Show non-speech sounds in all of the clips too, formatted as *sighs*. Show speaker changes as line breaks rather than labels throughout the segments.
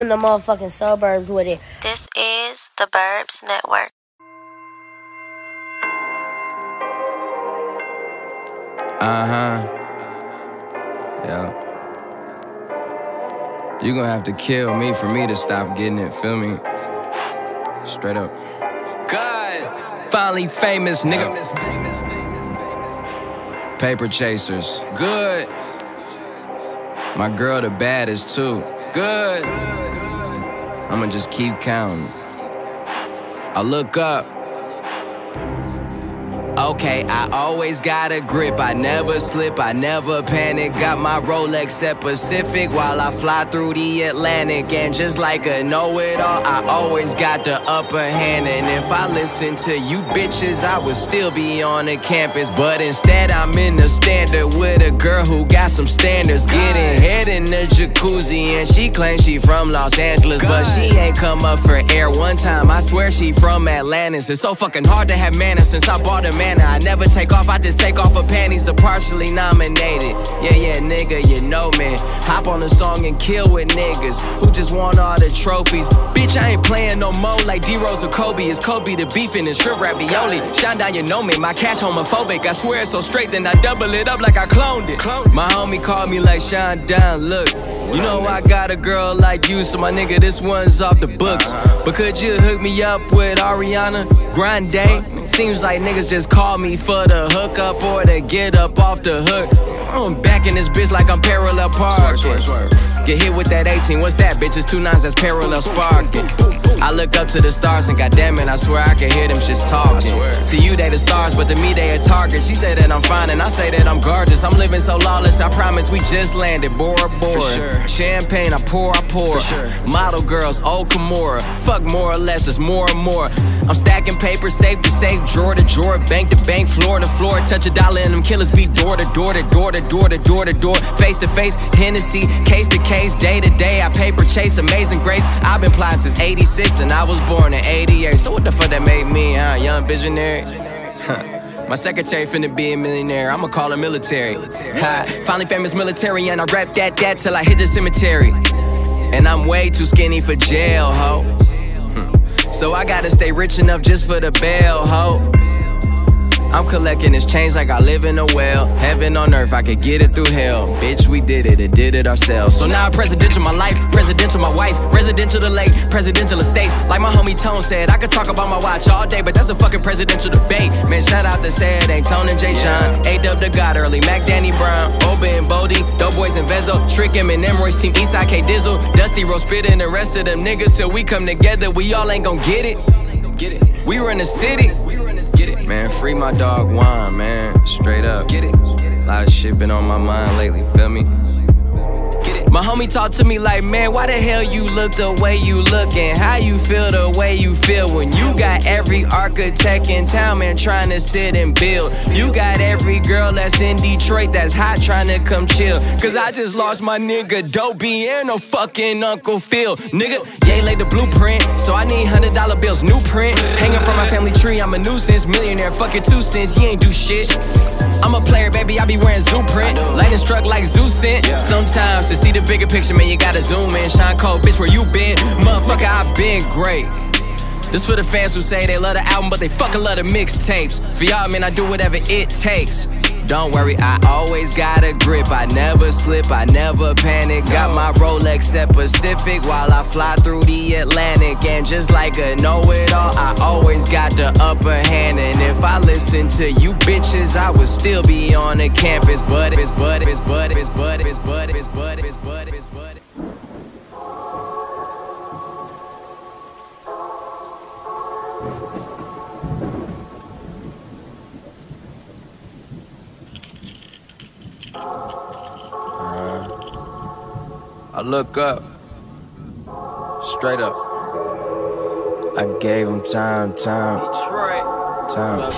in the motherfucking suburbs with it.
This is the Burbs Network.
Uh huh. Yeah. You gonna have to kill me for me to stop getting it, feel me? Straight up. God, finally famous, nigga. Paper chasers, good. My girl, the baddest too, good. I'ma just keep counting. I look up. Okay, I always got a grip. I never slip, I never panic. Got my Rolex at Pacific while I fly through the Atlantic. And just like a know it all, I always got the upper hand. And if I listen to you bitches, I would still be on the campus. But instead, I'm in the standard with a girl who got some standards. Getting head in the jacuzzi, and she claims she from Los Angeles. But she ain't come up for air one time. I swear she from Atlantis. It's so fucking hard to have manners since I bought a man. I never take off, I just take off her panties, the partially nominated. Yeah, yeah, nigga, you know me. Hop on a song and kill with niggas who just want all the trophies. Bitch, I ain't playing no more like D Rose or Kobe. It's Kobe the beef and the shrimp ravioli. Shine down, you know me. My cash homophobic. I swear it's so straight, then I double it up like I cloned it. My homie called me like Shine down. Look, you know I got a girl like you, so my nigga, this one's off the books. But could you hook me up with Ariana Grande? Seems like niggas just call me for the hookup or to get up off the hook. I'm back in this bitch like I'm parallel parking. Get hit with that 18, what's that, bitch? It's two nines that's parallel sparking. I look up to the stars and goddamn it, I swear I can hear them shits talking. To you, they the stars, but to me, they a target. She say that I'm fine and I say that I'm gorgeous. I'm living so lawless, I promise we just landed. Bora oh Bora. Champagne, I pour, I pour. Model girls, old Kimura. Fuck more or less, it's more and more. I'm stacking paper, safe to safe, drawer to drawer, bank to bank, floor to floor. Touch a dollar and them killers be door to door to door to door to door to door. Face to face, Hennessy, case to case, day to day. I paper chase, amazing grace. I've been plotting since 86 and I was born in 88. So what the fuck that made me, huh? Young visionary? My secretary finna be a millionaire. I'ma call her military. Ha. Finally famous military, and I rap that that till I hit the cemetery. And I'm way too skinny for jail, ho. Hmm. So I gotta stay rich enough just for the bail, ho. I'm collecting this change like I live in a well. Heaven on earth, I could get it through hell. Bitch, we did it and did it ourselves. So now I'm presidential my life, presidential my wife, residential the lake, presidential estates. Like my homie Tone said, I could talk about my watch all day, but that's a fucking presidential debate. Man, shout out to Said, ain't Tone and J. John. A Dub the God early, Mac Danny Brown, Oba and Bodie, Dope Boys and Vezo, Trick him and Royce team, Eastside K Dizzle, Dusty Rose Spit and the rest of them niggas till we come together. We all ain't gon' get it. Get it. We run the city. Man, free my dog Juan, man. Straight up. Get it. A lot of shit been on my mind lately, feel me? My homie talked to me like, man, why the hell you look the way you look and how you feel the way you feel when you got every architect in town, man, trying to sit and build. You got every girl that's in Detroit that's hot trying to come chill. Cause I just lost my nigga Dopey and a fucking Uncle Phil. Nigga, yay laid the blueprint, so I need hundred dollar bills, new print. Hanging from my family tree, I'm a nuisance. Millionaire, fucking two cents, he ain't do shit. I'm a player, baby, I be wearing zoo print. Lightning struck like Zeus sent. Sometimes see the bigger picture, man, you gotta zoom in. Shine cold, bitch, where you been? Motherfucker, I been great. This for the fans who say they love the album, but they fucking love the mixtapes. For y'all, man, I do whatever it takes. Don't worry, I always got a grip. I never slip, I never panic. Got my Rolex set Pacific while I fly through the Atlantic. And just like a know it all, I always got the upper hand. And if I listen to you bitches, I would still be on the campus. But it's but it's but it's but it's but it's but it's but it's but I look up, straight up. I gave him time, time, time.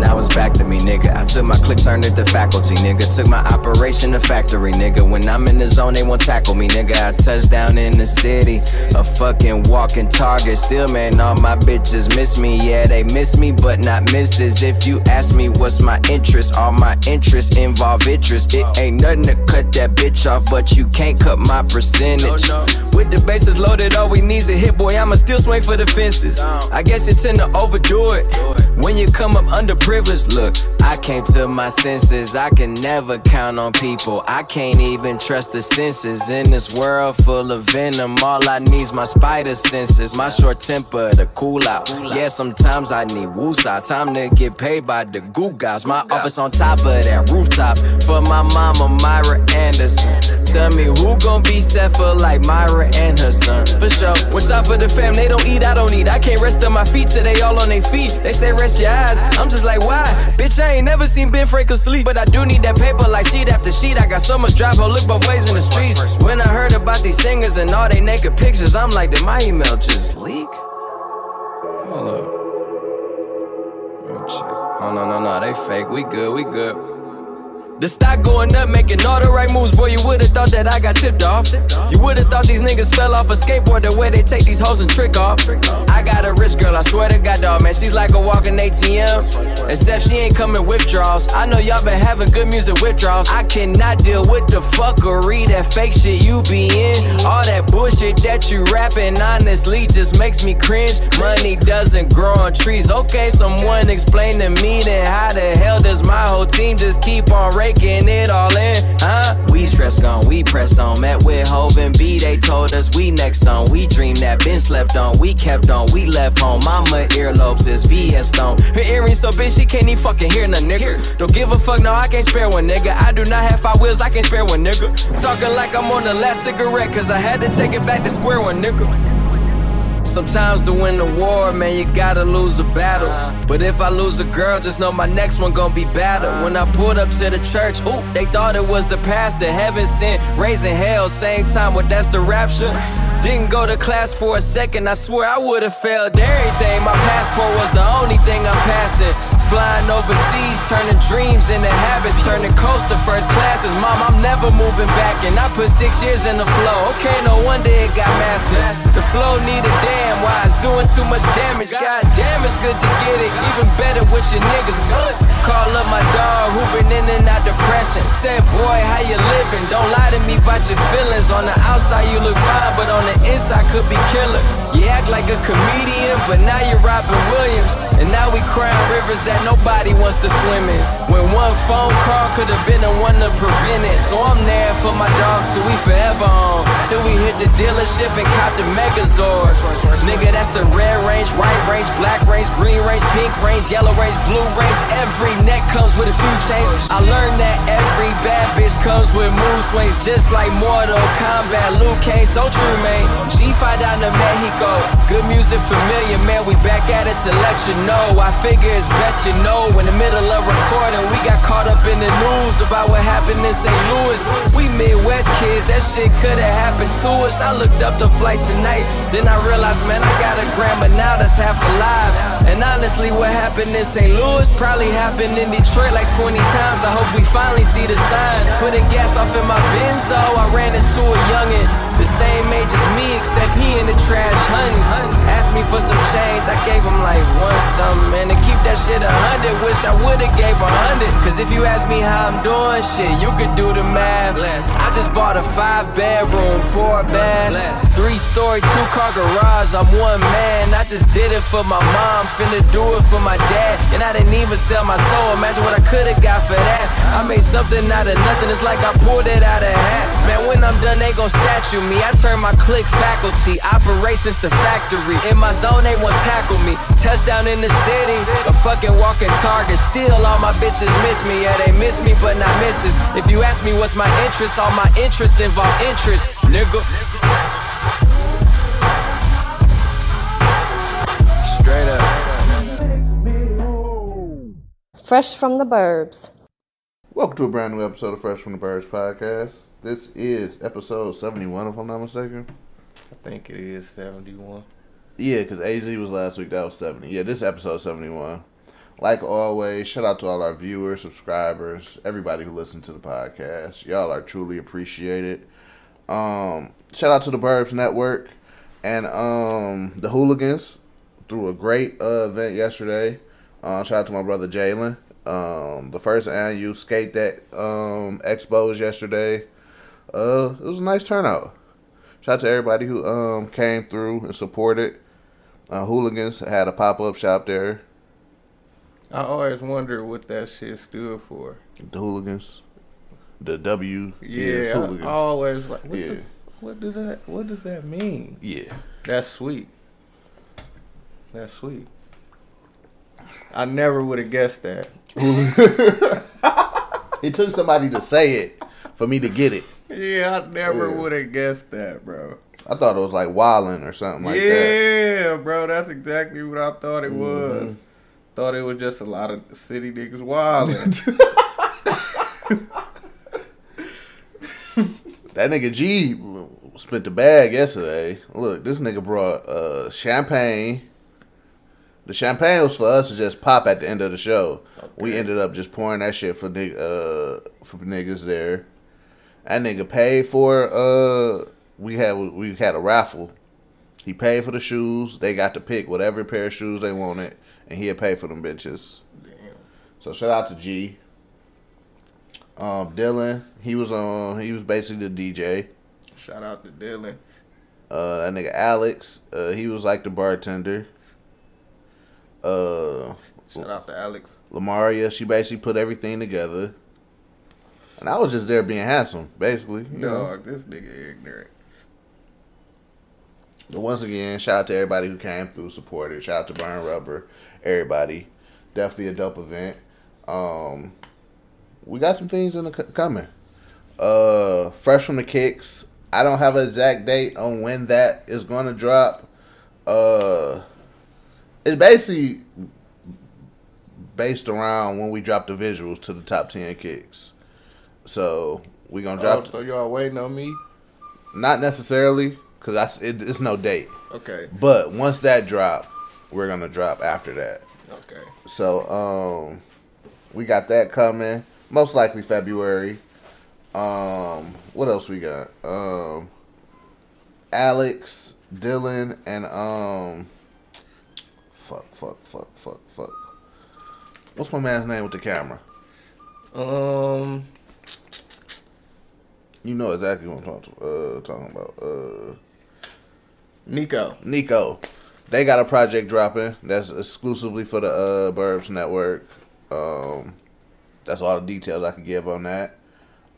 Now now back to me, nigga. I took my click, turned it to faculty, nigga. Took my operation to factory, nigga. When I'm in the zone, they won't tackle me, nigga. I touch down in the city, a fucking walking target. Still, man, all my bitches miss me. Yeah, they miss me, but not misses. If you ask me what's my interest, all my interests involve interest. It ain't nothing to cut that bitch off, but you can't cut my percentage. With the bases loaded, all we need's a hit, boy. I'ma still swing for the fences. I guess you tend to overdo it when you come up underprivileged. Look, I came to my senses. I can never count on people. I can't even trust the senses in this world full of venom. All I need's my spider senses, my short temper to cool out. Yeah, sometimes I need woosah. Time to get paid by the goo guys. My office on top of that rooftop for my mama Myra Anderson. Tell me who gon' be set for like Myra and her son. For sure. When time for the fam, they don't eat, I don't eat. I can't rest on my feet till they all on their feet. They say rest your eyes. I'm just like, why? Bitch, I ain't never seen Ben Frank asleep. But I do need that paper like sheet after sheet. I got so much drive, I'll look both ways in the streets. When I heard about these singers and all they naked pictures, I'm like, did my email just leak? Hold up. Check. Oh, no, no, no, they fake. We good, we good. The stock going up, making all the right moves. Boy, you would've thought that I got tipped off. You would've thought these niggas fell off a skateboard the way they take these hoes and trick off. I got a rich girl, I swear to God, dog, man. She's like a walking ATM. Except she ain't coming withdrawals. I know y'all been having good music withdrawals. I cannot deal with the fuckery, that fake shit you be in. All that bullshit that you rapping, honestly, just makes me cringe. Money doesn't grow on trees. Okay, someone explain to me then how the hell does my whole team just keep on raking it all in? Huh? We stressed on, we pressed on. Met with Hov and B, they told us we next on. We dreamed that been slept on, we kept on, we left home. Mama earlobes is VS stone. Her earrings so big she can't even fucking hear none, nigga. Don't give a fuck, no, I can't spare one, nigga. I do not have five wheels, I can't spare one, nigga. Talking like I'm on the last cigarette, cause I had to take it back to square one, nigga. Sometimes to win the war, man, you gotta lose a battle. Uh-huh. But if I lose a girl, just know my next one gon' be better. Uh-huh. When I pulled up to the church, ooh, they thought it was the pastor. Heaven sent, raising hell, same time, what that's the rapture. Didn't go to class for a second, I swear I would've failed everything. My passport was the only thing I'm passing. Flying overseas, turning dreams into habits, turning coast to first classes. Mom, I'm never moving back, and I put six years in the flow. Okay, no wonder it got mastered. The flow need a damn, why it's doing too much damage. God damn, it's good to get it, even better with your niggas. Call up my dog who been in and out depression. Said, boy, how you living? Don't lie to me about your feelings. On the outside you look fine, but on the inside could be killer. You act like a comedian, but now you're Robin Williams. And now we crying rivers that nobody wants to swim in. When one phone call could have been the one to prevent it. So I'm there for my dogs till we forever on. Till we hit the dealership and cop the Megazord. Nigga, that's the red range, white range, black range, green range, pink range, yellow range, blue range. Every neck comes with a few chains. I learned that every bad bitch comes with mood swings, just like Mortal Kombat. Luke Cage, so true, man. G5 down to Mexico. Good music familiar, man. We back at it to let you know. I figure it's best you know. In the middle of recording, we got caught up in the news about what happened in St. Louis. We Midwest kids, that shit could have happened to us. I looked up the flight tonight, then I realized, man, I got a grandma now that's half alive. And honestly, what happened in St. Louis probably happened in Detroit like 20 times. I hope we finally see the signs. Putting gas off in my Benzo, I ran into a youngin'. The same age as me, except he in the trash hunting. Asked me for some change, I gave him like one something. And to keep that shit a hundred, wish I would've gave a hundred. Cause if you ask me how I'm doing, shit, you could do the math. I just bought a five bedroom, four bed, three story, two car garage. I'm one man, I just did it for my mom, finna do it for my dad. And I didn't even sell my soul, imagine what I could've got for that. I made something out of nothing, it's like I pulled it out of hat. Man, when I'm done, they gon' statue me. I turn my click faculty, operations to factory. In my zone, they won't tackle me. Touchdown in the city, a fucking walking target. Still, all my bitches miss me. Yeah, they miss me, but not misses. If you ask me what's my interest, all my interests involve interest, nigga. Straight up.
Fresh from the Burbs.
Welcome to a brand new episode of Fresh from the Burbs podcast. This is episode 71, if I'm not mistaken.
I think it is 71.
Yeah, because AZ was last week. That was 70. Yeah, this episode 71. Like always, shout out to all our viewers, subscribers, everybody who listens to the podcast. Y'all are truly appreciated. Um, shout out to the Burbs Network and um the Hooligans through a great uh, event yesterday. Uh, shout out to my brother Jalen. Um, the first annual skate that um expos yesterday. Uh, it was a nice turnout. Shout out to everybody who um came through and supported. Uh, Hooligans had a pop up shop there.
I always wondered what that shit stood for.
The Hooligans, the W.
Yeah,
is
I, always like what
Yeah.
what does that what does that mean?
yeah.
That's sweet. That's sweet. I never would have guessed that. *laughs*
It took somebody to say it for me to get it.
Yeah, I never
Yeah.
would have guessed that, bro.
I thought it was like Wildin' or something like that.
yeah, bro, that's exactly what I thought it was.
Mm-hmm.
Thought it was just a lot of city niggas wilding. *laughs*
That nigga G spent the bag yesterday. Look, this nigga brought uh, champagne. The champagne was for us to just pop at the end of the show. We ended up just pouring that shit for uh for niggas there. That nigga paid for uh we had we had a raffle. He paid for the shoes. They got to pick whatever pair of shoes they wanted, and he had paid for them bitches.
Damn.
So shout out to G. Um, Dylan, he was on. He was basically the DJ.
Shout out to Dylan.
Uh, that nigga Alex, uh, he was like the bartender. Uh,
Shout out to Alex.
Lamaria, she basically put everything together. And I was just there being handsome, basically. You know.
This nigga ignorant.
But once again, shout out to everybody who came through, supported. Shout out to Burn Rubber, everybody. Definitely a dope event. Um, we got some things in the c- coming. Uh, fresh from the kicks. I don't have an exact date on when that is going to drop. Uh, it's basically based around when we drop the visuals to the top ten kicks. So we gonna drop.
Oh, so y'all waiting on me?
Not necessarily, cause that's it, it's no date.
Okay.
But once that drop, we're gonna drop after that.
Okay.
So um, we got that coming. Most likely February. Um, what else we got? Um, Alex, Dylan, and um, fuck, fuck, fuck, fuck, fuck. What's my man's name with the camera?
Um.
You know exactly what I'm talking, uh, talking about. Uh,
Nico.
Nico. They got a project dropping that's exclusively for the uh, Burbs Network. Um, that's all the details I can give on that.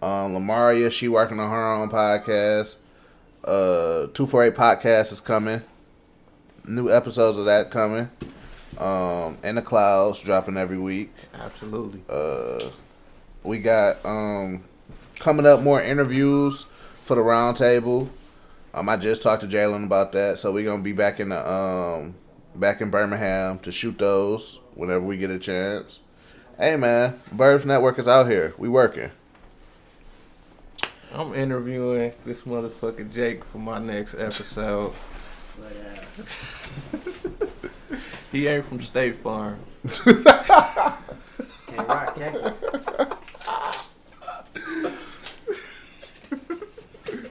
Um, Lamaria, she working on her own podcast. Uh, Two Four Eight podcast is coming. New episodes of that coming. Um, and the clouds dropping every week.
Absolutely.
Uh, we got um coming up more interviews for the roundtable. Um, I just talked to Jalen about that, so we're gonna be back in the um back in Birmingham to shoot those whenever we get a chance. Hey man, Burbs Network is out here. We working.
I'm interviewing this motherfucker Jake for my next episode. *laughs* he ain't from State Farm. *laughs*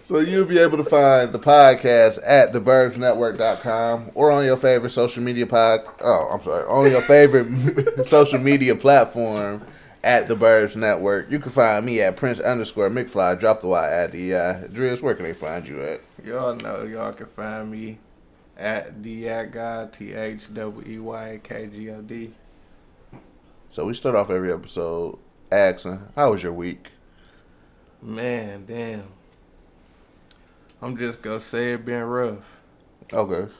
So you'll be able to find the podcast at theburbsnetwork.com or on your favorite social media pod. Oh, I'm sorry, on your favorite *laughs* social media platform at the Burbs Network. You can find me at Prince underscore McFly. Drop the Y at the uh, Driz. Where can they find you at?
Y'all know y'all can find me at the at God T H W E Y K G O D.
So we start off every episode asking, "How was your week?"
Man, damn. I'm just gonna say it been rough.
Okay.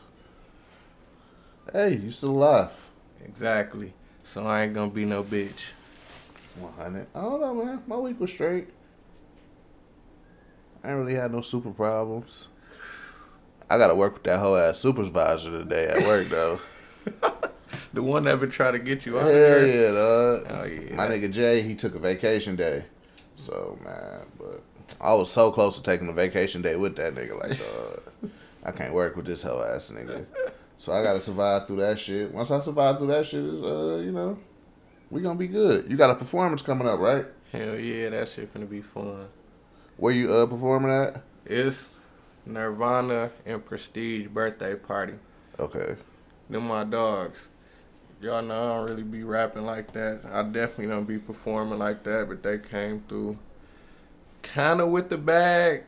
Hey, you still alive?
Exactly. So I ain't gonna be no bitch.
100. I don't know, man. My week was straight. I ain't really had no super problems. I gotta work with that whole ass supervisor today at work *laughs* though.
The one that been trying to get you out
Hell
there.
yeah, dog.
Oh yeah.
My nigga Jay, he took a vacation day. So man, but I was so close to taking a vacation day with that nigga. Like, dog, I can't work with this whole ass nigga. So I gotta survive through that shit. Once I survive through that shit, is uh, you know, We gonna be good. You got a performance coming up, right?
Hell yeah, that shit finna be fun.
Where you uh performing at?
It's Nirvana and Prestige birthday party.
Okay.
Them my dogs. Y'all know I don't really be rapping like that. I definitely don't be performing like that, but they came through kind of with the bag,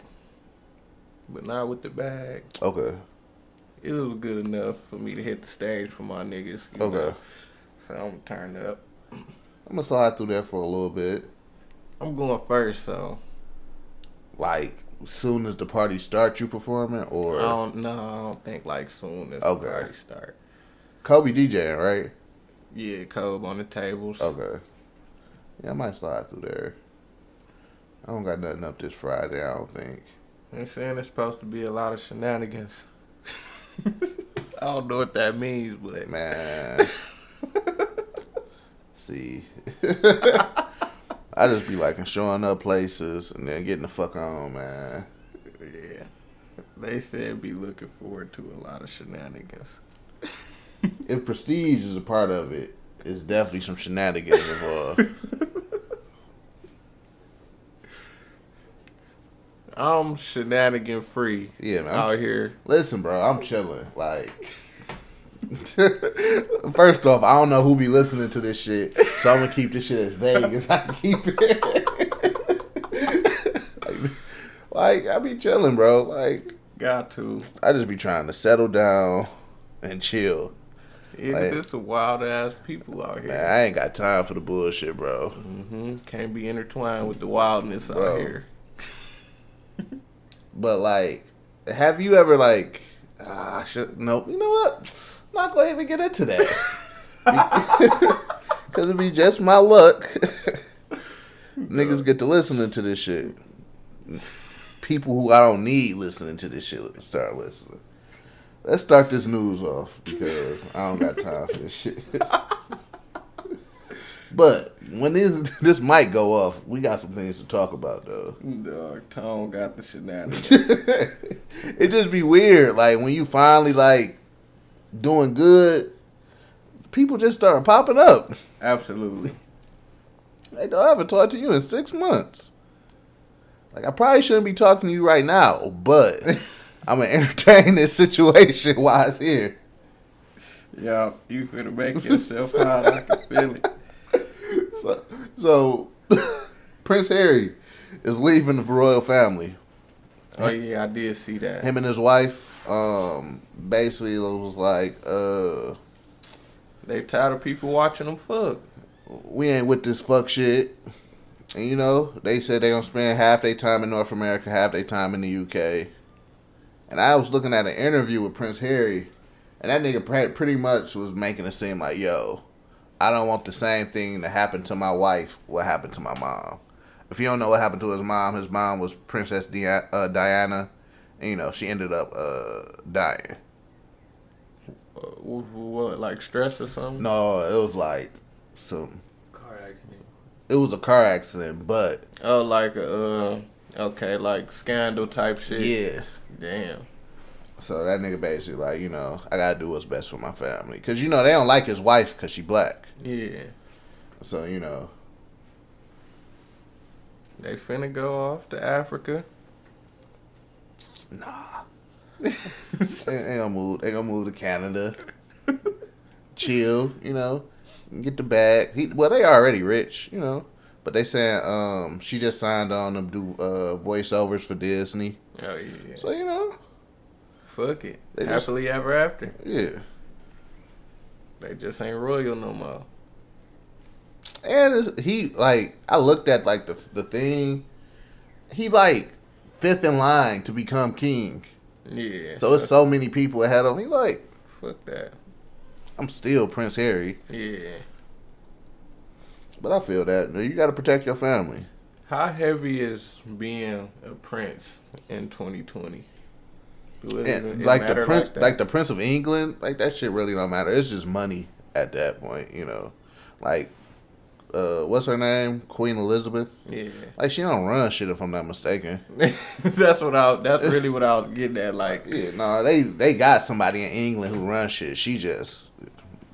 but not with the bag.
Okay.
It was good enough for me to hit the stage for my niggas.
Okay.
know. So I'm turned up.
I'm gonna slide through there for a little bit.
I'm going first, so
Like soon as the party starts, you performing or
I don't know. I don't think like soon as
Okay.
the party start.
Kobe DJing, right?
Yeah, Kobe on the tables.
Okay. Yeah, I might slide through there. I don't got nothing up this Friday. I don't think.
They're saying it's supposed to be a lot of shenanigans. *laughs* I don't know what that means, but
Man. *laughs* See. *laughs* I just be like showing up places and then getting the fuck on, man.
yeah, they said be looking forward to a lot of shenanigans.
If prestige is a part of it, it's definitely some shenanigans involved.
I'm shenanigan free
Yeah, man.
out here.
Listen, bro, I'm chilling. Like, *laughs* first off, I don't know who be listening to this shit, so I'm gonna keep this shit as vague as I can keep it. like, *laughs* like, I be chilling, bro. Like,
Got to.
I just be trying to settle down and chill.
Yeah,
Like-
there's some wild ass people out here.
Man, I ain't got time for the bullshit, bro.
Mm-hmm. Can't be intertwined with the wildness
Bro.
out here.
But like, have you ever like? Ah, I should nope. You know what? I'm not gonna even get into that *laughs* because it'd be just my luck. *laughs* Niggas get to listening to this shit. People who I don't need listening to this shit start listening. Let's start this news off because I don't got time for this shit. *laughs* but when this *laughs* this might go off, we got some things to talk about though.
Dog, Tone got the shenanigans. *laughs*
it just be weird. Like when you finally like doing good, people just start popping up.
Absolutely.
Like, I haven't talked to you in six months. Like I probably shouldn't be talking to you right now, but *laughs* I'm gonna entertain this situation while it's here.
Yeah, you finna make yourself hot. I can feel it. *laughs*
So, so *laughs* Prince Harry is leaving the royal family.
Oh yeah, I did see that.
Him and his wife, um, basically it was like, uh,
They tired of people watching them fuck.
we ain't with this fuck shit. And you know, they said they gonna spend half their time in North America, half their time in the UK. And I was looking at an interview with Prince Harry, and that nigga pretty much was making it seem like, yo, I don't want the same thing to happen to my wife what happened to my mom. If you don't know what happened to his mom, his mom was Princess Di- uh, Diana. And, you know, she ended up uh, dying.
Uh, what, what, like stress or something?
No, it was like some.
Car accident.
It was a car accident, but
Oh, like uh, okay, like scandal type shit.
yeah.
Damn.
So that nigga basically like, you know, I gotta do what's best for my family, cause you know they don't like his wife cause she black.
Yeah.
So you know,
They finna go off to Africa.
nah, they, they gonna move. They gonna move to Canada, chill. You know, get the bag. He, well, they already rich, you know, but they saying um she just signed on to do uh voiceovers for Disney.
Oh yeah.
So you know,
Fuck it.
They just-
Happily ever after.
yeah.
They just ain't royal no more.
And he like I looked at like the the thing. He like fifth in line to become king.
Yeah.
So it's so many people ahead of me. Like
fuck that.
I'm still Prince Harry,
Yeah.
but I feel that you got to protect your family.
How heavy is being a prince in 2020? Do it,
And like the prince,
that?
like the Prince of England, like that shit really don't matter. It's just money at that point, you know. Like, uh, what's her name? Queen Elizabeth.
yeah.
Like she don't run shit if I'm not mistaken. *laughs*
that's what I. That's really what I was getting at. Like,
Yeah, no, they they got somebody in England who runs shit. She just,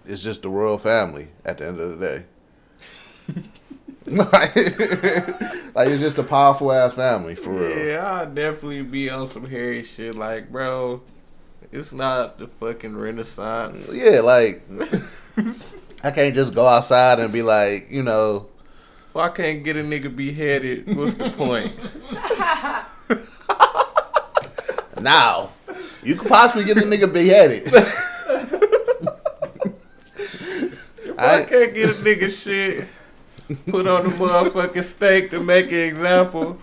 it's just the royal family at the end of the day. *laughs* like, *laughs* like it's just a powerful ass family for real.
Yeah, I'll definitely be on some hairy shit. Like, bro, it's not the fucking Renaissance.
Yeah, like I can't just go outside and be like, you know,
If I can't get a nigga beheaded, what's the point? *laughs*
now you could possibly get the nigga beheaded. *laughs*
If I,
I-
can't get a nigga shit put on the motherfucking stake to make an example,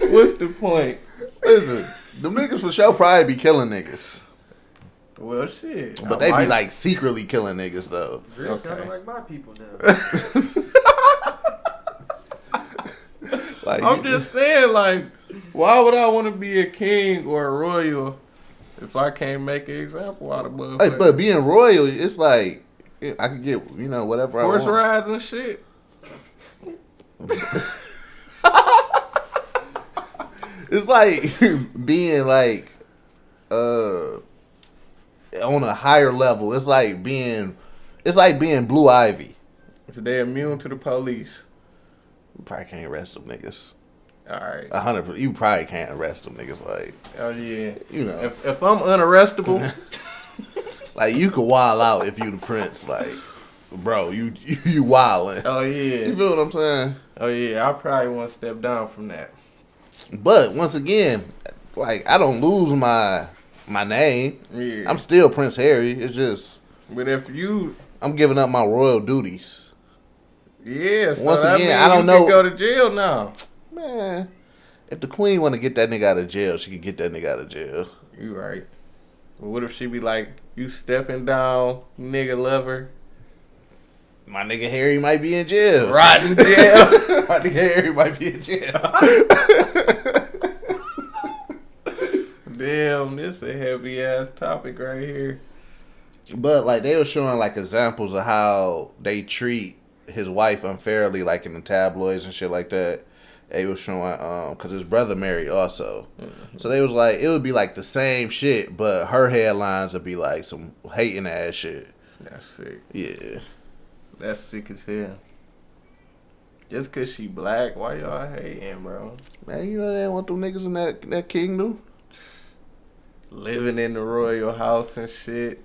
what's the point?
Listen, the niggas for sure probably be killing niggas,
Well, shit.
but
I
they be
might-
like secretly killing niggas though.
Drake
Okay.
sounding like my people now. *laughs*
Like
I'm just saying, like, why would I want to be a king or a royal if I can't make an example out of
Hey,
motherfuckers?
but being royal, it's like I could get you know whatever
Horse
I want.
rides and shit. *laughs*
It's like *laughs* being like uh on a higher level. It's like being it's like being Blue Ivy.
So they immune to the police.
You probably can't arrest them niggas.
All right.
A hundred. You probably can't arrest them niggas. Like
Oh yeah.
you know,
If if I'm unarrestable, *laughs*
like you could wild out if you the prince. Like, bro, you you, you wildin'.
oh yeah.
You feel what I'm saying?
Oh yeah, I probably want to step down from that.
But once again, like I don't lose my my name.
Yeah.
I'm still Prince Harry. It's just
but if you,
I'm giving up my royal duties.
yeah, so
Once again, I don't know-
Go to jail now.
Man, if the queen want to get that nigga out of jail, she can get that nigga out of jail.
You right. What if she be like, you stepping down, nigga lover,
My nigga Harry might be in jail.
right *laughs* in jail?
my nigga Harry might be in jail. *laughs*
Damn, this is a heavy ass topic right here.
but like they were showing like examples of how they treat his wife unfairly, like in the tabloids and shit like that. They was showing um because his brother married also, so they was like it would be like the same shit, but her headlines would be like some hating ass shit.
That's sick.
Yeah,
That's sick as hell. Just cause she black, why y'all hating, bro?
man, you know they want them niggas in that that kingdom.
Living in the royal house and shit.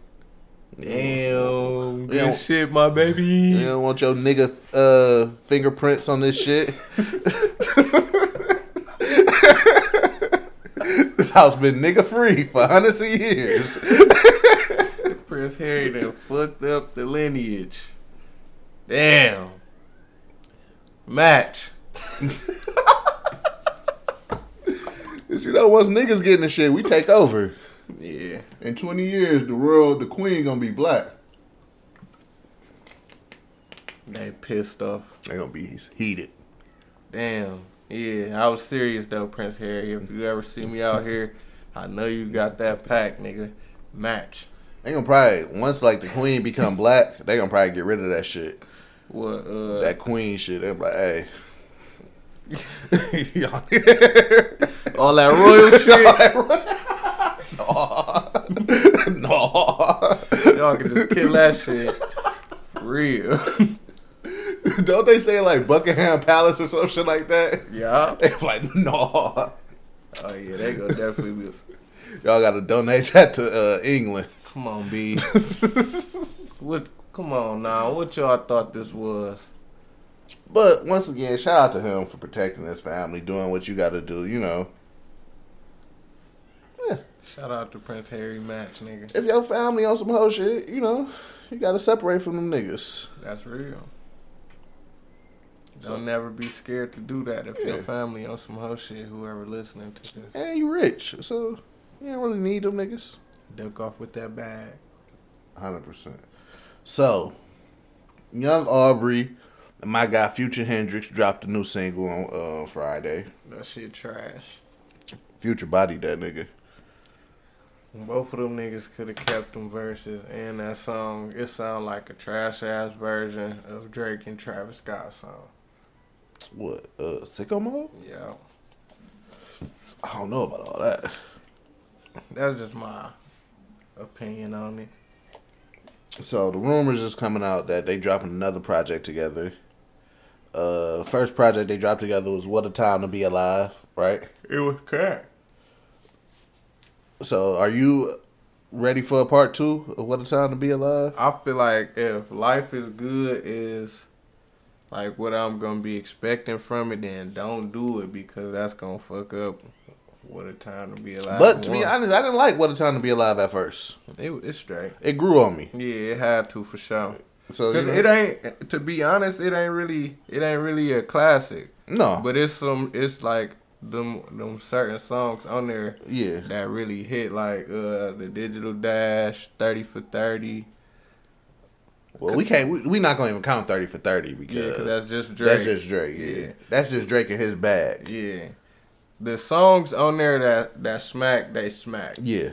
Damn, good shit, my baby.
You don't want your nigga uh, fingerprints on this shit. *laughs* this house been nigga free for hundreds of years.
Prince Harry done fucked up the lineage. Damn. Match. *laughs*
you know, once niggas getting the shit, we take over.
Yeah.
In 20 years, the world, the queen gonna be black.
They pissed off.
They gonna be heated.
Damn. Yeah, I was serious though, Prince Harry. If you ever see me out here, I know you got that pack, nigga. Match.
They gonna probably once like the queen become black, they gonna probably get rid of that shit.
What uh
That queen shit. They be like, hey. *laughs* Y'all- *laughs*
that royal *laughs* shit?
no.
Y'all can just kill that shit. For real.
Don't they say like Buckingham Palace or some shit like that?
yeah.
They like, no.
Oh yeah, they go definitely be
Y'all gotta donate that to uh, England.
Come on, B. what come on now. What y'all thought this was?
But once again, shout out to him for protecting his family, doing what you gotta do, you know. Yeah.
Shout out to Prince Harry Match, nigga.
If your family on some whole shit, you know, you gotta separate from them niggas.
That's real. Don't never be scared to do that if your family on some hoe shit, whoever listening to this.
And you rich, so you don't really need them niggas.
Duck off with that bag.
Hundred percent. So, Young Aubrey and my guy Future Hendrix dropped a new single on uh, Friday.
That shit trash.
Future bodied that nigga.
Both of them niggas could have kept them verses and that song. It sound like a trash ass version of Drake and Travis Scott song.
What? Uh, sicko mode?
Yeah.
I don't know about all that.
That's just my opinion on it.
So the rumors is coming out that they dropping another project together. Uh, first project they dropped together was "What a Time to Be Alive," right?
It was crack.
So, are you ready for a part two of "What a Time to Be Alive"?
I feel like if life is good is like what I'm gonna be expecting from it, then don't do it because that's gonna fuck up what a time to be alive.
But to be honest, I didn't like "What a Time to Be Alive" at first.
it, it's straight.
It grew on me.
Yeah, it had to for sure.
So you know,
it ain't to be honest, it ain't really it ain't really a classic.
no,
But it's some it's like them them certain songs on there
yeah,
that really hit like uh the digital dash, thirty for thirty.
well, we can't. We, we not gonna even count thirty for thirty because
Yeah, that's just Drake.
that's just Drake. Yeah.
Yeah.
that's just Drake in his bag.
Yeah. The songs on there that that smack, they smack.
Yeah.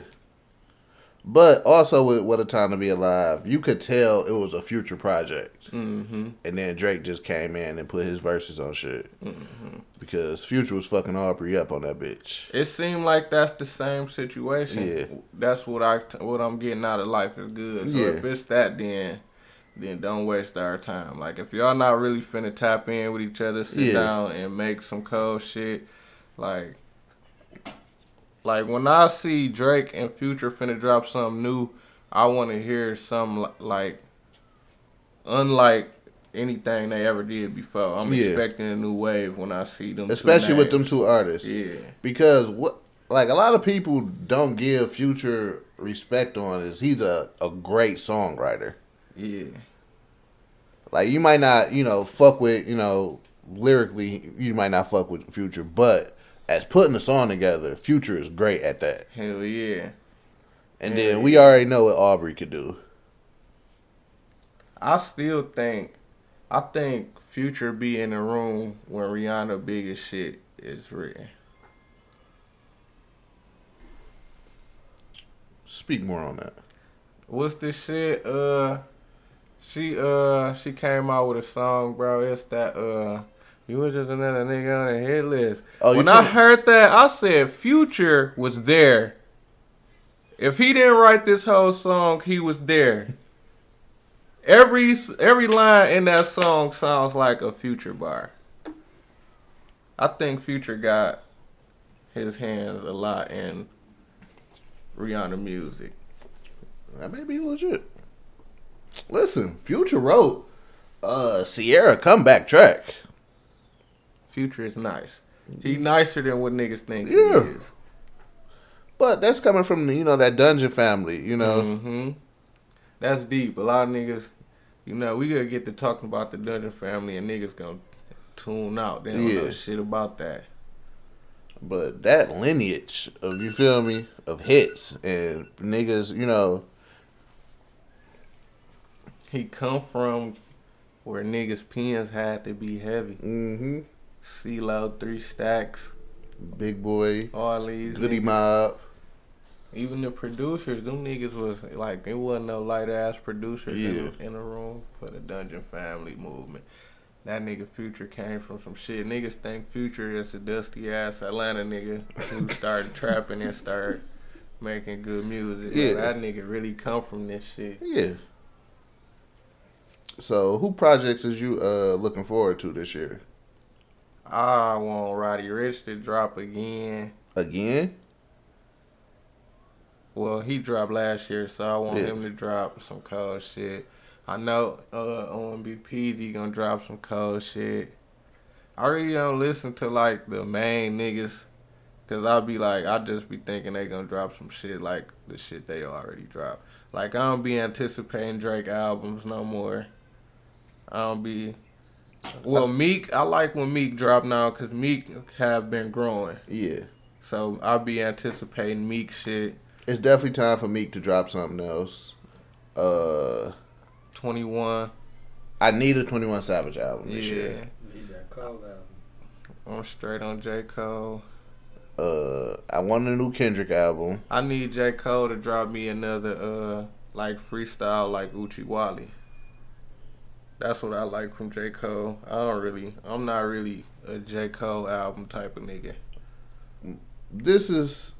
But also with What a Time to Be Alive, you could tell it was a future project.
Mm-hmm.
And then Drake just came in and put his verses on shit.
Mm-hmm.
Because Future was fucking Aubrey up on that bitch.
It seemed like that's the same situation.
Yeah.
That's what I what I'm getting out of life is good. So
Yeah.
if it's that, then then don't waste our time. Like if y'all not really finna tap in with each other, sit
Yeah.
down and make some cold shit. Like like when I see Drake and Future finna drop something new, I want to hear some like unlike anything they ever did before. I'm
Yeah.
expecting a new wave when I see them.
Especially with them two artists.
Yeah.
Because what like a lot of people don't give Future respect on is he's a, a great songwriter.
Yeah.
Like you might not, you know, fuck with, you know, lyrically you might not fuck with Future, but as putting a song together, Future is great at that.
Hell yeah.
And
Yeah.
then we already know what Aubrey could do.
I still think I think Future be in the room when Rihanna biggest shit is written.
Speak more on that.
What's this shit? Uh she uh she came out with a song, bro. It's that uh you was just another nigga on a hit list.
Oh,
when I heard that, I said Future was there. If he didn't write this whole song, he was there. Every every line in that song sounds like a Future bar. I think Future got his hands a lot in Rihanna music.
That may be legit. Listen, Future wrote uh Ciara comeback track.
Future is nice. He nicer than what niggas think
Yeah.
he is.
But that's coming from you know that Dungeon family, you know.
hmm That's deep. A lot of niggas, you know, we gonna get to talking about the Dungeon family and niggas gonna tune out. They don't know shit about that.
But that lineage of you feel me of hits and niggas, you know,
He come from where niggas pens had to be heavy.
mm-hmm.
CeeLo, Three Stacks,
Big Boy,
all these.
Goodie
niggas.
Mob.
Even the producers, them niggas was like it wasn't no light ass producers in, in the room for the Dungeon Family movement. That nigga Future came from some shit. Niggas think Future is a dusty ass Atlanta nigga who *laughs* started trapping and started making good music.
Yeah.
that nigga really come from this shit.
Yeah. So who projects is you uh looking forward to this year?
I want Roddy Ricch to drop again.
Again?
Well, he dropped last year, so I want
Yeah.
him to drop some cold shit. I know uh on he gonna drop some cold shit. I really don't listen to like the main niggas, cause I'll be like I just be thinking they gonna drop some shit like the shit they already dropped. Like I don't be anticipating Drake albums no more. I don't be. Well, Meek, I like when Meek drop now, cause Meek have been growing.
Yeah.
So I'll be anticipating Meek shit.
It's definitely time for Meek to drop something else. Uh
Twenty one.
I need a Twenty One Savage album this
Yeah.
year.
I'm straight on J. Cole.
Uh I want a new Kendrick album.
I need J. Cole to drop me another uh like freestyle like Uchi Wally. That's what I like from J. Cole. I don't really I'm not really a J. Cole album type of nigga.
This is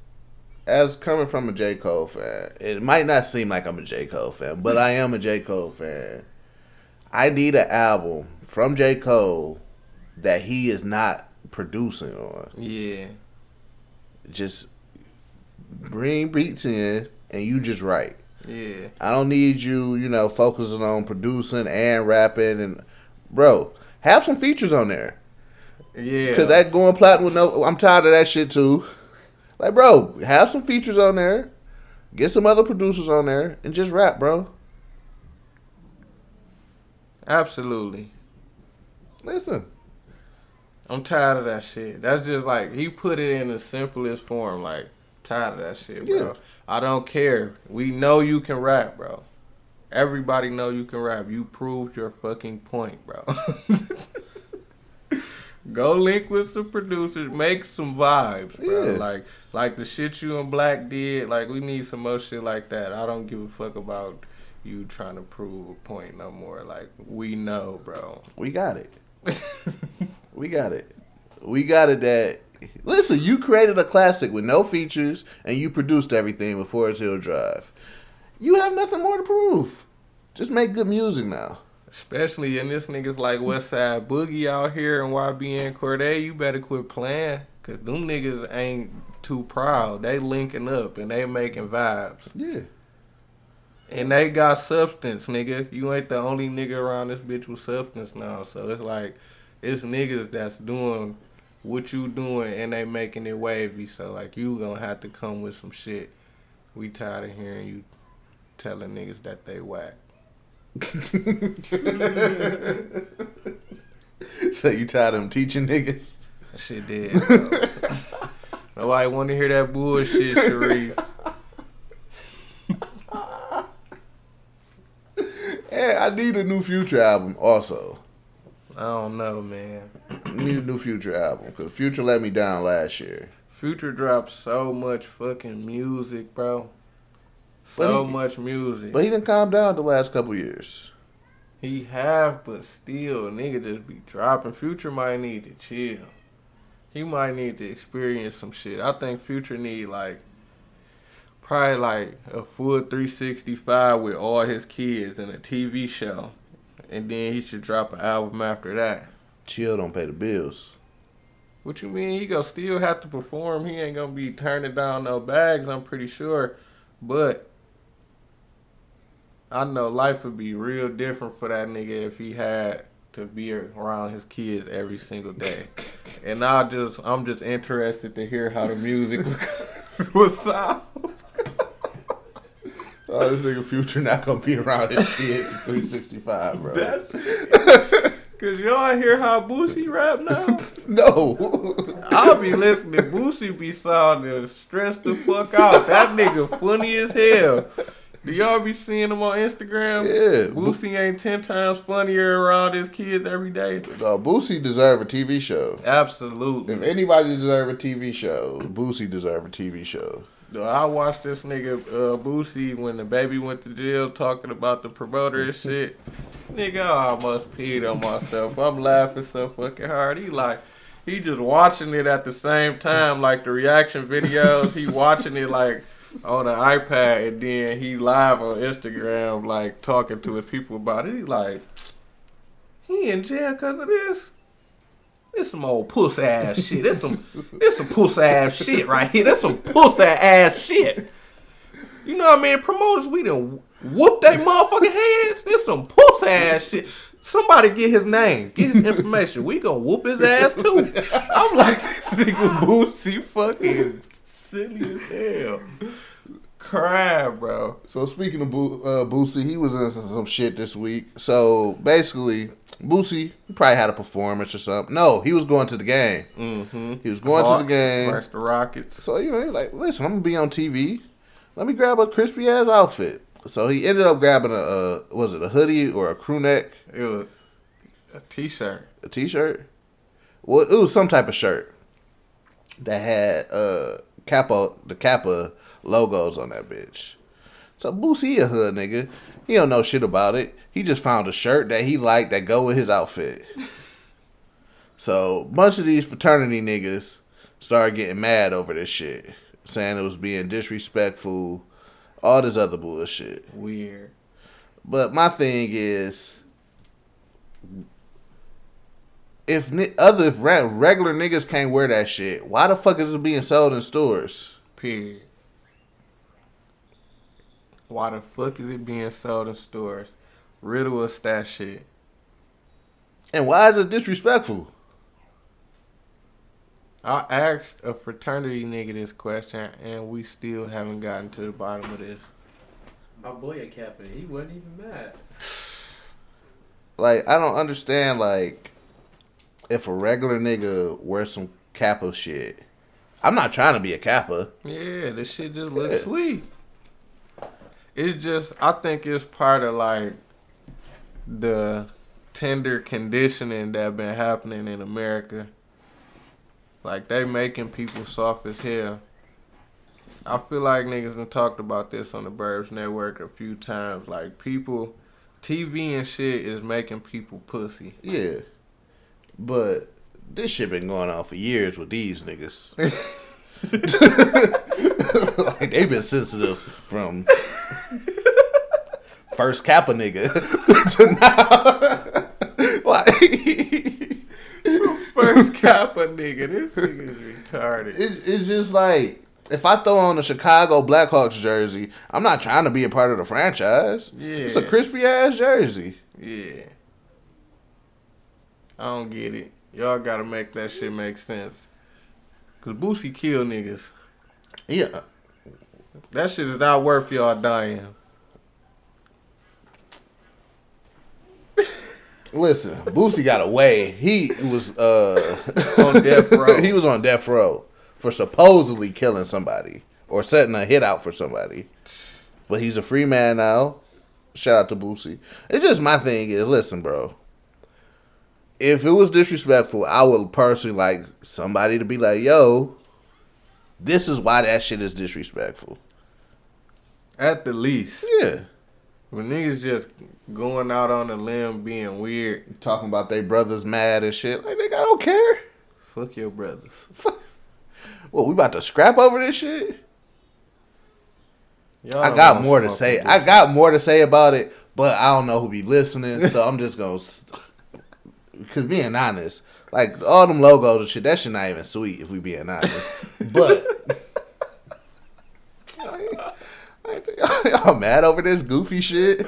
as coming from a J. Cole fan, it might not seem like I'm a J. Cole fan, but I am a J. Cole fan. I need an album from J. Cole that he is not producing on.
Yeah.
Just bring beats in and you just write.
Yeah.
I don't need you, you know, focusing on producing and rapping and bro, have some features on there.
Yeah.
Cause that going platinum no I'm tired of that shit too. Like bro, have some features on there. Get some other producers on there and just rap, bro.
Absolutely.
Listen.
I'm tired of that shit. That's just like he put it in the simplest form. Like tired of that shit, bro.
Yeah.
I don't care. We know you can rap, bro. Everybody know you can rap. You proved your fucking point, bro. *laughs* Go link with some producers, make some vibes, bro.
Yeah.
Like like the shit you and Black did. Like we need some more shit like that. I don't give a fuck about you trying to prove a point no more. Like we know, bro.
We got it. *laughs* we got it. We got it that listen, you created a classic with no features and you produced everything with it's Hill Drive. You have nothing more to prove. Just make good music now.
Especially in this niggas like Westside Boogie out here and YBN Cordae, you better quit playing. Cause them niggas ain't too proud. They linking up and they making vibes.
Yeah.
And they got substance, nigga. You ain't the only nigga around this bitch with substance now. So it's like it's niggas that's doing what you doing and they making it wavy. So like you gonna have to come with some shit. We tired of hearing you telling niggas that they whack. *laughs*
So you tired of him teaching niggas?
That shit did. *laughs* Nobody want to hear that bullshit, Sharif. *laughs*
Yeah, I need a new Future album also.
I don't know, man. *clears throat*
need a new Future album because Future let me down last year.
Future dropped so much fucking music, bro. So
he-
much music.
But he didn't calm down the last couple years.
he have, but still, nigga just be dropping. Future might need to chill. He might need to experience some shit. I think Future need like probably like a full 365 with all his kids and a TV show. And then he should drop an album after that.
Chill don't pay the bills.
What you mean? He gonna still have to perform. He ain't gonna be turning down no bags. I'm pretty sure, but I know life would be real different for that nigga if he had to be around his kids every single day. And I just, I'm just interested to hear how the music *laughs* was sound.
Oh, this nigga Future not gonna be around his kids 365, bro. *laughs*
Cause y'all hear how Boosie rap now? *laughs*
no.
I'll be listening. Boosie be sounding stressed the fuck out. That nigga funny as hell. Do y'all be seeing him on Instagram?
Yeah.
Boosie ain't ten times funnier around his kids every day.
Uh, Boosie deserve a TV show.
Absolutely.
If anybody deserve a TV show, Boosie deserve a TV show.
I watched this nigga uh, Boosie when the baby went to jail talking about the promoter and *laughs* shit. Nigga, I almost peed on myself. I'm laughing so fucking hard. He like, he just watching it at the same time, like the reaction videos. He watching it like on an iPad, and then he live on Instagram, like talking to his people about it. He like, he in jail because of this. This some old puss ass shit. This some this some puss ass shit right here. This some puss ass shit. You know what I mean? Promoters, we done whoop they motherfucking hands. This some puss ass shit. Somebody get his name, get his information. We gonna whoop his ass too. I'm like this nigga Boosie fucking silly as hell. Crying, bro.
So speaking of Bo- uh, Boosie, he was in some- shit this week. So basically, Boosie probably had a performance or something. No, he was going to the game.
Mm-hmm.
He was going to
Hawks
the game.
versus the Rockets.
So you know, he like, listen, I'm gonna be on TV. Let me grab a crispy ass outfit. So he ended up grabbing a, uh, was it a hoodie or a crew neck,
It was a t-shirt.
a t-shirt? Well, it was some type of shirt that had uh Kappa the Kappa logos on that bitch. So Boosie a hood nigga. He don't know shit about it. He just found a shirt that he liked that go with his outfit. *laughs* so bunch of these fraternity niggas started getting mad over this shit, saying it was being disrespectful, all this other bullshit. Weird. But my thing is, if other if regular niggas can't wear that shit, why the fuck is it being sold in stores?
Period. Why the fuck is it being sold in stores? Riddle us that shit.
And why is it disrespectful?
I asked a fraternity nigga this question, and we still haven't gotten to the bottom of this.
My boy a Kappa, he wasn't even mad.
Like I don't understand. Like if a regular nigga wears some Kappa shit, I'm not trying to be a Kappa.
Yeah, this shit just looks
Yeah.
sweet. It's just, I think it's part of like the tender conditioning that been happening in America. Like they making people soft as hell. I feel like niggas done talked about this on the Burbs Network a few times. Like people, TV and shit is making people pussy.
Yeah, but this shit been going on for years with these niggas. *laughs* *laughs* like they've been sensitive from first Kappa nigga *laughs* to now. *laughs* like
First Kappa nigga, this nigga is retarded.
it, it's just like if I throw on a Chicago Blackhawks jersey, I'm not trying to be a part of the franchise. Yeah. It's a crispy ass jersey.
Yeah. I don't get it. Y'all gotta make that shit make sense. Cause Boosie kill niggas.
Yeah,
That shit is not worth y'all dying.
listen, Boosie got away. He was uh
On death row. *laughs*
he was on death row for supposedly killing somebody or setting a hit out for somebody. But he's a free man now. Shout out to Boosie. It's just my thing is listen, bro. If it was disrespectful, I would personally like somebody to be like, yo, this is why that shit is disrespectful.
At the least.
Yeah.
When niggas just going out on a limb being weird,
Talking about their brothers mad and shit. Like, nigga, I don't care.
fuck your brothers.
well, we about to scrap over this shit?
Y'all
I got more to say. I got more to say about it, but I don't know who be listening, so I'm just gonna. Cause being honest, like all them logos and shit, that shit not even sweet if we being honest. but *laughs* *laughs* y'all mad over this goofy shit? *laughs*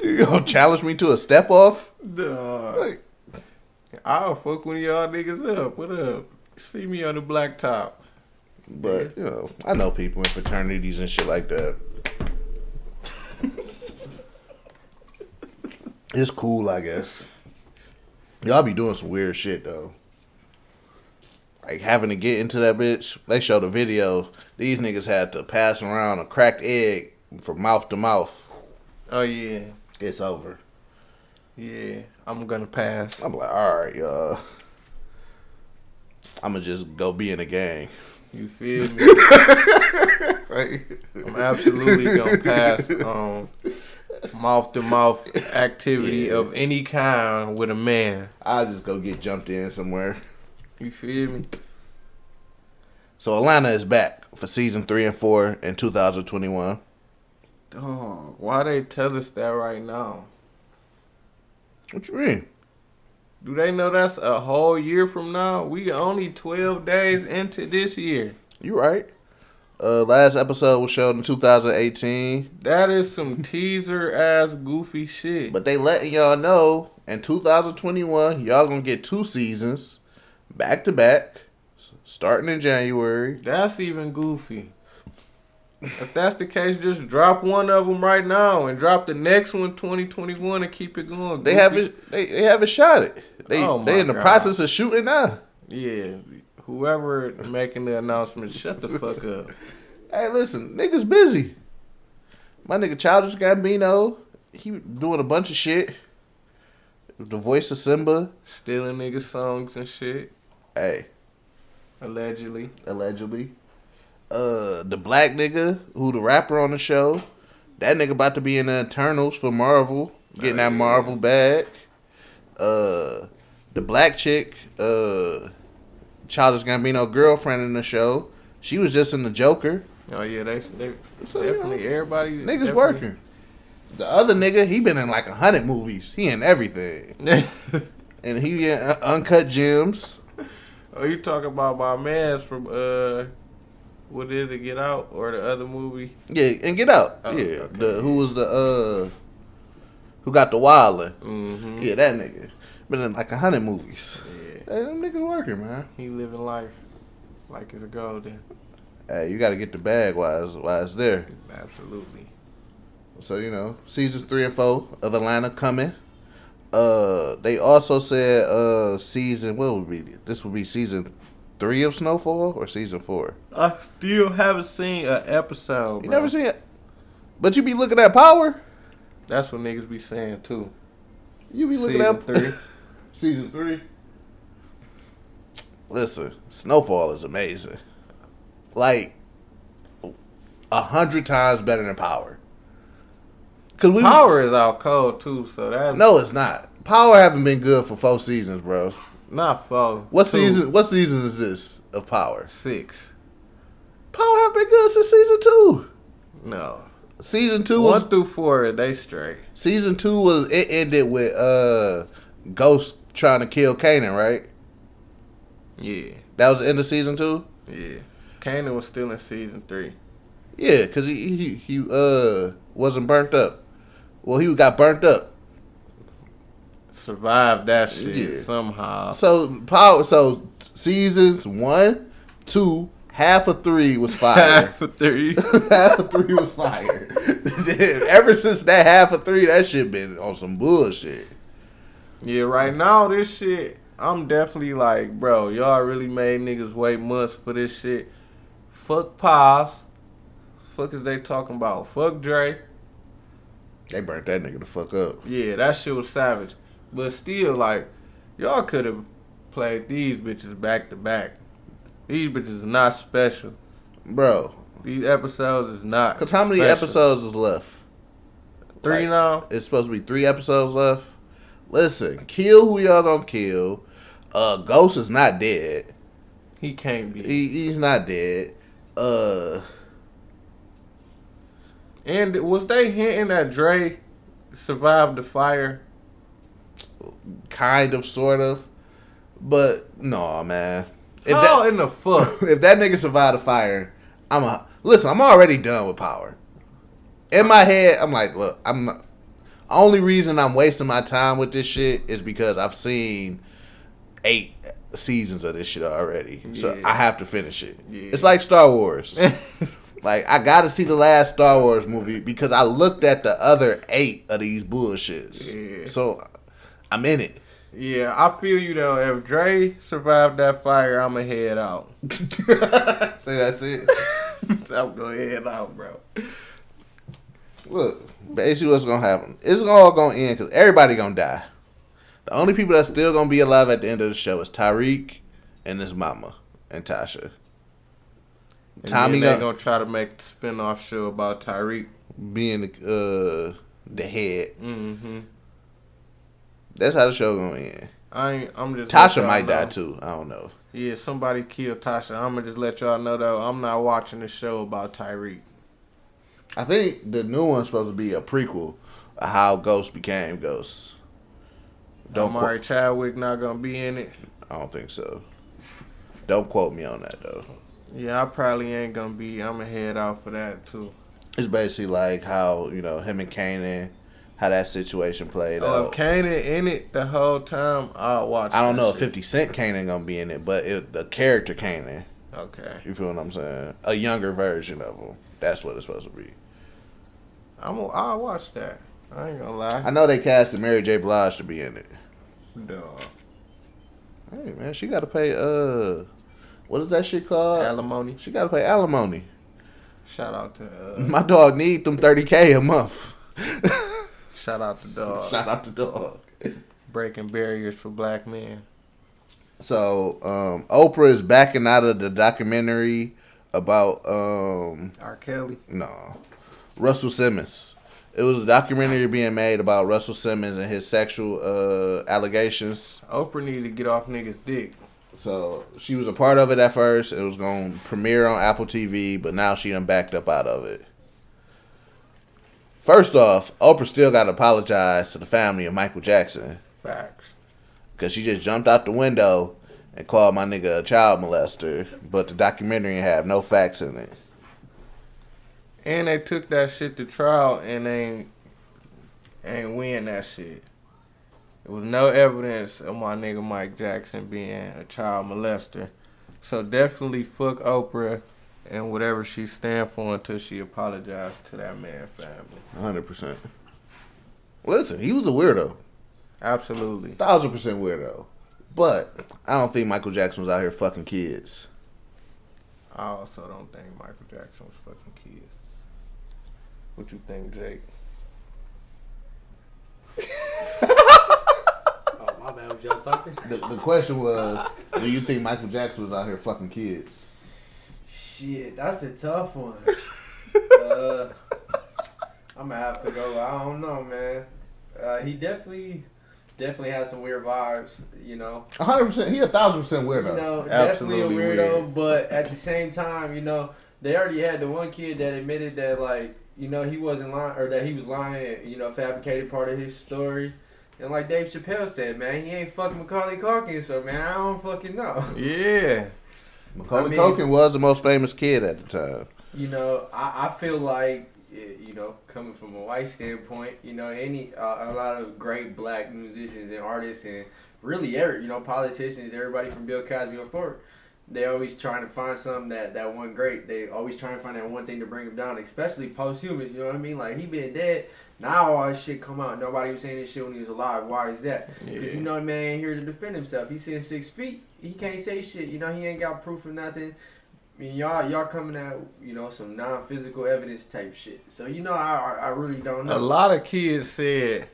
you gonna challenge me to a step off?
Dog.
Like,
I'll fuck one of y'all niggas up. What up? See me on the blacktop.
but you know, I know people in fraternities and shit like that. It's cool, I guess. Y'all be doing some weird shit though. Like having to get into that bitch. They showed a video. These niggas had to pass around a cracked egg from mouth to mouth.
Oh yeah.
It's over.
Yeah. I'm gonna pass.
I'm like, all right, y'all. I'ma just go be in a gang.
You feel me? *laughs* right. I'm absolutely gonna pass on mouth to mouth *laughs* activity of any kind with a man.
I'll just go get jumped in somewhere.
You feel me?
So Atlanta is back for season three and four in 2021.
Dog, why they tell us that right now?
What you mean?
Do they know that's a whole year from now? We only 12 days into this year.
You right. Uh, last episode was showed in 2018,
That is some teaser ass goofy shit.
but they letting y'all know in 2021 y'all gonna get two seasons back to back, starting in January.
That's even goofy. If that's the case, just drop one of them right now and drop the next one 2021 and keep it going.
They haven't They, they haven't shot it. They
Oh
they in the
God.
process of shooting now.
Yeah, whoever making the announcement, shut the fuck up.
Hey, listen, niggas busy. My nigga Childish Gambino, he doing a bunch of shit. The voice of Simba.
Stealing niggas songs and shit,
Hey,
allegedly.
allegedly. Uh, the black nigga who the rapper on the show, that nigga about to be in the Eternals for Marvel, getting that Marvel back. Uh, the black chick, uh, Childish Gambino girlfriend in the show, she was just in the Joker.
Oh yeah, they, they
So, you know,
definitely everybody
Niggas
definitely-
working. The other nigga, he been in like a hundred movies. He in everything, *laughs* and he in uh, Uncut Gems.
oh, you talking about my man's from uh, what is it? Get Out or the other movie?
Yeah, and Get Out.
Oh,
yeah,
okay.
the who was the uh, who got the wildin'?
Mm-hmm.
Yeah, that nigga been in like a hundred movies.
Yeah,
Hey, them niggas working, man.
he living life like it's a golden.
Hey, you got to get the bag while it's, while it's there.
Absolutely.
So you know, seasons three and four of Atlanta coming. Uh, they also said uh season what would be this would be season three of Snowfall or season four.
I still haven't seen an episode.
You
bro.
never seen it, but you be looking at Power.
That's what niggas be saying too.
You be looking
Season
at
three. *laughs*
season three. Listen, Snowfall is amazing. Like a hundred times better than Power. Cause we
Power is out cold too, so that
no, it's not. Power haven't been good for four seasons, bro.
not four.
What
two,
season? What season is this of Power?
Six.
Power have been good since season two.
No.
Season two was
One through four, they straight.
season two was it ended with uh Ghost trying to kill Kanan, right?
Yeah,
That was the end of season two.
yeah. Kanan was still in season three.
Yeah, cause he he, he uh wasn't burnt up. Well, he got burnt up.
Survived that shit
Yeah.
somehow.
So power. So seasons one, two, half of three was *laughs* fire.
Half of three. *laughs*
half of three was fire. *laughs* Ever since that half of three, that shit been on some bullshit.
yeah, right now this shit, I'm definitely like, bro, y'all really made niggas wait months for this shit. Fuck Paz. Fuck is they talking about? Fuck Dre.
They burnt that nigga the fuck up.
Yeah, that shit was savage. But still, like, y'all could have played these bitches back to back. These bitches is not special.
Bro,
These episodes is not.
cause how many
special.
episodes is left?
Three
like-
now.
It's supposed to be three episodes left. Listen, kill who y'all gonna kill. Uh, Ghost is not dead.
He can't be.
He, he's not dead. Uh,
And was they hinting that Dre survived the fire?
kind of, sort of, but no, man. If
How
that,
in the fuck? *laughs*
if that nigga survived the fire, I'm a listen. I'm already done with power. In my head, I'm like, look, I'm. Only reason I'm wasting my time with this shit is because I've seen eight seasons of this shit already, so I have to finish it.
Yeah.
It's like Star Wars. *laughs* like I got to see the last Star Wars movie because I looked at the other eight of these bullshits.
Yeah.
So I'm in it.
yeah, I feel you though. If Dre survived that fire, I'ma head out. *laughs* *laughs*
Say that's it.
I'm gonna head out, bro.
Look, basically what's gonna happen? It's all gonna end because everybody gonna die. The only people that's still gonna be alive at the end of the show is Tariq and his mama and Tasha.
And
Tommy gonna,
gonna try to make the spin-off show about Tariq.
being the, uh, the head.
Mm-hmm.
That's how the show gonna end.
I ain't. I'm just.
Tasha might die too. I don't know.
Yeah, somebody killed Tasha. I'm gonna just let y'all know though. I'm not watching the show about Tariq.
I think the new one's supposed to be a prequel of how Ghost became Ghost. Don't
Amari
quote,
Chadwick not gonna be in it.
I don't think so. Don't quote me on that though.
Yeah, I probably ain't gonna be. I'm gonna head out for that too.
It's basically like how you know him and Kanan, how that situation played
Oh,
out.
if Kanan in it the whole time, I'll watch.
I don't know if. Fifty Cent Kanan gonna be in it, but it, the character Kanan,
Okay,
you feel what I'm saying? A younger version of him. That's what it's supposed to be.
I'm. I'll watch that. I ain't gonna lie.
I know they casted Mary J. Blige to be in it.
Dog.
Hey man, she got to pay uh, what is that shit called?
Alimony.
she got to pay alimony.
Shout out to. Uh,
My dog need them thirty k a month. *laughs*
shout out to dog.
Shout out to dog.
Breaking barriers for black men.
So um, Oprah is backing out of the documentary about um,
R. Kelly.
no Russell Simmons. It was a documentary being made about Russell Simmons and his sexual uh, allegations.
Oprah needed to get off niggas' dick.
So she was a part of it at first. It was going to premiere on Apple TV, but now she done backed up out of it. First off, Oprah still got to apologize to the family of Michael Jackson
Facts.
because she just jumped out the window and called my nigga a child molester, but the documentary have no facts in it.
And they took that shit to trial and ain't ain't win that shit. There was no evidence of my nigga Mike Jackson being a child molester. So definitely fuck Oprah and whatever she stand for until she apologized to that man family.
100%. Listen, he was a weirdo.
Absolutely.
Thousand percent weirdo. But I don't think Michael Jackson was out here fucking kids.
I also don't think Michael Jackson was fucking. What you think, Jake? *laughs*
Oh, my bad. Was y'all talking?
The, the question was, do you think Michael Jackson was out here fucking kids?
Shit, that's a tough one. *laughs* uh, I'm gonna have to go. I don't know, man. Uh, he definitely, definitely has some weird vibes. You know,
100%. He a thousand percent
you
weirdo.
know,
Absolutely
definitely a weirdo.
weird.
But at the same time, you know, they already had the one kid that admitted that, like, you know, he wasn't lying or that he was lying. You know, fabricated part of his story. And like Dave Chappelle said, man, he ain't fucking Macaulay Culkin, so man, I don't fucking know. *laughs*
Yeah.
Macaulay
I mean-
Culkin was the most famous kid at the time.
You know, I, I feel like, eh, you know, coming from a white standpoint, you know, any uh, a lot of great black musicians and artists and really every, you know, politicians, everybody from Bill Cosby on forward, they always trying to find something that that one great. They always trying to find that one thing to bring him down, especially posthumous. You know what I mean? Like he been dead. Now all this shit come out. Nobody was saying this shit when he was alive. Why is that? Because
Yeah.
you know, man ain't here to defend himself. He's sitting six feet. He can't say shit. You know, he ain't got proof of nothing. I mean, y'all y'all coming out, you know, some non-physical evidence type shit. So you know, I I, I really don't know.
A lot of kids said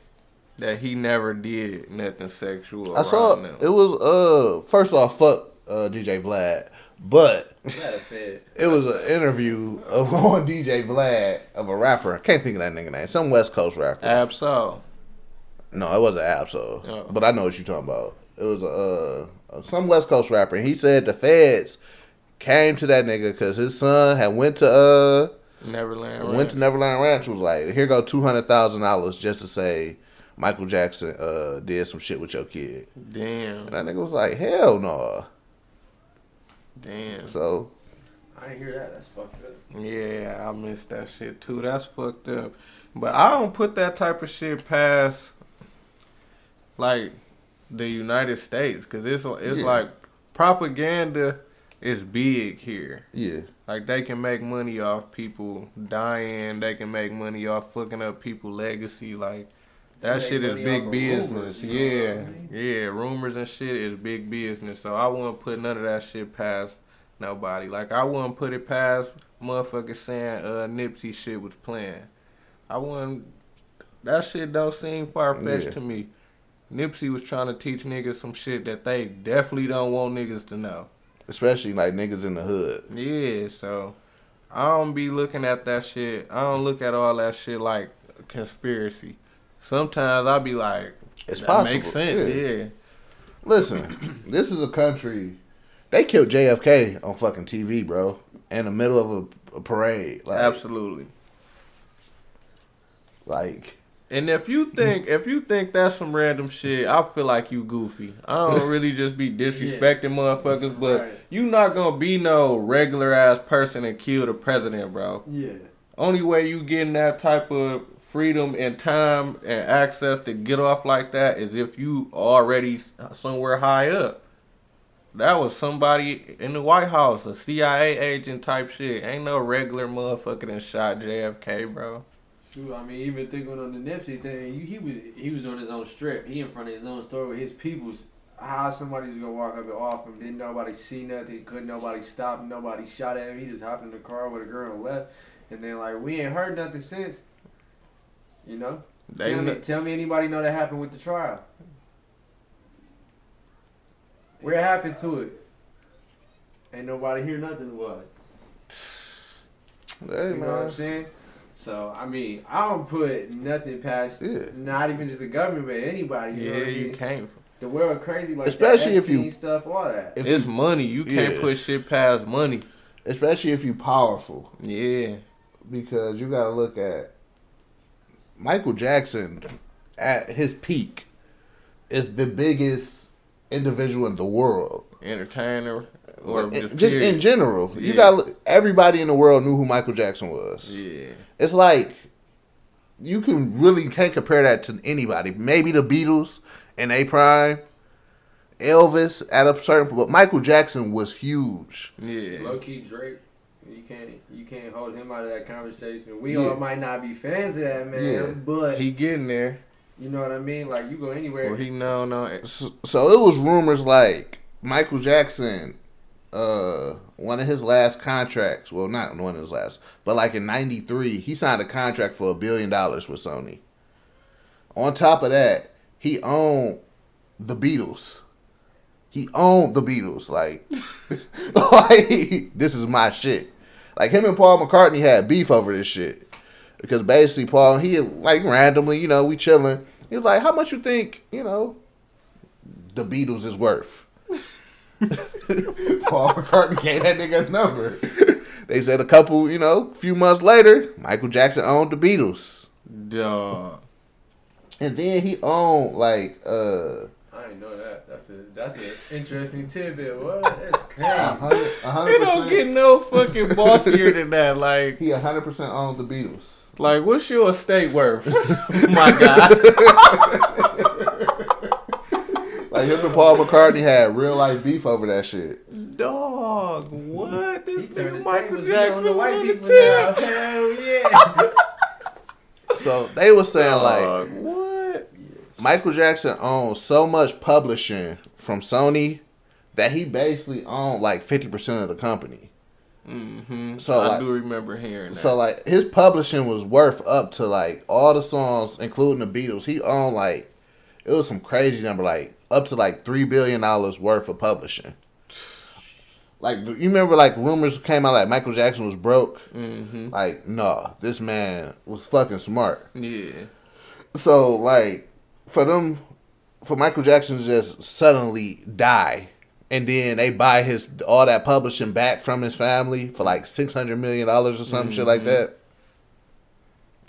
that he never did nothing sexual.
I saw
them.
it was uh first off fuck uh, DJ Vlad, but *laughs*
it.
was an interview of *laughs* on DJ Vlad of a rapper. I can't think of that nigga name. Some West Coast rapper.
Ab-Soul.
No, it wasn't Ab-Soul.
Oh.
But I know what you're talking about. It was a uh, some West Coast rapper. And he said the feds came to that nigga because his son had went to uh
Neverland.
went to Neverland Ranch. Was like, here go two hundred thousand dollars just to say Michael Jackson uh did some shit with your kid.
Damn.
And that nigga was like, hell no.
Damn.
So
I didn't hear that. That's fucked up.
Yeah, I missed that shit too. That's fucked up. But I don't put that type of shit past like the United States because it's it's
Yeah.
like propaganda is big here.
yeah,
Like they can make money off people dying. They can make money off fucking up people' legacy. Like that shit is big business.
rumors,
yeah,
I mean?
yeah. Rumors and shit is big business. So I wouldn't put none of that shit past nobody. Like I wouldn't put it past motherfuckers saying uh Nipsey shit was playing. I wouldn't. That shit don't seem far fetched
Yeah.
to me. Nipsey was trying to teach niggas some shit that they definitely don't want niggas to know.
especially like niggas in the hood.
Yeah, so I don't be looking at that shit. I don't look at all that shit like a conspiracy. Sometimes I'll be like,
It's
that
possible.
makes sense.
Yeah.
Yeah.
Listen, *clears throat* this is a country. They killed JFK on fucking TV, bro, in the middle of a, a parade. Like,
absolutely.
Like,
And if you think if you think that's some random shit, I feel like you goofy. I don't *laughs* really just be disrespecting motherfuckers, but
Right.
you not gonna be no regular ass person and kill the president, bro.
Yeah.
Only way you getting that type of freedom and time and access to get off like that is if you already somewhere high up. That was somebody in the White House, a CIA agent type shit. Ain't no regular motherfucker that shot JFK, bro.
Shoot, I mean, even thinking on the Nipsey thing, he was he was on his own strip. He in front of his own store with his peoples. How somebody's gonna walk up and off him? Didn't nobody see nothing? Couldn't nobody stop? him, Nobody shot at him. He just hopped in the car with a girl and left. And then like we ain't heard nothing since. You know.
They
tell, me,
kn-
tell me anybody know that happened with the trial. Where happened to it? Ain't nobody hear nothing about it.
hey
You know what I'm saying? So I mean, I don't put nothing past
Yeah.
not even just the government, but anybody. You know
Yeah,
what I
you
mean?
can't.
The world crazy like
Especially
that,
if you-
stuff, all that.
If
It's
you-
money. You can't
Yeah.
put shit past money.
especially if you powerful,
Yeah.
because you gotta look at Michael Jackson at his peak is the biggest individual in the world.
Entertainer or just,
just in general, you got everybody in the world knew who Michael Jackson was.
Yeah.
It's like you can really can't compare that to anybody. Maybe the Beatles and a prime, Elvis at a certain, point, but Michael Jackson was huge.
Yeah.
Low key Drake. You can't you can't hold him out of that conversation. We
Yeah.
all might not be fans of that man,
Yeah.
but
He getting there.
you know what I mean. Like you go anywhere.
Well, he know no.
So, so it was rumors like Michael Jackson, uh, one of his last contracts. Well, not one of his last, but like in '93, he signed a contract for a billion dollars with Sony. On top of that, he owned the Beatles. He owned the Beatles. Like, *laughs* like this is my shit. Like him and Paul McCartney had beef over this shit because basically Paul he like randomly, you know, we chilling. He was like, "How much you think, you know, the Beatles is worth?" *laughs* Paul McCartney gave that nigga a number. *laughs* they said a couple, you know, few months later, Michael Jackson owned the Beatles,
Dog.
and then he owned like uh
I didn't know that. That's a that's an interesting tidbit. What? That's *laughs*
a
crazy.
hundred, a hundred
It don't get no fucking bossier than that. Like,
He hundred percent owned the Beatles.
like, what's your estate worth, *laughs* *laughs* my guy?
Like him and Paul McCartney had real life beef over that shit.
Dog, what? This
turned
nigga Michael
tables, on
Jackson
the white
on
people
the
now. Hell yeah.
So they were saying like
what?
Michael Jackson owned so much publishing from Sony that he basically owned like fifty percent of the company.
Mm-hmm.
So,
I
like-
do remember hearing that.
So like his publishing was worth up to like all the songs, including the Beatles. He owned like it was some crazy number, like up to like three billion dollars worth of publishing. Like you remember, like rumors came out like Michael Jackson was broke.
mm-hmm.
Like no, this man was fucking smart.
Yeah.
So like for them, for Michael Jackson to just suddenly die, and then they buy his all that publishing back from his family for like six hundred million dollars or some shit like mm-hmm. that.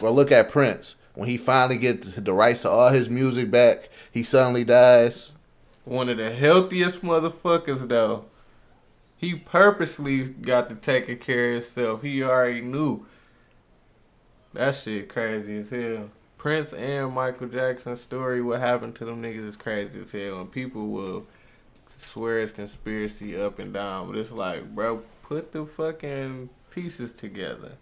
Or look at Prince when he finally gets the rights to all his music back, he suddenly dies.
One of the healthiest motherfuckers though. He purposely got to taking care of himself. He already knew. That shit crazy as hell. Prince and Michael Jackson's story, what happened to them niggas is crazy as hell. And people will swear it's conspiracy up and down. But it's like, bro, put the fucking pieces together.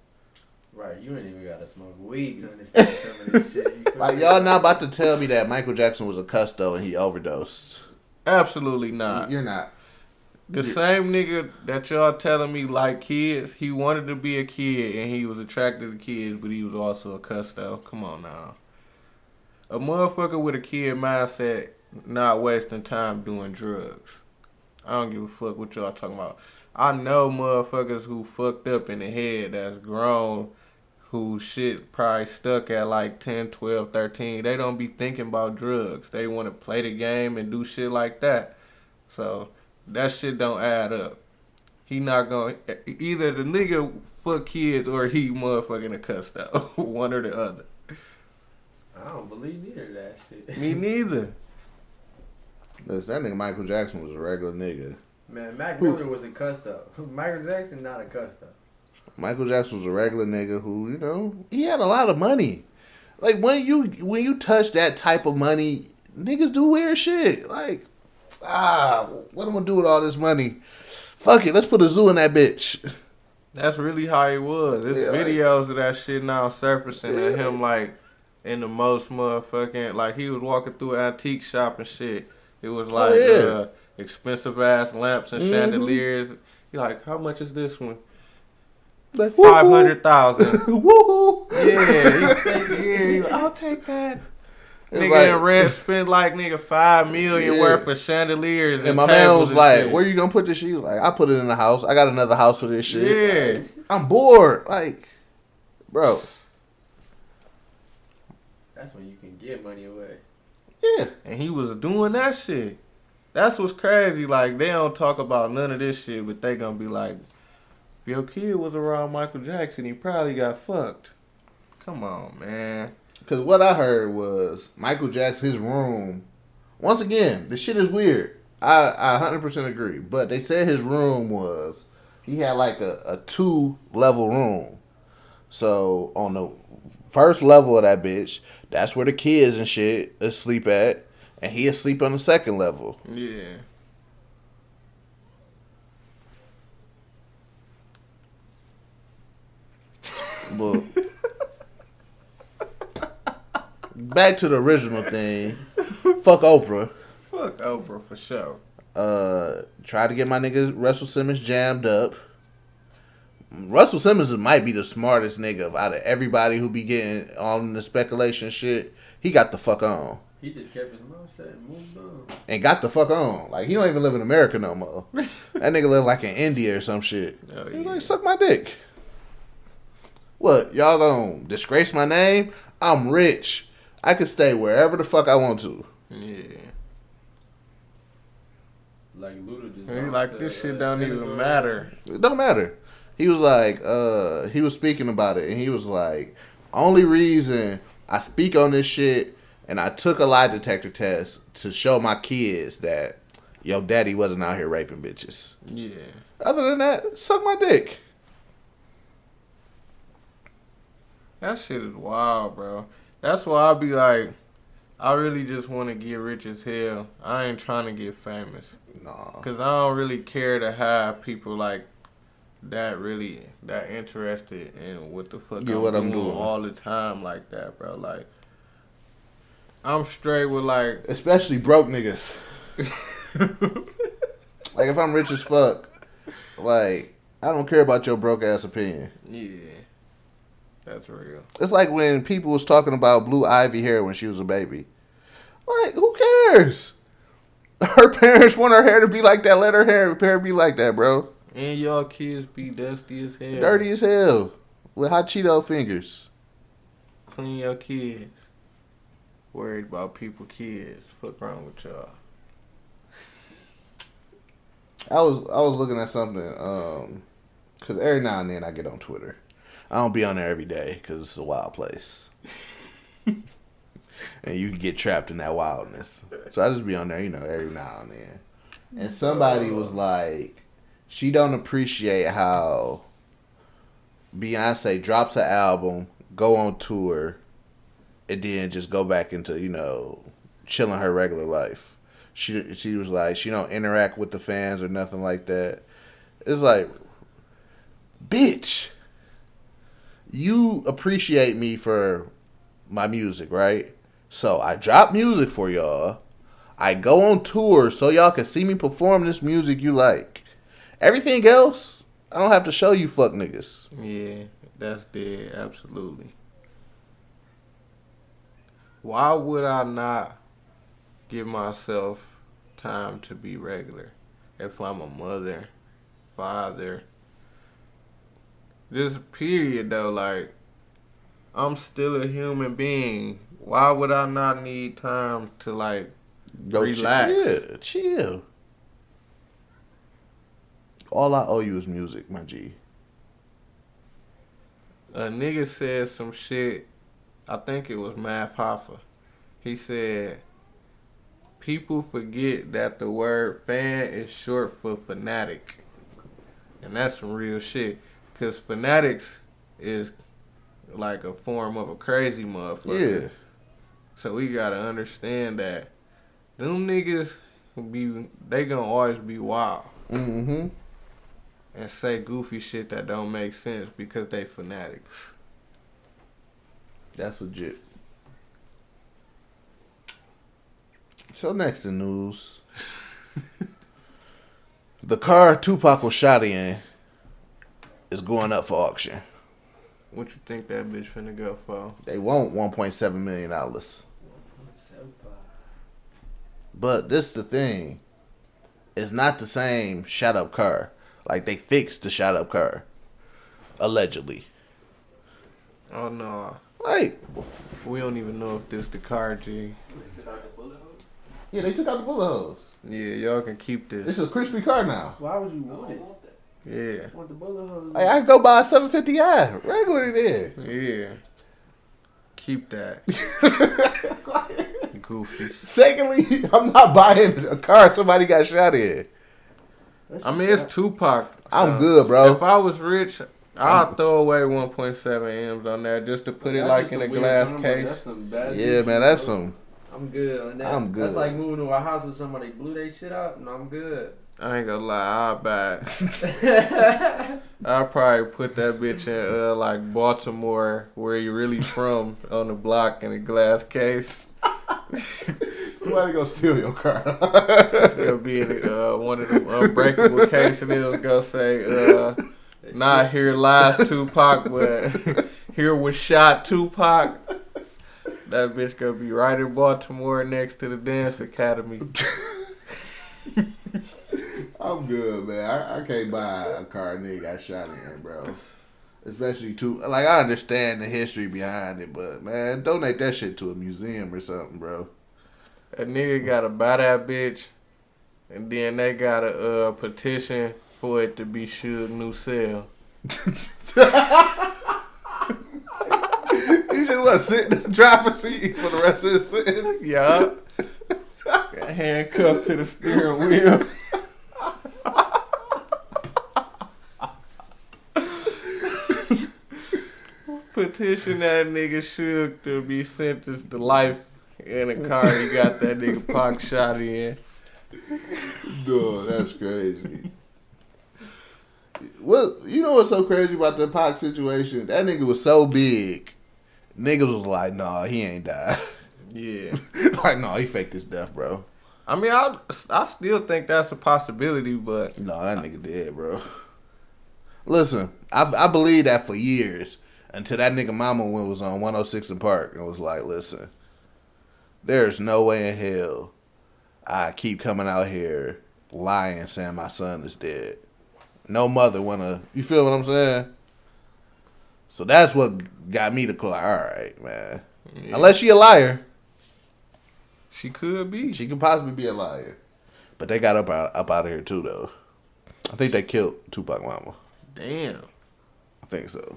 Right, you ain't even gotta smoke weed to understand some of this shit. You *laughs*
like, y'all not about to tell me that Michael Jackson was a custo and he overdosed.
Absolutely not.
You're not.
The same nigga that y'all telling me like kids, he wanted to be a kid and he was attracted to kids, but he was also a custo. Come on now. A motherfucker with a kid mindset not wasting time doing drugs. I don't give a fuck what y'all talking about. I know motherfuckers who fucked up in the head that's grown who shit probably stuck at like 10, 12, 13. They don't be thinking about drugs. They want to play the game and do shit like that. So that shit don't add up. He not going to either the nigga fuck kids or he motherfucking a cuss though. *laughs* One or the other.
I don't believe neither of that shit.
Me neither.
Listen, that nigga Michael Jackson was a regular nigga.
Man, Mac Miller was a cuss though. *laughs* Michael Jackson not a cuss though.
Michael Jackson was a regular nigga who, you know, he had a lot of money. Like when you when you touch that type of money, niggas do weird shit. Like, ah, what am I gonna do with all this money? Fuck it, let's put a zoo in that bitch.
That's really how he was. There's
Yeah, like-
videos of that shit now surfacing of him like in the most motherfucking like he was walking through an antique shop and shit. It was like
Oh, yeah.
uh, expensive ass lamps and
Mhm.
chandeliers. He like, how much is this one?
Like
Five hundred thousand. *laughs*
Woohoo!
Yeah, he *laughs* take, yeah, he like, I'll take that.
It's
nigga
like-
in red spent like nigga five million
Yeah.
worth of chandeliers and,
And my man was like,
shit.
"Where you gonna put this shit?" Like, "I put it in the house. I got another house for this shit.
Yeah.
I'm bored. Like, bro,
That's when you can get money away.
yeah,
And he was doing that shit. That's what's crazy. Like they don't talk about none of this shit, but they gonna be like, if your kid was around Michael Jackson, he probably got fucked. Come on, man.
Because what I heard was Michael Jackson's room. Once again, the shit is weird. I, I 100% agree. But they said his room was, he had like a, a two level room. So on the first level of that bitch, that's where the kids and shit sleep at. And he asleep on the second level.
Yeah.
But back to the original thing. Fuck Oprah.
Fuck Oprah for sure.
Uh, tried to get my nigga Russell Simmons jammed up. Russell Simmons might be the smartest nigga out of everybody who be getting on the speculation shit. He got the fuck on
He just kept his mouth shut and moved on.
and got the fuck on. Like he don't even live in America no more. *laughs* that nigga live like in India or some shit.
Oh,
He
yeah.
like suck my dick. What y'all gonna disgrace my name? I'm rich. I can stay wherever the fuck I want to.
Yeah.
Like Luda just.
He like this shit
uh,
don't even matter.
It don't matter. He was like, uh, he was speaking about it, and he was like, only reason I speak on this shit, and I took a lie detector test to show my kids that yo daddy wasn't out here raping bitches.
Yeah.
Other than that, suck my dick.
That shit is wild, bro. That's why I be like, I really just want to get rich as hell. I ain't trying to get famous.
Nah.
Cause I don't really care to have people like that really that interested in what the fuck
Yeah,
I'm,
what I'm
doing,
doing.
all the time like that, bro. Like I'm straight with like
Especially broke niggas. *laughs* Like if I'm rich as fuck, like I don't care about your broke ass opinion.
yeah. That's real.
It's like when people was talking about Blue Ivy hair when she was a baby. Like, who cares? *laughs* Her parents want her hair to be like that. Let her hair, hair be like that, bro.
And y'all kids be dusty as hell.
Dirty as hell with hot Cheeto fingers.
Clean your kids. Worried about people kids. Fuck wrong with y'all.
I was I was looking at something um because every now and then I get on Twitter. I don't be on there every day because it's a wild place, *laughs* and you can get trapped in that wildness. So I just be on there, you know, every now and then. And somebody was like, she don't appreciate how Beyonce drops an album, go on tour, and then just go back into you know chilling her regular life. She she was like she don't interact with the fans or nothing like that. It's like, bitch, you appreciate me for my music, right? So I drop music for y'all. I go on tour so y'all can see me perform this music you like. Everything else, I don't have to show you fuck niggas.
Yeah, that's dead. Absolutely. Why would I not give myself time to be regular if I'm a mother, father? Just period though, like I'm still a human being. Why would I not need time to like
Go
Relax.
Chill, chill. All I owe you is music, my G.
a nigga said some shit. I think it was Math Hoffa. He said, "People forget that the word fan is short for fanatic, and that's some real shit. Cause fanatics is like a form of a crazy motherfucker.
Yeah.
So we gotta understand that them niggas be they gonna always be wild
Mm-hmm.
and say goofy shit that don't make sense because they fanatics.
That's legit. So next in news. *laughs* the car Tupac was shot in is going up for auction.
What you think that bitch finna go for?
They want one point seven million dollars. But this the thing. It's not the same shot up car. Like they fixed the shot up car. Allegedly.
Oh no,
Like
we don't even know if this the car G.
Yeah, they took out the bullet holes.
Yeah, y'all can keep
This
this.
is a crispy car now.
Why would you want it?
Yeah,
Want the bullet hole?
Like I can go buy a 750i regularly there.
yeah. Keep that. *laughs* Goofies.
Secondly, I'm not buying a car somebody got shot in.
I mean, it's Tupac.
I'm
so
good, bro.
If I was rich, I'd throw away 1.7 M's on that just to put it like in a glass
combo.
case.
That's some bad
Yeah, man, that's
bro.
some.
I'm good on that.
I'm good.
That's
good.
like moving to a house with somebody blew their shit up, and I'm good.
I ain't gonna lie, I'll buy *laughs* it. I'll probably put that bitch in uh, like Baltimore, where you really from, on the block in a glass case. *laughs*
Somebody gonna steal your car.
It's gonna be in uh, one of them unbreakable *laughs* cases. It was gonna say, uh, "Not here lies Tupac, but here was shot Tupac." That bitch gonna be right in Baltimore next to the dance academy.
I'm good, man. I, I can't buy a car a nigga got shot in, bro. Especially to like I understand the history behind it, but man, donate that shit to a museum or something, bro.
A nigga gotta buy that bitch, and then they gotta uh, petition for it to be Suge New Cell. *laughs*
He just want to sit in the driver's seat for the rest of his sentence.
Yeah. Got *laughs* handcuffed to the steering wheel. *laughs* Petition that nigga Suge to be sentenced to life in a car he got that nigga Pac shot in.
No, that's crazy. Well, you know what's so crazy about the Pac situation? That nigga was so big. Niggas was like, nah, he ain't died.
Yeah. *laughs*
like, no, he faked his death, bro.
I mean, I, I still think that's a possibility, but
No, that nigga dead, bro. Listen, I I believe that for years until that nigga mama when was on 106 and Park and was like, listen, there's no way in hell I keep coming out here lying saying my son is dead. No mother wanna, you feel what I'm saying? So that's what got me to call. All right, man. Unless she a liar,
she could be.
she could possibly be a liar. But they got up out, up out of here too, though. I think they killed Tupac mama.
Damn.
I think so.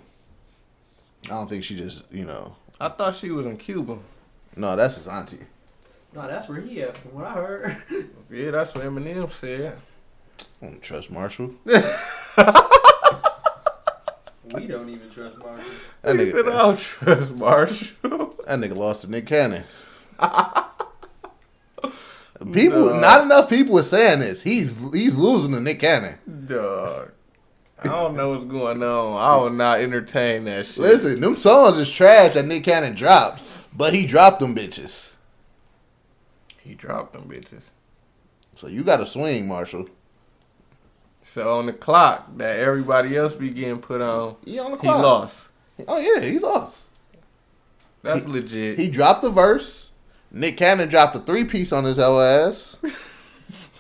I don't think she just, you know.
I thought she was in Cuba.
No, that's his auntie.
No, that's where he at, from what I heard. *laughs*
Yeah, that's what Eminem said.
I don't trust Marshall. *laughs*
we don't even trust Marshall.
That
He said, I
nigga,
don't trust Marshall. *laughs*
that nigga lost to Nick Cannon. people,
No.
not enough people are saying this. He's he's losing to Nick Cannon.
Dog. I don't know what's going on. I will not entertain that shit.
Listen, them songs is trash that Nick Cannon dropped, but he dropped them bitches.
He dropped them bitches.
So you got to swing, Marshall.
So on the clock that everybody else be getting put on,
He on the
he lost.
Oh yeah, he lost.
That's legit.
He dropped the verse. Nick Cannon dropped a three piece on his ass *laughs*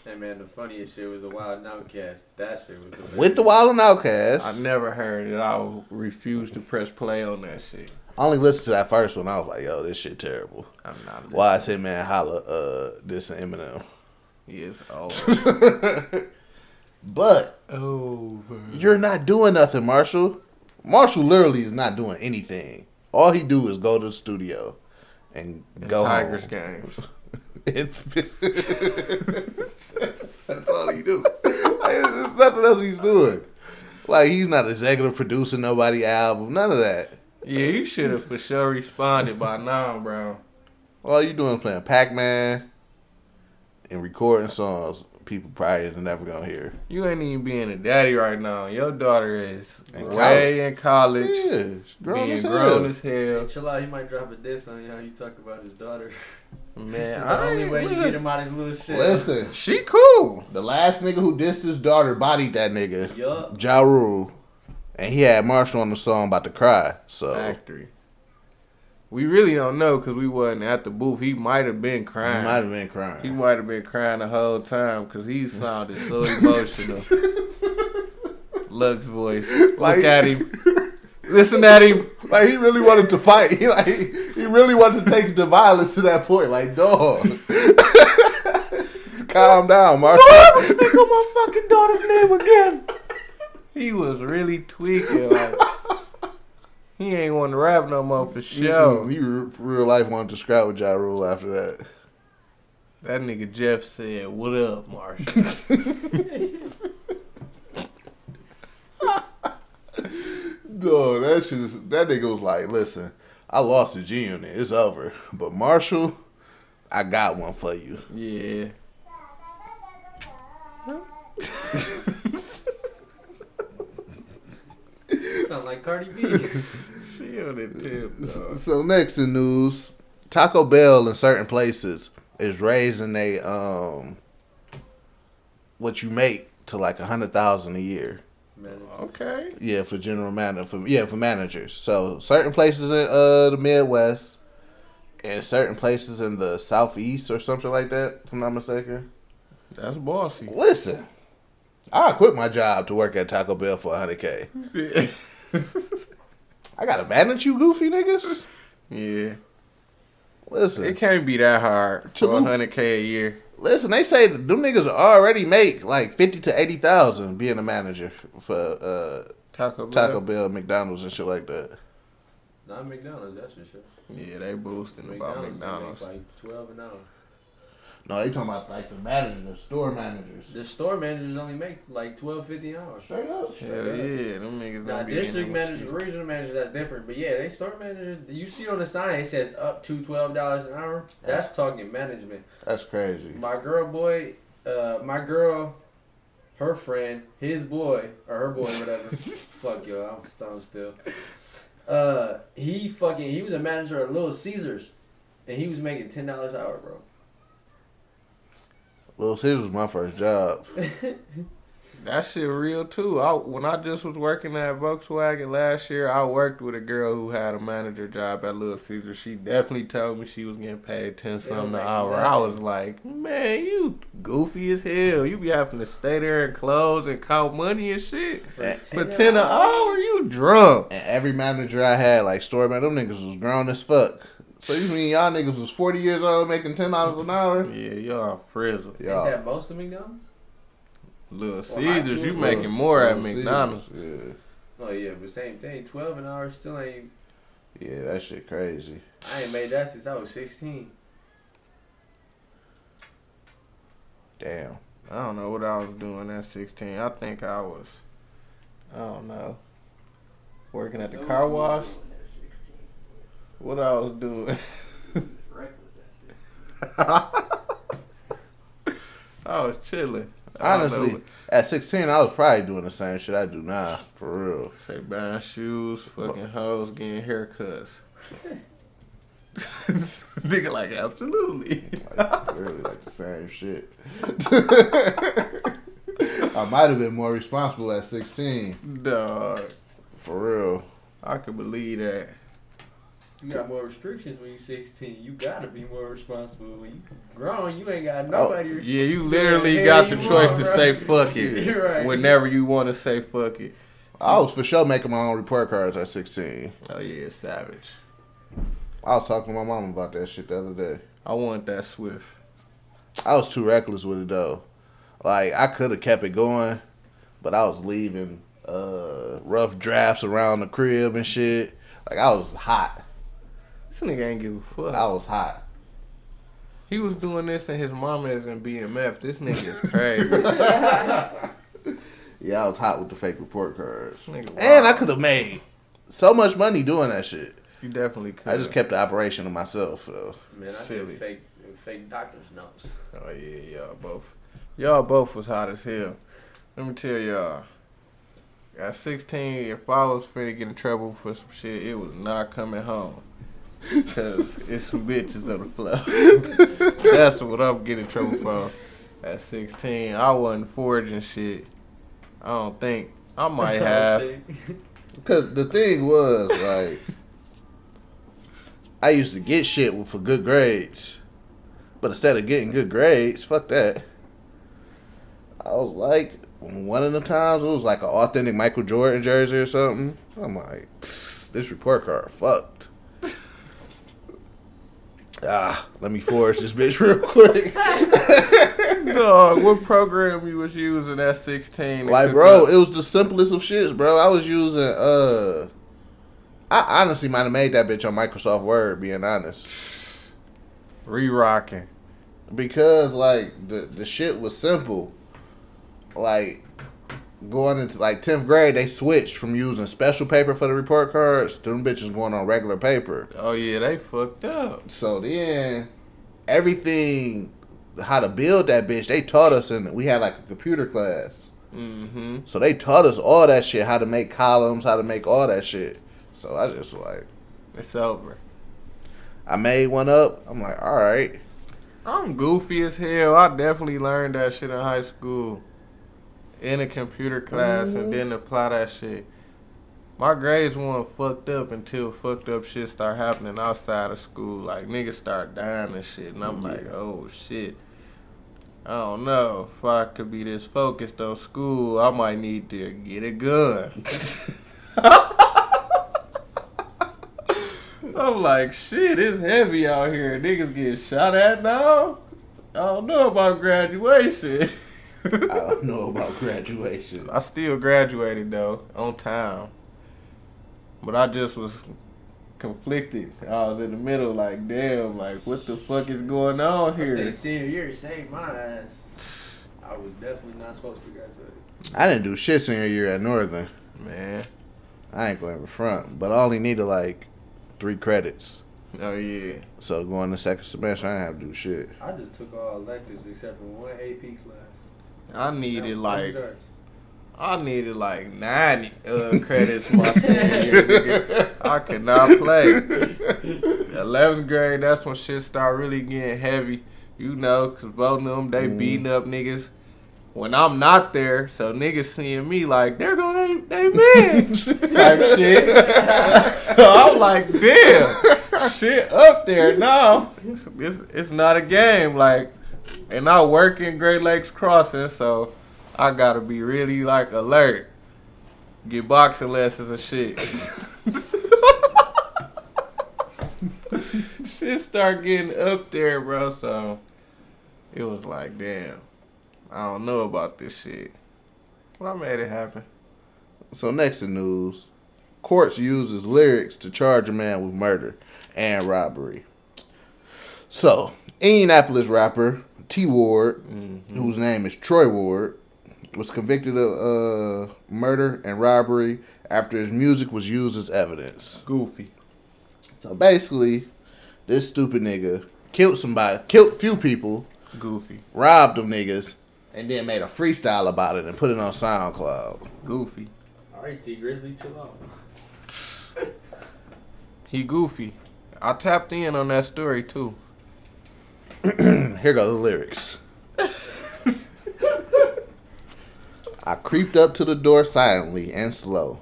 Hey man, the funniest shit was the Wild 'N Out cast. That shit was the
with the Wild 'N Out cast.
I never heard it. I refused to press play on that shit.
I only listened to that first one. I was like, yo, this shit terrible.
I'm not.
Why is him man holla uh this Eminem?
Yes. Over. *laughs*
But
over.
you're not doing nothing, Marshall. Marshall literally is not doing anything. All he do is go to the studio and go
Tigers
home.
games.
It's, that's all he do. Like, There's nothing else he's doing. Like he's not executive producing nobody album, none of that.
Yeah, you should have for sure responded by now, bro.
All you doing is playing Pac Man and recording songs people probably is never gonna hear.
You ain't even being a daddy right now. Your daughter is
In
way in college,
Yeah, grown
being
as hell.
grown as hell.
Chill out, he might drop a diss on you how you talk about his daughter.
Man,
It's
I
the only
ain't-
way you
listen,
get him out of his little shit.
Listen,
She cool.
the last nigga who dissed his daughter bodied that nigga,
Yup.
Ja Rule, and he had Marshall on the song about to cry. So
Factory. We really don't know because we wasn't at the booth. He might have been crying.
he might have been crying.
He might have been crying the whole time because he sounded so *laughs* emotional. Lux voice. Look
Like-
at him. *laughs* Listen at him.
Like he really wanted to fight. He like he really wanted to take the violence to that point. Like dog, *laughs* calm down, Marshall.
Don't ever speak on my fucking daughter's name again. He was really tweaking. Like, He ain't want to rap no more for sure.
He re- for real life wanted to scrap with Ja Rule after that.
That nigga Jeff said, "What up, Marshall?" *laughs* *laughs*
No, that shit is, that nigga was like, listen, I lost the G unit. It's over. *laughs* But Marshall, I got one for you.
yeah. *laughs*
Sounds like Cardi B.
She on the tip, dog.
So next in news, Taco Bell in certain places is raising a um what you make to like a hundred thousand a year.
Okay.
Yeah, for general manager for yeah for managers. So certain places in uh the Midwest, and certain places in the Southeast or something like that. If I'm not mistaken.
That's bossy.
Listen, I quit my job to work at Taco Bell for hundred k. *laughs* I gotta manage you, goofy niggas.
yeah.
Listen,
It can't be that hard For 100k a year.
Listen, they say that them niggas already make like fifty to eighty thousand being a manager for uh,
Taco Bell.
Taco Bell, McDonald's, and shit like that.
Not McDonald's, that's for sure.
Yeah, they boosting about
McDonald's,
McDonald's.
Make like twelve an hour.
No, they talking about like the managers, the store managers.
The store managers only make like twelve fifty an hour.
Straight up.
Hell yeah, them niggas
Now
don't be
district
getting
manager,
them
regional manager, that's different. But yeah, they store managers. You see on the sign it says up to twelve dollars an hour. That's talking management.
That's crazy.
My girl boy, uh, my girl, her friend, his boy or her boy, whatever. *laughs* Fuck yo, I'm stoned still. Uh, he fucking he was a manager at Little Caesars, and he was making ten dollars an hour, bro.
Little Caesars was my first job. *laughs*
That shit real too. I when I just was working at Volkswagen last year, I worked with a girl who had a manager job at Little Caesar. She definitely told me she was getting paid ten something an hour.
nothing.
I was like, man, you goofy as hell. You be having to stay there and close and count money and shit
For
for ten an hour. You drunk?
And every manager I had, like store man, them niggas was grown as fuck. So you mean y'all niggas was forty years old making ten dollars an hour?
Yeah, y'all frizzle.
Ain't
Y'all.
that most of McDonald's?
Little
high
Caesars, you
school
making more at
Little Caesars,
McDonald's.
Yeah.
Oh yeah, but same thing. Twelve an hour still ain't.
Yeah, that shit crazy.
I ain't made that since I was sixteen.
Damn.
I don't know what I was doing at 16. I think I was, I don't know, working at the car wash. What I was doing. *laughs* I was chilling.
Honestly, at sixteen, I was probably doing the same shit I do now, for real.
say buying shoes, fucking hoes, getting haircuts. *laughs* Nigga, like absolutely.
Like, really, like the same shit. *laughs* I might have been more responsible at sixteen,
Dog,
for real.
I could believe that.
You got more restrictions when you're sixteen. You gotta be more responsible. When you grown, you ain't got nobody.
Oh, Yeah, you literally
Yeah,
got the choice
are,
to
right.
say fuck it *laughs*
You're right.
whenever you want to say fuck it.
I was for sure making my own report cards at sixteen.
Oh yeah, savage.
I was talking to my mom about that shit the other day.
I want that Swift.
I was too reckless with it though. Like I could have kept it going, but I was leaving uh, rough drafts around the crib and shit. Like I was hot.
This nigga ain't give a fuck.
I was hot.
He was doing this and his mama is in BMF. This nigga is *laughs* crazy. *laughs*
Yeah, I was hot with the fake report cards.
Nigga,
And I could have made so much money doing that shit.
you definitely could.
I just kept the operation to myself though.
Man, I
Silly.
did fake fake doctor's notes.
Oh yeah, y'all both. Y'all both was hot as hell. Let me tell y'all. At 16, if I was finna get in trouble for some shit, it was not coming home. Cause it's some bitches on the floor. *laughs* That's what I'm getting in trouble for. At 16, I wasn't forging shit. I don't think I might *laughs* have.
Cause the thing was like, I used to get shit for good grades, but instead of getting good grades, fuck that. I was like, one of the times it was like an authentic Michael Jordan jersey or something. I'm like, this report card fucked. Ah, let me forge this bitch real quick. *laughs*
Dog, what program you was using at 16?
Like, bro,
up?
it was the simplest of shits, bro. I was using uh I honestly might have made that bitch on Microsoft Word. Being honest,
Re-rocking.
because like the the shit was simple. Like going into like tenth grade, they switched from using special paper for the report cards to them bitches going on regular paper.
Oh yeah, they fucked up.
So then everything how to build that bitch, they taught us and we had like a computer class.
Mm-hmm.
So they taught us all that shit, how to make columns, how to make all that shit. So I just like
It's over.
I made one up. I'm like, all right.
I'm goofy as hell. I definitely learned that shit in high school. In a computer class and mm-hmm. didn't apply that shit. My grades weren't fucked up until fucked up shit start happening outside of school. Like niggas start dying and shit. And I'm like, oh shit. I don't know. If I could be this focused on school, I might need to get a gun. *laughs* I'm like, shit, it's heavy out here. Niggas get shot at now. I don't know about graduation. *laughs* *laughs*
I don't know about graduation.
I still graduated though on time, but I just was conflicted. I was in the middle, like, damn, like, what the fuck is going on
They
here?
senior year saved my ass. I was definitely not supposed to graduate.
I didn't do shit senior year at Northern.
Man,
I ain't going to front, but I only needed like three credits.
oh yeah,
So going to second semester, I didn't have to do shit.
I just took all electives except for one AP class.
I needed like. I needed like ninety uh, credits my senior year. nigga. I could not play. 11th grade, that's when shit start really getting heavy. You know, because both of them, they beating up niggas. When I'm not there, so niggas seeing me like, they're going, they, they men type shit. so I'm like, damn, shit up there. No, it's, it's, it's not a game. Like, and I work in Great Lakes Crossing, so I gotta be really like alert. Get boxing lessons and shit. *laughs* shit start getting up there, bro. So it was like, damn, I don't know about this shit. But I made it happen.
So next in news, courts uses lyrics to charge a man with murder and robbery. So Indianapolis rapper T Ward, whose name is Troy Ward, was convicted of uh, murder and robbery after his music was used as evidence.
Goofy.
So basically, this stupid nigga killed somebody, killed few people,
Goofy.
robbed them niggas, and then made a freestyle about it and put it on SoundCloud.
Goofy.
All right, T Grizzly, chill out. *laughs*
He goofy. I tapped in on that story too. *clears throat*
Here go the lyrics. I creeped up to the door silently and slow.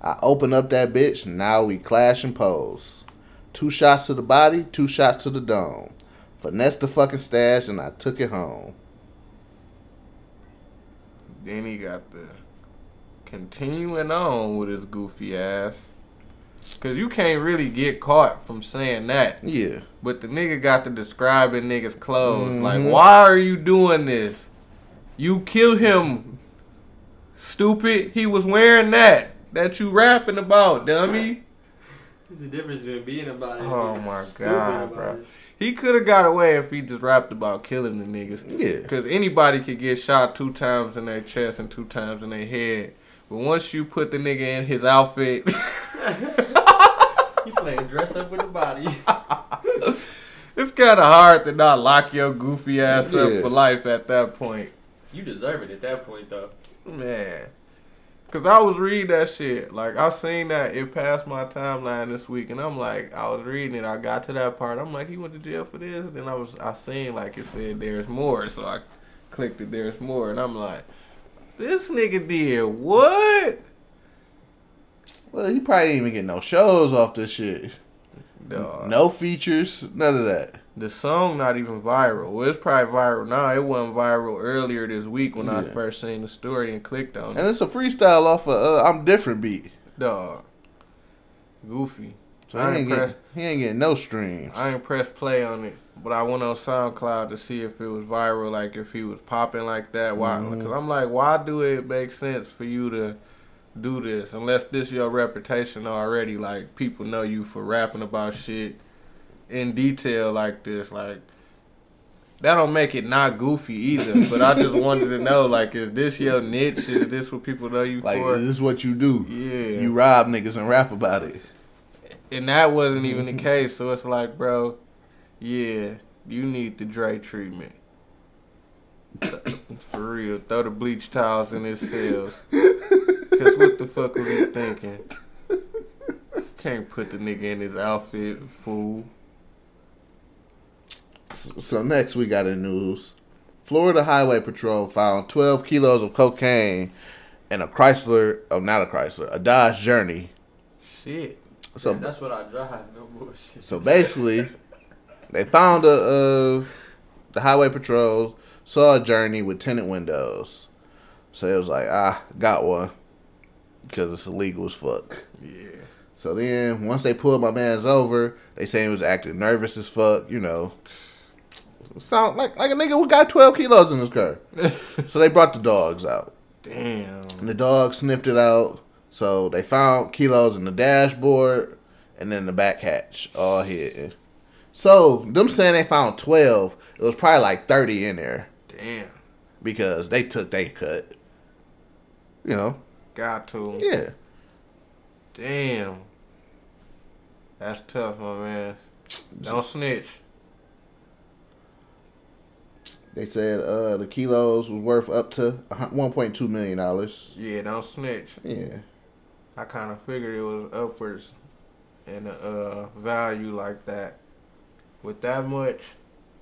I opened up that bitch, now we clash and pose. Two shots to the body, two shots to the dome. Finessed the fucking stash and I took it home.
Then he got the continuing on with his goofy ass. Cause you can't really get caught from saying that.
Yeah.
But the nigga got to describing niggas' clothes.
Mhm.
Like, why are you doing this? You kill him. Stupid. He was wearing that. That you rapping about, dummy.
There's a difference between being about it.
Oh my god, bro.
it.
He could have got away if he just rapped about killing the niggas.
Yeah.
Because anybody could get shot two times in their chest and two times in their head. But once you put the nigga in his outfit, *laughs* *laughs*
You playing dress up with the body. *laughs*
it's kind of hard to not lock your goofy ass
Yeah.
up for life at that point.
You deserve it at that point, though.
Man. Cause I was reading that shit. Like I seen that it passed my timeline this week and I'm like, I was reading it, I got to that part. I'm like, he went to jail for this. Then I was I seen like it said there's more. So I clicked it there's more and I'm like, this nigga did what?
Well, he probably didn't even get no shows off this shit.
Dog.
No features, none of that.
The song not even viral. Well, it's probably viral now. It wasn't viral earlier this week when I first seen the story and clicked on it.
And it's a freestyle off of uh, I'm Different beat.
Dog. Goofy.
So
I
he ain't,
impressed.
getting, he ain't getting no streams.
I ain't pressed play on it, but I went on SoundCloud to see if it was viral, like if he was popping like that. Why? Because I'm like, why do it make sense for you to do this unless this your reputation already. Like people know you for rapping about shit in detail like this. Like that don't make it not goofy either. but I just *laughs* wanted to know, like, is this your niche? Is this what people know you
Like
for?
this is what you do.
Yeah.
You rob niggas and rap about it.
and that wasn't even the *laughs* case. So it's like, bro, yeah, you need the Dre treatment. *coughs* *coughs* For real, throw the bleach towels in his cells. *laughs* Cause what the fuck was he thinking? Can't put the nigga in his outfit, fool.
So next we got in news. Florida Highway Patrol found 12 kilos of cocaine in a Chrysler, oh not a Chrysler, a Dodge Journey.
Shit.
So
Yeah, that's what I drive. No bullshit.
so basically, they found a uh, the Highway Patrol saw a Journey with tinted windows. So it was like, ah, got one because it's illegal as fuck.
Yeah.
So then once they pulled my man's over, they say he was acting nervous as fuck. You know, sound like like a nigga who got 12 kilos in his car. *laughs* so they brought the dogs out.
Damn.
And the dog sniffed it out. So they found kilos in the dashboard and then the back hatch all hidden. So them saying they found 12, it was probably like 30 in there
Damn.
because they took they cut. You know,
Got to.
yeah.
Damn. That's tough, my man. Don't snitch.
They said uh, the kilos was worth up to 1.2 million dollars.
Yeah, don't snitch.
Yeah.
I kind of figured it was upwards in a uh, value like that. With that much,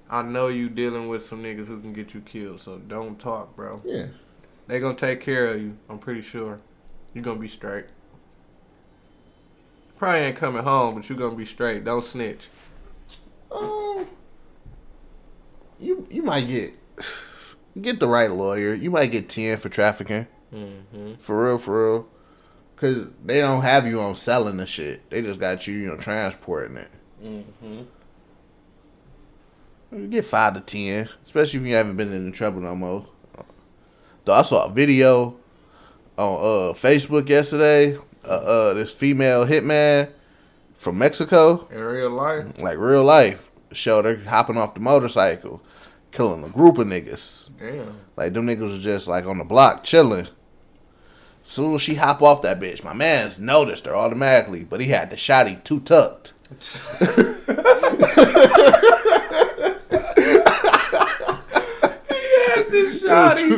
I know you dealing with some niggas who can get you killed. So don't talk, bro.
Yeah.
They gonna take care of you. I'm pretty sure. You're gonna be straight. Probably ain't coming home, but you're gonna be straight. Don't snitch.
Um, you you might get get the right lawyer. You might get 10 for trafficking.
Mm-hmm.
For real, for real. Cause they don't have you on selling the shit. They just got you, you know, transporting it.
Mm-hmm.
You get five to ten, especially if you haven't been in trouble no more. Though I saw a video on uh, Facebook yesterday. Uh, uh, this female hitman from Mexico,
In real life,
like real life, showed her hopping off the motorcycle, killing a group of niggas.
damn.
Like them niggas was just like on the block chilling. Soon as she hop off that bitch, my man's noticed her automatically, but he had the shotty too tucked. *laughs* *laughs*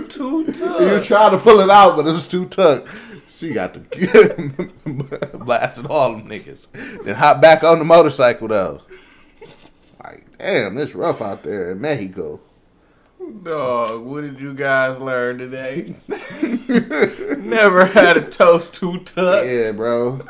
Too
He
tough.
was trying to pull it out, but it was too tucked. She got the *laughs* blasted all them niggas. Then hop back on the motorcycle though. Like, damn, it's rough out there in Mexico.
Dog, what did you guys learn today? *laughs* Never had a toast too tough.
Yeah, bro.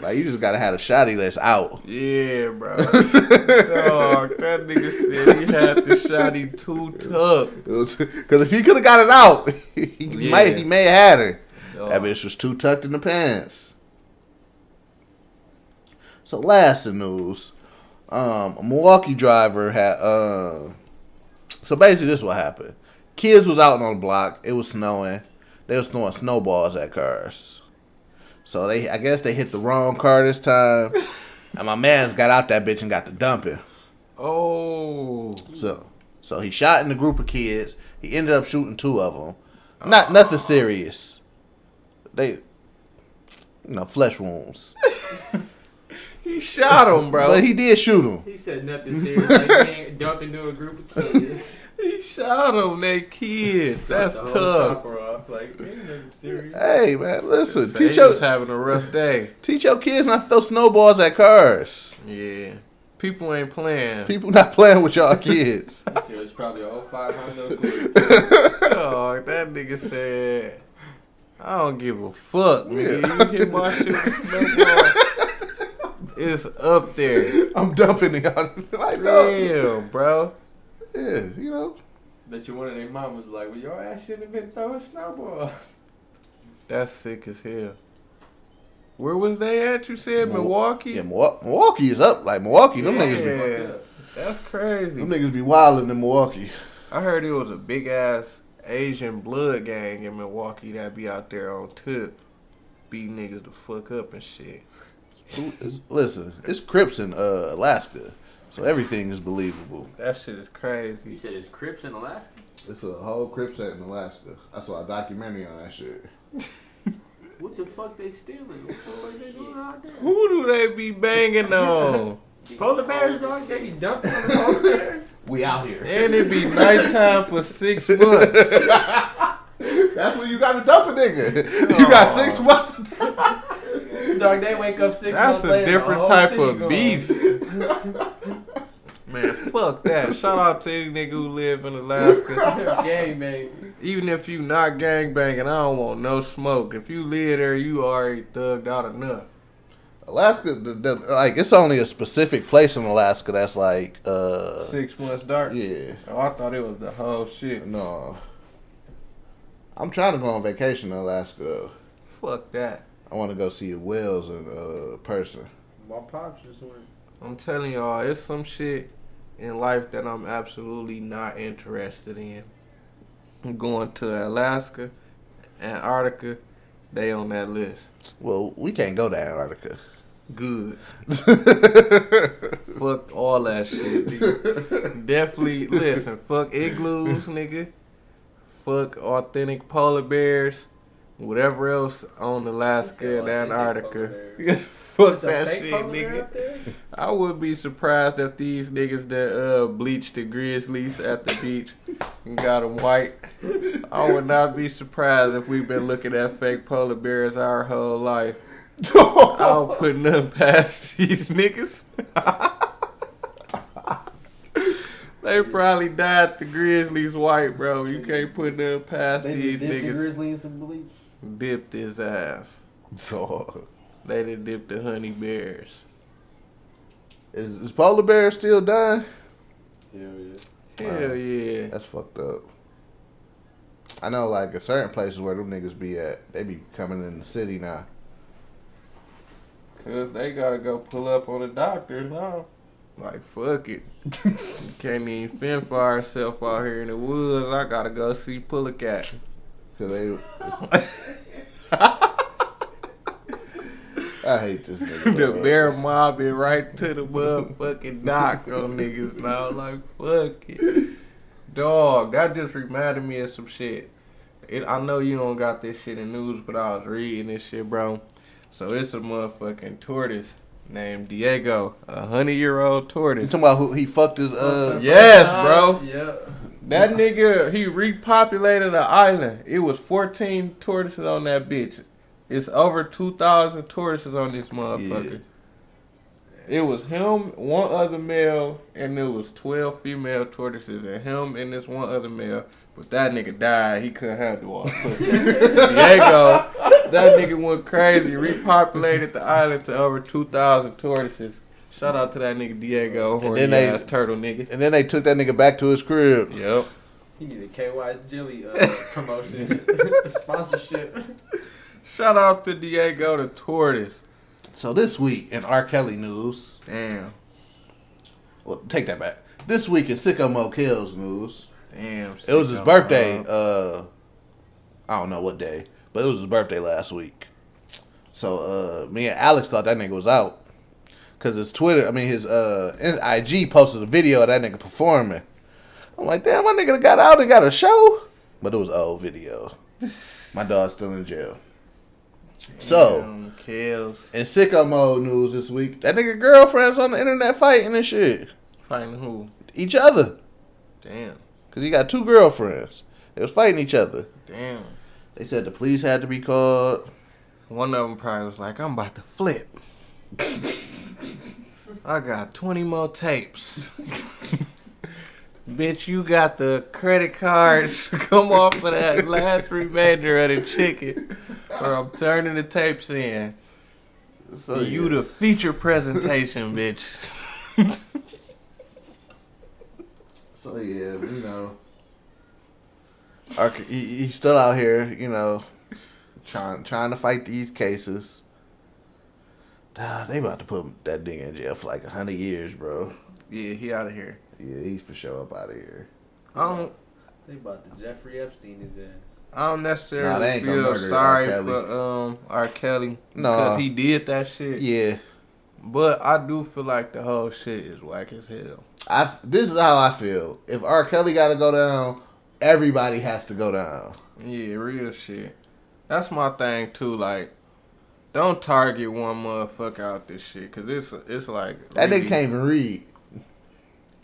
Like you just gotta have a shotty that's out.
Yeah, bro. *laughs* Dog, that nigga said he had the shotty too tough.
Because if he could have got it out, *laughs* he
Yeah.
might he may have had her.
Dog.
That bitch was too tucked in the pants. So last in news, um, a Milwaukee driver had uh, so basically this is what happened. Kids was out on the block. It was snowing. They was throwing snowballs at cars. So they, I guess they hit the wrong car this time, and my man's got out that bitch and got to dumping.
Oh,
So, so he shot in a group of kids. He ended up shooting two of them. Not nothing serious. They, you know, flesh wounds. *laughs*
he shot him, bro.
But he did shoot him.
He said nothing serious. Like, he ain't dumped into a group of kids.
He shot them. They kids. That's
The
tough.
chopper off. Like, ain't nothing serious.
Hey man, listen.
Say
Teach your
having a rough day.
teach your kids not to throw snowballs at cars.
Yeah, people ain't playing.
People not playing with y'all kids.
This year was probably an 05 Honda *laughs* Accord.
Dog, that nigga said, I don't give a fuck, nigga. You hit my shit with snowball. *laughs* It's up there.
I'm dumping it on *laughs* like no.
Damn, bro.
Yeah, you know.
Bet you one of their mom was like, well, your ass shouldn't have been throwing snowballs.
That's sick as hell. Where was they at? You said
Mil-
Milwaukee?
Yeah, Milwaukee, Milwaukee is up. Like Milwaukee, them niggas be
Yeah.
Up.
That's crazy.
them niggas be wilding in Milwaukee.
I heard it was a big ass Asian blood gang in Milwaukee that be out there on tip. beat niggas the fuck up and shit.
Listen, it's Crips in uh, Alaska, so everything is believable.
That shit is crazy.
You said it's Crips in Alaska?
It's a whole Crip set in Alaska. I saw a documentary on that shit. *laughs*
What the fuck they stealing? What the fuck they doing out there?
Who do they be banging on? *laughs*
Polar bears, dog? They be dumping on the polar bears?
We out here.
and it be nighttime for six months. *laughs*
That's when you got to dump a nigga. *laughs* You got six months. *laughs*
Dog, they wake up six
That's
months
a
later. the
different type of
gone.
beef. *laughs* Man, fuck that. Shout out to any nigga who live in Alaska.
Gang, baby.
Even if you not gang banging, I don't want no smoke. If you live there, you already thugged out enough.
Alaska, the, the, like it's only a specific place in Alaska that's like, uh,
Six months dark.
yeah,
Oh, I thought it was the whole shit.
no. I'm trying to go on vacation in Alaska. though.
Fuck that.
I want to go see whales in uh, person.
My pops just went.
I'm telling y'all, it's some shit in life that I'm absolutely not interested in. I'm going to Alaska, Antarctica, they on that list.
Well, we can't go to Antarctica.
Good. *laughs* fuck all that shit. nigga. Definitely listen. Fuck igloos, nigga. Fuck authentic polar bears. Whatever else on Alaska and Antarctica. *laughs* fuck
It's
that shit, nigga. I would be surprised if these niggas that uh bleached the grizzlies at the beach and got them white. I would not be surprised if we've been looking at fake polar bears our whole life. *laughs* I don't put nothing past these niggas. *laughs* they probably dyed the grizzlies white, bro. You can't put them past
They
these
just dipped the
niggas.
grizzly in some bleach.
Dipped his ass. *laughs*
So,
They done dipped the honey bears.
is, is polar bear still dying?
Hell yeah.
Hell yeah.
That's fucked up. I know, like, a certain places where them niggas be at, they be coming in the city now.
Cause they gotta go pull up on the doctors now. Like fuck it. Can't even fend for ourselves out here in the woods. I gotta go see pull a cat.
Cause they. *laughs* I hate this nigga.
the
bro.
bear mobbing right to the motherfucking dock on niggas now. *laughs* Like fuck it. Dog, that just reminded me of some shit. It, I know you don't got this shit in news, but I was reading this shit, bro. So it's a motherfucking tortoise named Diego, a hundred year old
You
tortoise.
talking about who he fucked his uh?
Yes, bro.
Yeah.
That nigga, he repopulated the island. It was 14 tortoises on that bitch. It's over 2,000 tortoises on this motherfucker. It was him, one other male, and there was 12 female tortoises, and him and this one other male. But that nigga died. He couldn't have the water. Diego, that nigga went crazy. Repopulated the island to over 2,000 tortoises. Shout out to that nigga Diego, horny
then they-
ass turtle nigga.
And then they took that nigga back to his crib.
Yep.
He need a KY jelly uh, *laughs* promotion *laughs* sponsorship.
Shout out to Diego the tortoise.
So this week in R. Kelly news,
Damn.
well, take that back. This week in Sicko Mo Kills news,
Damn.
it was his birthday. Uh, I don't know what day, but it was his birthday last week. So uh, me and Alex thought that nigga was out, cause his Twitter, I mean his uh IG posted a video of that nigga performing. I'm like, damn, my nigga got out and got a show, but it was an old video. My dog's still in jail. So.
Kills.
In sicko mode news this week, that nigga girlfriends on the internet fighting and shit.
Fighting who?
Each other.
Damn.
Cause he got two girlfriends. They was fighting each other.
Damn.
They said the police had to be called.
One of them probably was like, I'm about to flip. *laughs* I got 20 more tapes. *laughs* Bitch, you got the credit cards. *laughs* Come off of that last remainder of the chicken. Or I'm turning the tapes in.
So
you
yeah.
the feature presentation, *laughs* bitch.
So yeah, you know. Arc- he, he's still out here, you know, trying trying to fight these cases. Ah, they about to put that nigga in jail for like a hundred years, bro.
Yeah, he out of here.
Yeah, he's for sure up out of here.
I don't.
They about to Jeffrey Epstein his ass.
I don't necessarily
they ain't
feel
murder R.
sorry for um R. Kelly
No.
because he did that shit.
Yeah.
But I do feel like the whole shit is whack as hell.
I this is how I feel. If R. Kelly got to go down, everybody has to go down.
Yeah, real shit. That's my thing too. Like, don't target one motherfucker out this shit because it's it's like
That
really
nigga can't even read.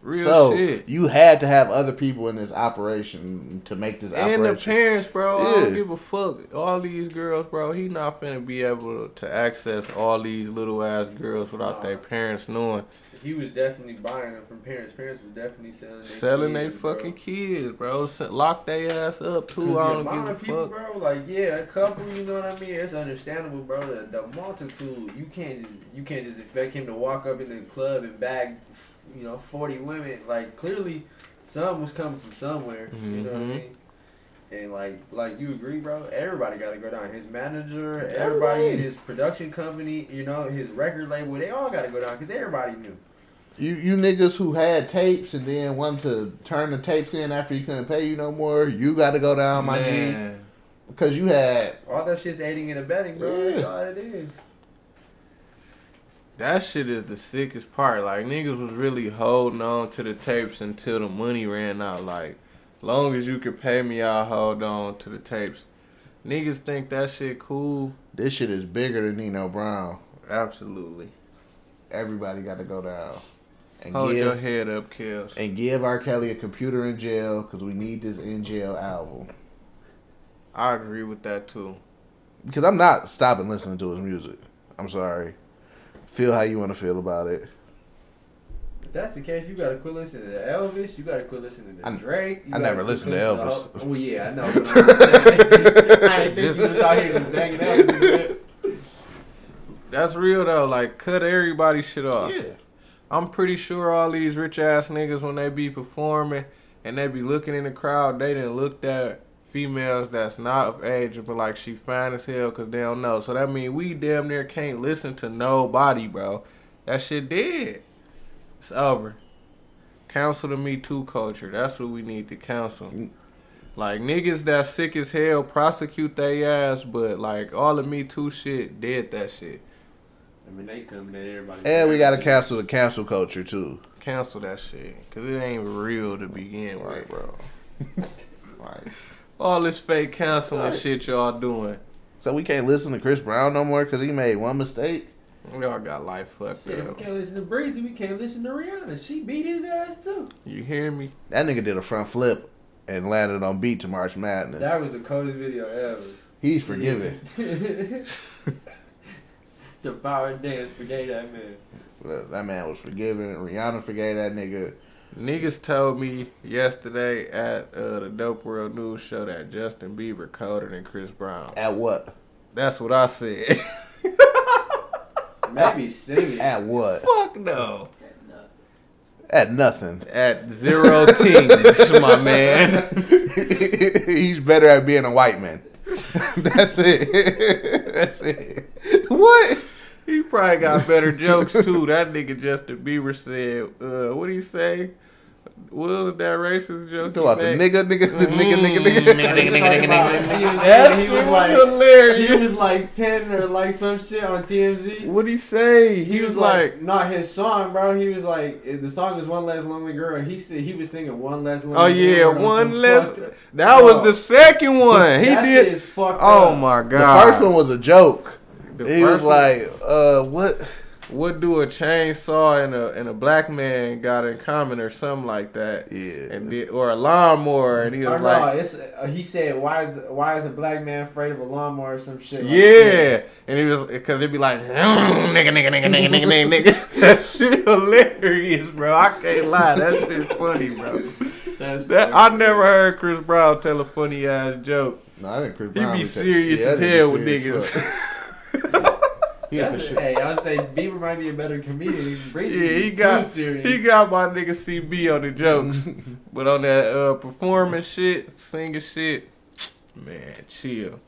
Real
so
shit.
you had to have other people in this operation to make this
And the parents, bro, I don't give a fuck. All these girls, bro, he not finna be able to access all these little ass girls without their parents knowing.
He was definitely buying them from parents. Parents was definitely selling. Their
Selling they
kids, bro.
fucking kids, bro. Lock their ass up
Cause
too.
the
I don't give
of
a
people,
fuck.
bro, like yeah, a couple, you know what I mean. It's understandable, bro. The, the multitude, you can't just you can't just expect him to walk up in the club and bag, you know, forty women. Like clearly, some was coming from somewhere. You know what I
Mhm.
mean? And like, like you agree, bro. Everybody got to go down. His manager, everybody in his production company, you know, his record label, they all got to go down because everybody knew.
You you niggas who had tapes and then wanted to turn the tapes in after you couldn't pay you no more, you got to go down, my G, because you had
All that shit's aiding and abetting, bro. That's all it is.
That shit is the sickest part. Like niggas was really holding on to the tapes until the money ran out. Like, long as you could pay me, I'll hold on to the tapes. Niggas think that shit cool.
this shit is bigger than Nino Brown.
Absolutely.
Everybody got to go down and
Hold your
give
head up, Kels.
and give R. Kelly a computer in jail because we need this in jail album.
I agree with that too.
Because I'm not stopping listening to his music. I'm sorry. Feel how you want to feel about it.
If that's the case, you gotta quit listening to Elvis. You gotta quit listening to Drake. You
I never
quit
listened to
listening
Elvis.
Oh, well, yeah, I know. I'm just saying. *laughs* I ain't think
Just-
you was out here just banging *laughs* Elvis.
That's real though. Like, cut everybody shit off.
Yeah.
I'm pretty sure all these rich ass niggas when they be performing and they be looking in the crowd, they didn't look at females that's not of age but like she fine as hell because they don't know. So that mean we damn near can't listen to nobody, bro. That shit dead. It's over. Counsel the Me Too culture. That's what we need to counsel. Mm. Like niggas that sick as hell prosecute they ass, but like all the Me Too shit did that shit.
I mean, they coming at everybody.
And we got to cancel the cancel culture too.
Cancel that shit. Cause it ain't real to begin with.
Right, bro. *laughs* right.
All this fake counseling shit y'all doing.
So we can't listen to Chris Brown no more because he made one mistake.
Y'all got life fucked
Shit, if we can't listen to Breezy, we can't listen to Rihanna. She beat his ass too.
You hear me?
That nigga did a front flip and landed on beat to March Madness.
That was the coldest video ever.
He's forgiven. *laughs*
the power dance forgave that man.
That man was forgiven. Rihanna forgave that nigga.
Niggas told me yesterday at uh, the Dope World News show that Justin Bieber colder than Chris Brown.
At what?
That's what I said. *laughs*
Maybe singing. *laughs*
At what?
Fuck no.
At nothing.
At zero *laughs* teams, my man.
He's better at being a white man. That's it. That's it. What?
He probably got better jokes too. That nigga Justin Bieber said, uh, what he say? What was that racist joke?
Talking about the
he made?
nigga, nigga, the nigga, nigga,
He was
nigga.
talking about on TMZ,
That
he was
shit
like,
hilarious.
he was like ten or like some shit on TMZ.
What'd he say?
He was like, not his song, bro. He was like, eh, the song is "One Less Lonely Girl." He said he was singing "One Less Lonely." Girl.
Oh yeah,
Girl" on
one
some
less.
fucked-
That
Bro,
was the second one. He
that
did.
Shit is fucked
oh
up.
my
The
god.
first one was a joke.
The
He was
first one-
like, uh, what?
What do a chainsaw and a and a black man got in common or something like that?
Yeah.
And did, or a lawnmower, and he
Or
was
no,
like,
it's, uh, he said, "Why is why is a black man afraid of a lawnmower or some shit?" Like
Yeah, and he was because it'd be like "Mm, *laughs* nigga, nigga, nigga, nigga, nigga, nigga, nigga. *laughs* That shit hilarious, bro. I can't lie, that shit funny, bro.
That's
That I never heard Chris Brown tell a funny ass joke.
No, I think Chris
He
Brown
be serious
yeah,
as
that
hell with
serious
niggas. *laughs*
fuck. He a for sure.
hey, I would say Bieber might be a better comedian. Breezy
Yeah, he
too
got
serious.
he got my nigga CB on the jokes, *laughs* but on that uh performing shit, singing shit, man, chill.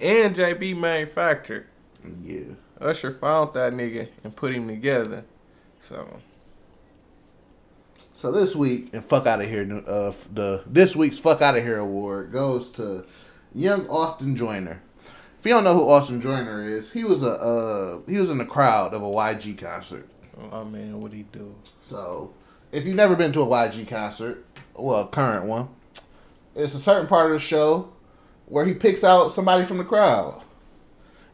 And JB manufactured.
Yeah.
Usher found that nigga and put him together. So
So this week and fuck out of here. Uh, the this week's fuck out of here award goes to young Austin Joyner. If you don't know who Austin Joyner is, he was a uh, he was in the crowd of a YG concert.
Oh man, what he do?
So if you've never been to a YG concert, well, a current one, it's a certain part of the show where he picks out somebody from the crowd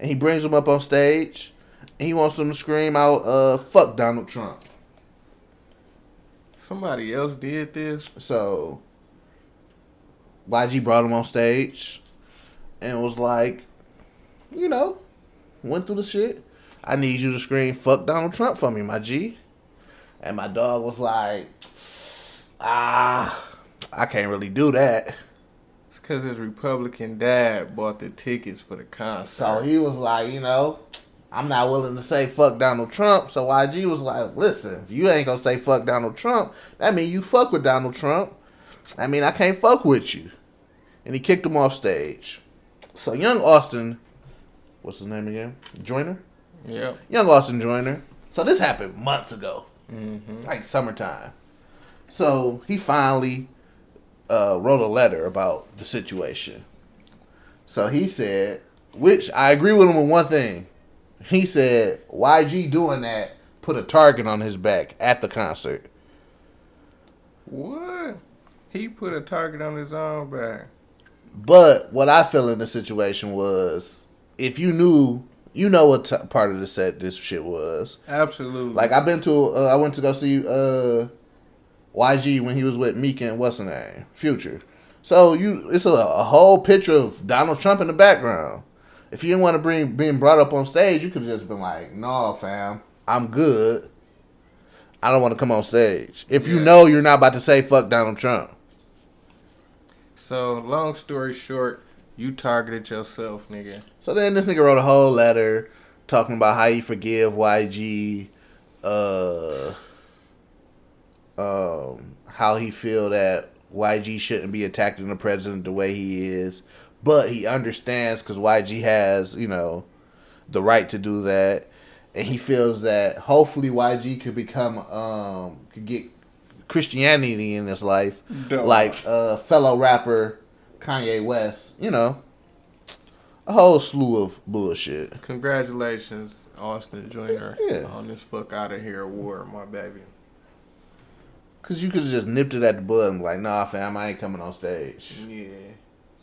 and he brings them up on stage and he wants them to scream out, uh, "Fuck Donald Trump."
Somebody else did this.
So YG brought him on stage and was like, you know, went through the shit. I need you to scream "fuck Donald Trump" for me, my G. And my dog was like, ah, I can't really do that.
It's because his Republican dad bought the tickets for the concert.
So he was like, you know, I'm not willing to say fuck Donald Trump. So YG was like, listen, if you ain't gonna say fuck Donald Trump, that mean you fuck with Donald Trump. I mean, I can't fuck with you. And he kicked him off stage. So young Austin, what's his name again? Joyner?
Yeah.
Young Austin Joyner. So this happened months ago,
Mm-hmm.
like summertime. So he finally uh, wrote a letter about the situation. So he said, which I agree with him on one thing. He said, YG doing that put a target on his back at the concert.
What? He put a target on his own back.
But what I feel in the situation was, if you knew, you know what t- part of the set this shit was.
Absolutely.
Like I've been to, uh, I went to go see uh, YG when he was with Meek and what's the name, Future. So you, it's a, a whole picture of Donald Trump in the background. If you didn't want to bring being brought up on stage, you could have just been like, "No, fam, I'm good. I don't want to come on stage." If you
Yeah.
know you're not about to say "fuck Donald Trump,"
so, long story short, you targeted yourself, nigga.
So then this nigga wrote a whole letter talking about how he forgive YG, uh, um, how he feel that YG shouldn't be attacking the president the way he is, but he understands because YG has you know the right to do that, and he feels that hopefully YG could become um could get Christianity in his life,
Duh.
like uh fellow rapper Kanye West, you know a whole slew of bullshit.
Congratulations, Austin Joyner,
Yeah.
on this fuck out of here award, my baby.
Cause you could have just nipped it at the bud and be like, nah, fam, I ain't coming on stage.
Yeah.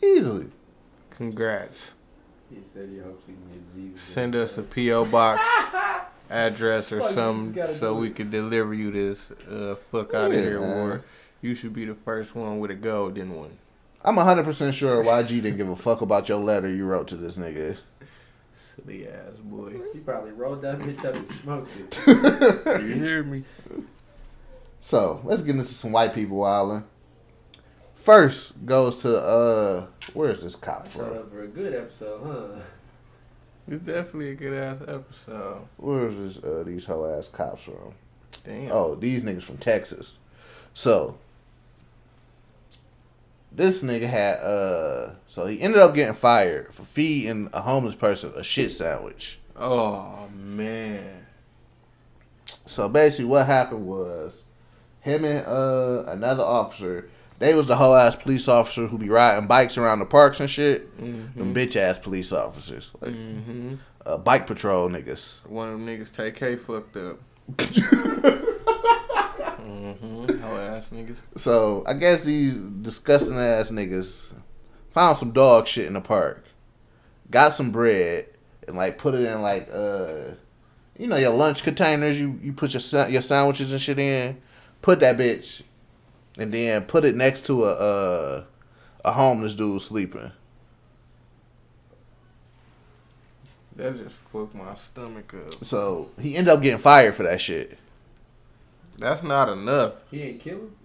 Easily.
Congrats.
He said he hopes he can get Jesus.
Send us a PO box *laughs* address or
Fuck,
something so we
it.
could deliver you this uh, fuck out of
Yeah,
here
man.
award. You should be the first one with a golden one.
I'm 100% sure YG didn't give a fuck about your letter you wrote to this nigga.
Silly ass boy.
He probably rolled that bitch up and smoked it. *laughs*
you hear me?
So, let's get into some white people wilding. First goes to, uh, where's this cop
Showed
from?
up for a good episode, huh?
It's definitely a good ass episode.
Where's this, uh, these hoe ass cops from?
Damn.
Oh, these niggas from Texas. So this nigga had uh so he ended up getting fired for feeding a homeless person a shit sandwich.
Oh man.
So basically what happened was him and uh another officer, they was the whole ass police officer who be riding bikes around the parks and shit. Them bitch ass police officers. Like
Mm-hmm.
uh, bike patrol niggas.
One of them niggas take K fucked up. *laughs* ass niggas.
So I guess these disgusting ass niggas found some dog shit in the park, got some bread, and like put it in like uh, you know your lunch containers. You you put your your sandwiches and shit in. Put that bitch, and then put it next to a uh, a homeless dude sleeping.
That just fucked my stomach up.
So he ended up getting fired for that shit.
That's not enough.
He ain't kill him?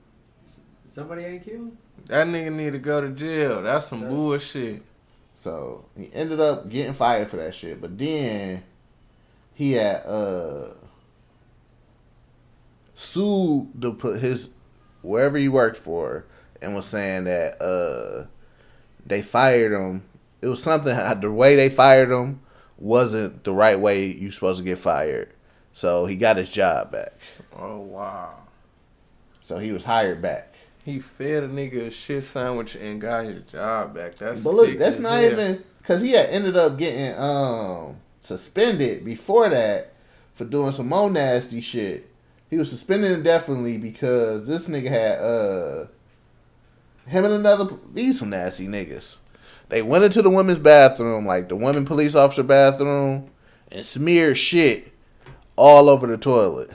Somebody ain't kill him?
That nigga need to go to jail. That's some
That's-
bullshit.
So he ended up getting fired for that shit. But then he had uh sued the put his wherever he worked for and was saying that uh they fired him. It was something the way they fired him wasn't the right way you supposed to get fired. So he got his job back.
Oh wow.
So he was hired back.
He fed a nigga a shit sandwich and got his job back. That's
But look, that's not
hell.
even because he had ended up getting um suspended before that for doing some more nasty shit. He was suspended indefinitely because this nigga had uh him and another these some nasty niggas. They went into the women's bathroom, like the women police officer bathroom, and smeared shit all over the toilet.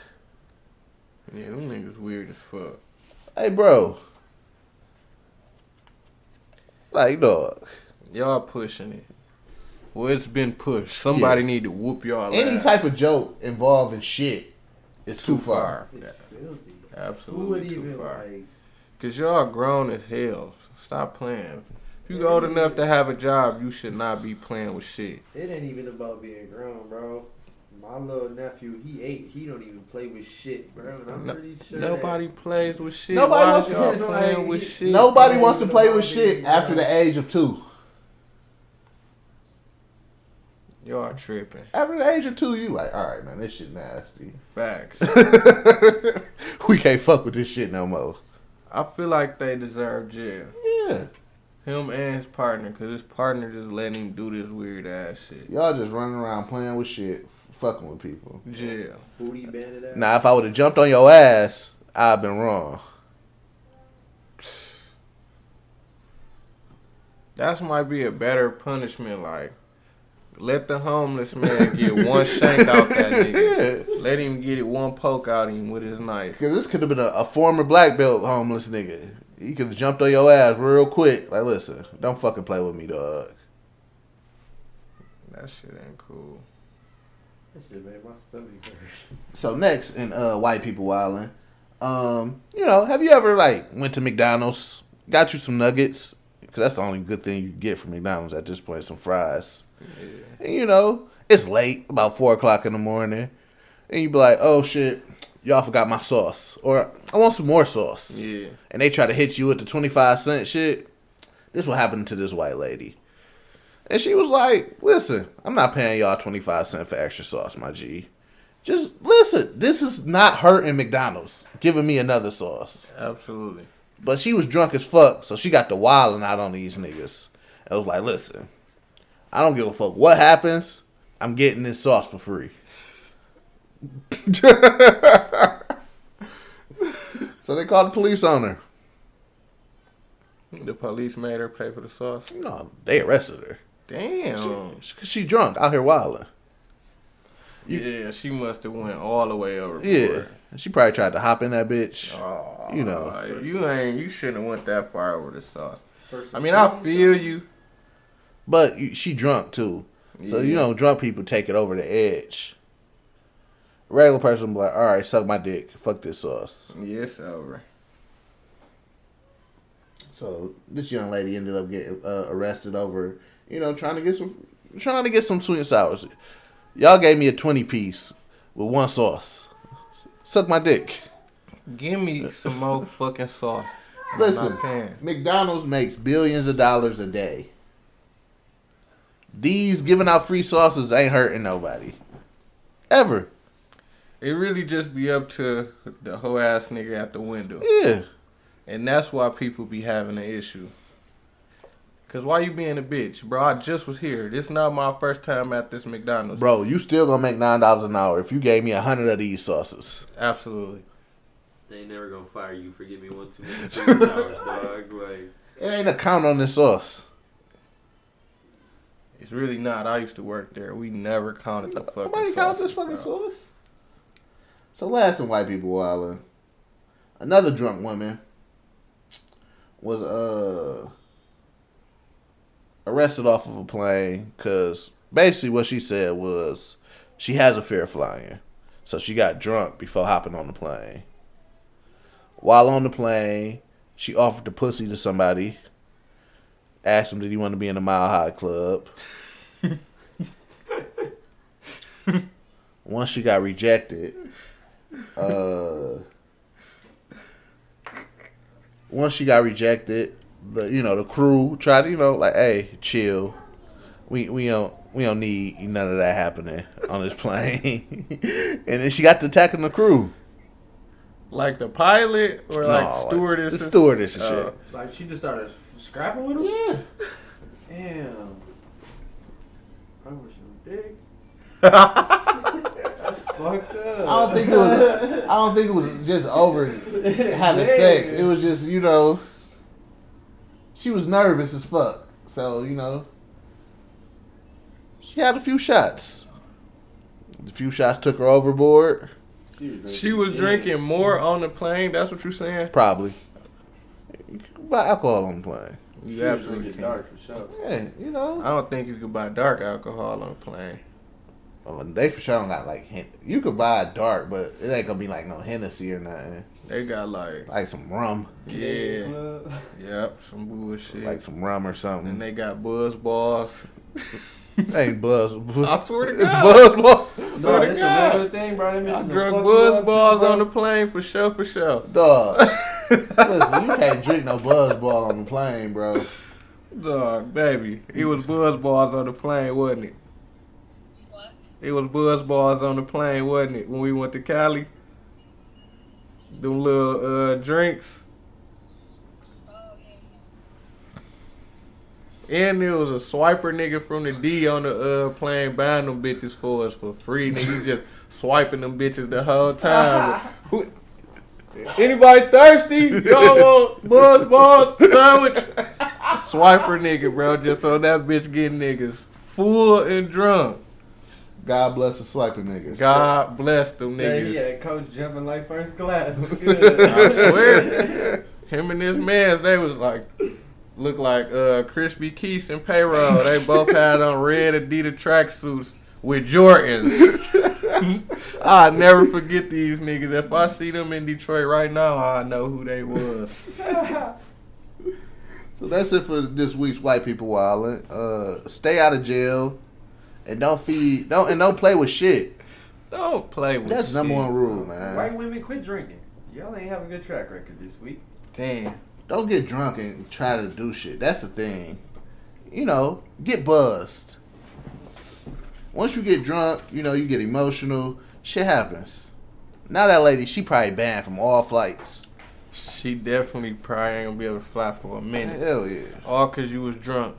Yeah, them niggas weird as fuck.
Hey, bro. Like, dog.
Y'all pushing it. Well, it's been pushed. Somebody
Yeah.
need to whoop y'all.
Any
ass.
type of joke involving shit is too,
Too
far.
far.
It's filthy. Who
Absolutely
would
too
even
far.
like?
Cause y'all grown as hell. Stop playing. If you old enough to have a job, you should not be playing with shit.
It ain't even about being grown, bro. My little nephew, he ate. He don't even play with shit, bro. And I'm
No-
pretty sure
Nobody plays with shit.
Nobody
Why
wants to-
y'all playing
like,
with
he-
shit?
Nobody
Yeah,
wants to play with shit
being
after the age of two.
Y'all tripping.
After the age of two, you like, all right, man, this shit nasty.
Facts. *laughs*
we can't fuck with this shit no more.
I feel like they deserve jail.
Yeah,
Him and his partner, cause his partner just letting him do this weird ass shit.
y'all just running around playing with shit, f- fucking with people.
Jail.
booty banded ass.
Now, if I would have jumped on your ass, I've been wrong.
That might be a better punishment. Like, let the homeless man get one *laughs* shank out that nigga.
Yeah,
Let him get it one poke out of him with his knife.
because this could have been a, a former black belt homeless nigga. He could have jumped on your ass real quick. Like, listen, don't fucking play with me, dog.
That shit ain't cool.
That shit made my stomach hurt.
So next in uh white people wilding, um, you know, have you ever like went to McDonald's, got you some nuggets? Because that's the only good thing you get from McDonald's at this point, some fries. And you know, it's late, about four o'clock in the morning, and you be like, "Oh shit, y'all forgot my sauce," or "I want some more sauce."
Yeah.
And they try to hit you with the twenty five cent shit. This what happened to this white lady. And she was like, listen, I'm not paying y'all 25 cents for extra sauce, my G. Just listen, this is not hurting McDonald's giving me another sauce.
Absolutely.
But she was drunk as fuck, so she got the wilding out on these niggas. I was like, listen, I don't give a fuck what happens. I'm getting this sauce for free. *laughs* so they called the police on her.
The police made her pay for the sauce.
No, they arrested her.
Damn.
She, she drunk out here wilding.
yeah, she must have went all the way over.
Yeah. She probably tried to hop in that bitch.
Oh,
You know.
like, you ain't. You shouldn't have went that far over the sauce.
First
I mean, I feel you.
But you- she drunk too. So, you know, drunk people take it over the edge. Regular person be like, all right, suck my dick. Fuck this sauce.
Yes, over.
So this young lady ended up getting uh, arrested over, you know, trying to get some, trying to get some sweet and sours. Y'all gave me a twenty piece with one sauce. Suck my dick.
Give me some more fucking sauce.
Listen. McDonald's makes billions of dollars a day. These giving out free sauces ain't hurting nobody. Ever.
It really just be up to the whole ass nigga at the window.
Yeah.
And that's why people be having an issue. Cause why you being a bitch, bro? I just was here. This not my first time at this McDonald's.
Bro, you still gonna make nine dollars an hour if you gave me a hundred of these sauces.
Absolutely.
They ain't never gonna fire you for giving me one too many *laughs* sweet dog. Like,
It ain't a count on this sauce.
It's really not. I used to work there. We never counted the fucking
Nobody counts this fucking
bro.
sauce. So last in white people wildin', another drunk woman was uh arrested off of a plane because basically what she said was she has a fear of flying, so she got drunk before hopping on the plane. While on the plane, she offered the pussy to somebody. Asked him did he want to be in the Mile High Club. *laughs* Once she got rejected, uh, once she got rejected, the you know the crew tried to you know like hey chill, we we don't we don't need none of that happening on this plane, *laughs* and then she got to attacking the crew.
Like the pilot or like
No,
stewardess?
The stewardess and shit. Oh.
Like she just started scrapping with him.
Yeah.
Damn. I wish you big. *laughs* That's fucked up.
I don't think it was. I don't think it was just over having sex. It was just you know. She was nervous as fuck, so you know. She had a few shots. A few shots took her overboard.
She was drinking more on the plane. That's what you're saying?
Probably. You can buy alcohol on the plane.
You
She was
absolutely
drinking
can.
dark for sure.
Yeah, you know.
I don't think you could buy dark alcohol on a plane.
Well, they for sure don't got like Hen- you could buy a dark, but it ain't gonna be like no Hennessy or nothing.
They got like,
Like some rum,
yeah, yep, some bullshit.
like some rum or something.
and they got buzz balls.
ain't buzz. *laughs*
I swear to God.
it's buzz balls.
No, it's
God.
a regular thing, bro.
I drunk buzz
up
balls
bro.
on the plane for sure, for sure.
Dog. Listen, you can't drink no buzz ball on the plane, bro.
Dog, baby. It was buzz balls on the plane, wasn't it? It was buzz balls on the plane, wasn't it? When we went to Cali. Them little uh, drinks. And there was a swiper nigga from the D on the uh, plane buying them bitches for us for free. Nigga just *laughs* swiping them bitches the whole time. *laughs* Who- Anybody thirsty? Y'all want buzz balls sandwich? Swiper nigga, bro, just so that bitch get niggas full and drunk.
God bless the swiping niggas.
God bless them
Say he
niggas.
had coach jumping like first class. *laughs* Good?
I swear. Him and his man, they was like, look like uh Crispy Keese and Payroll. They both had on red Adidas tracksuits with Jordans. *laughs* I'll never forget these niggas. If I see them in Detroit right now, I know who they was.
So that's it for this week's White People Wildin'. Uh, stay out of jail, and don't feed, don't and don't play with shit.
Don't play with
That's number one rule, man.
White women quit drinking. Y'all ain't have a good track record this week.
Damn.
Don't get drunk and try to do shit. That's the thing. You know, get buzzed. Once you get drunk, you know, you get emotional. Shit happens. Now that lady, she probably banned from all flights.
She definitely probably ain't gonna be able to fly for a minute.
Hell yeah.
All cause you was drunk.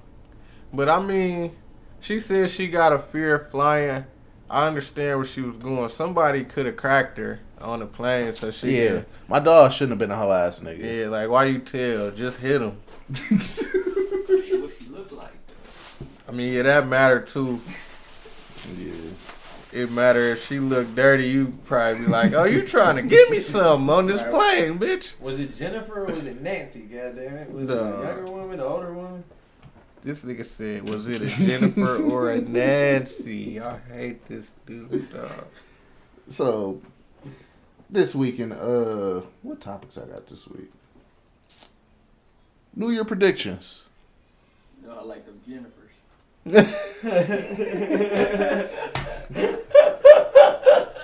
But I mean, she said she got a fear of flying. I understand where she was going. Somebody could have cracked her on the plane, so she
Yeah.
could-
My dog shouldn't have been a hoe ass nigga.
yeah. Like why you tell? Just hit him.
what she look like.
I mean, yeah, that mattered too.
Yeah.
It matter if she looked dirty. You probably be like, "Oh, you trying to give me *laughs* something on this plane, bitch?"
Was it Jennifer or was it Nancy? Goddamn it! Was it
Nah.
a younger woman, the older woman?
This nigga said, "Was it a Jennifer or a Nancy?" I hate this dude, dog.
So this weekend, uh, what topics I got this week? New Year predictions.
No, I like them Jennifers. *laughs*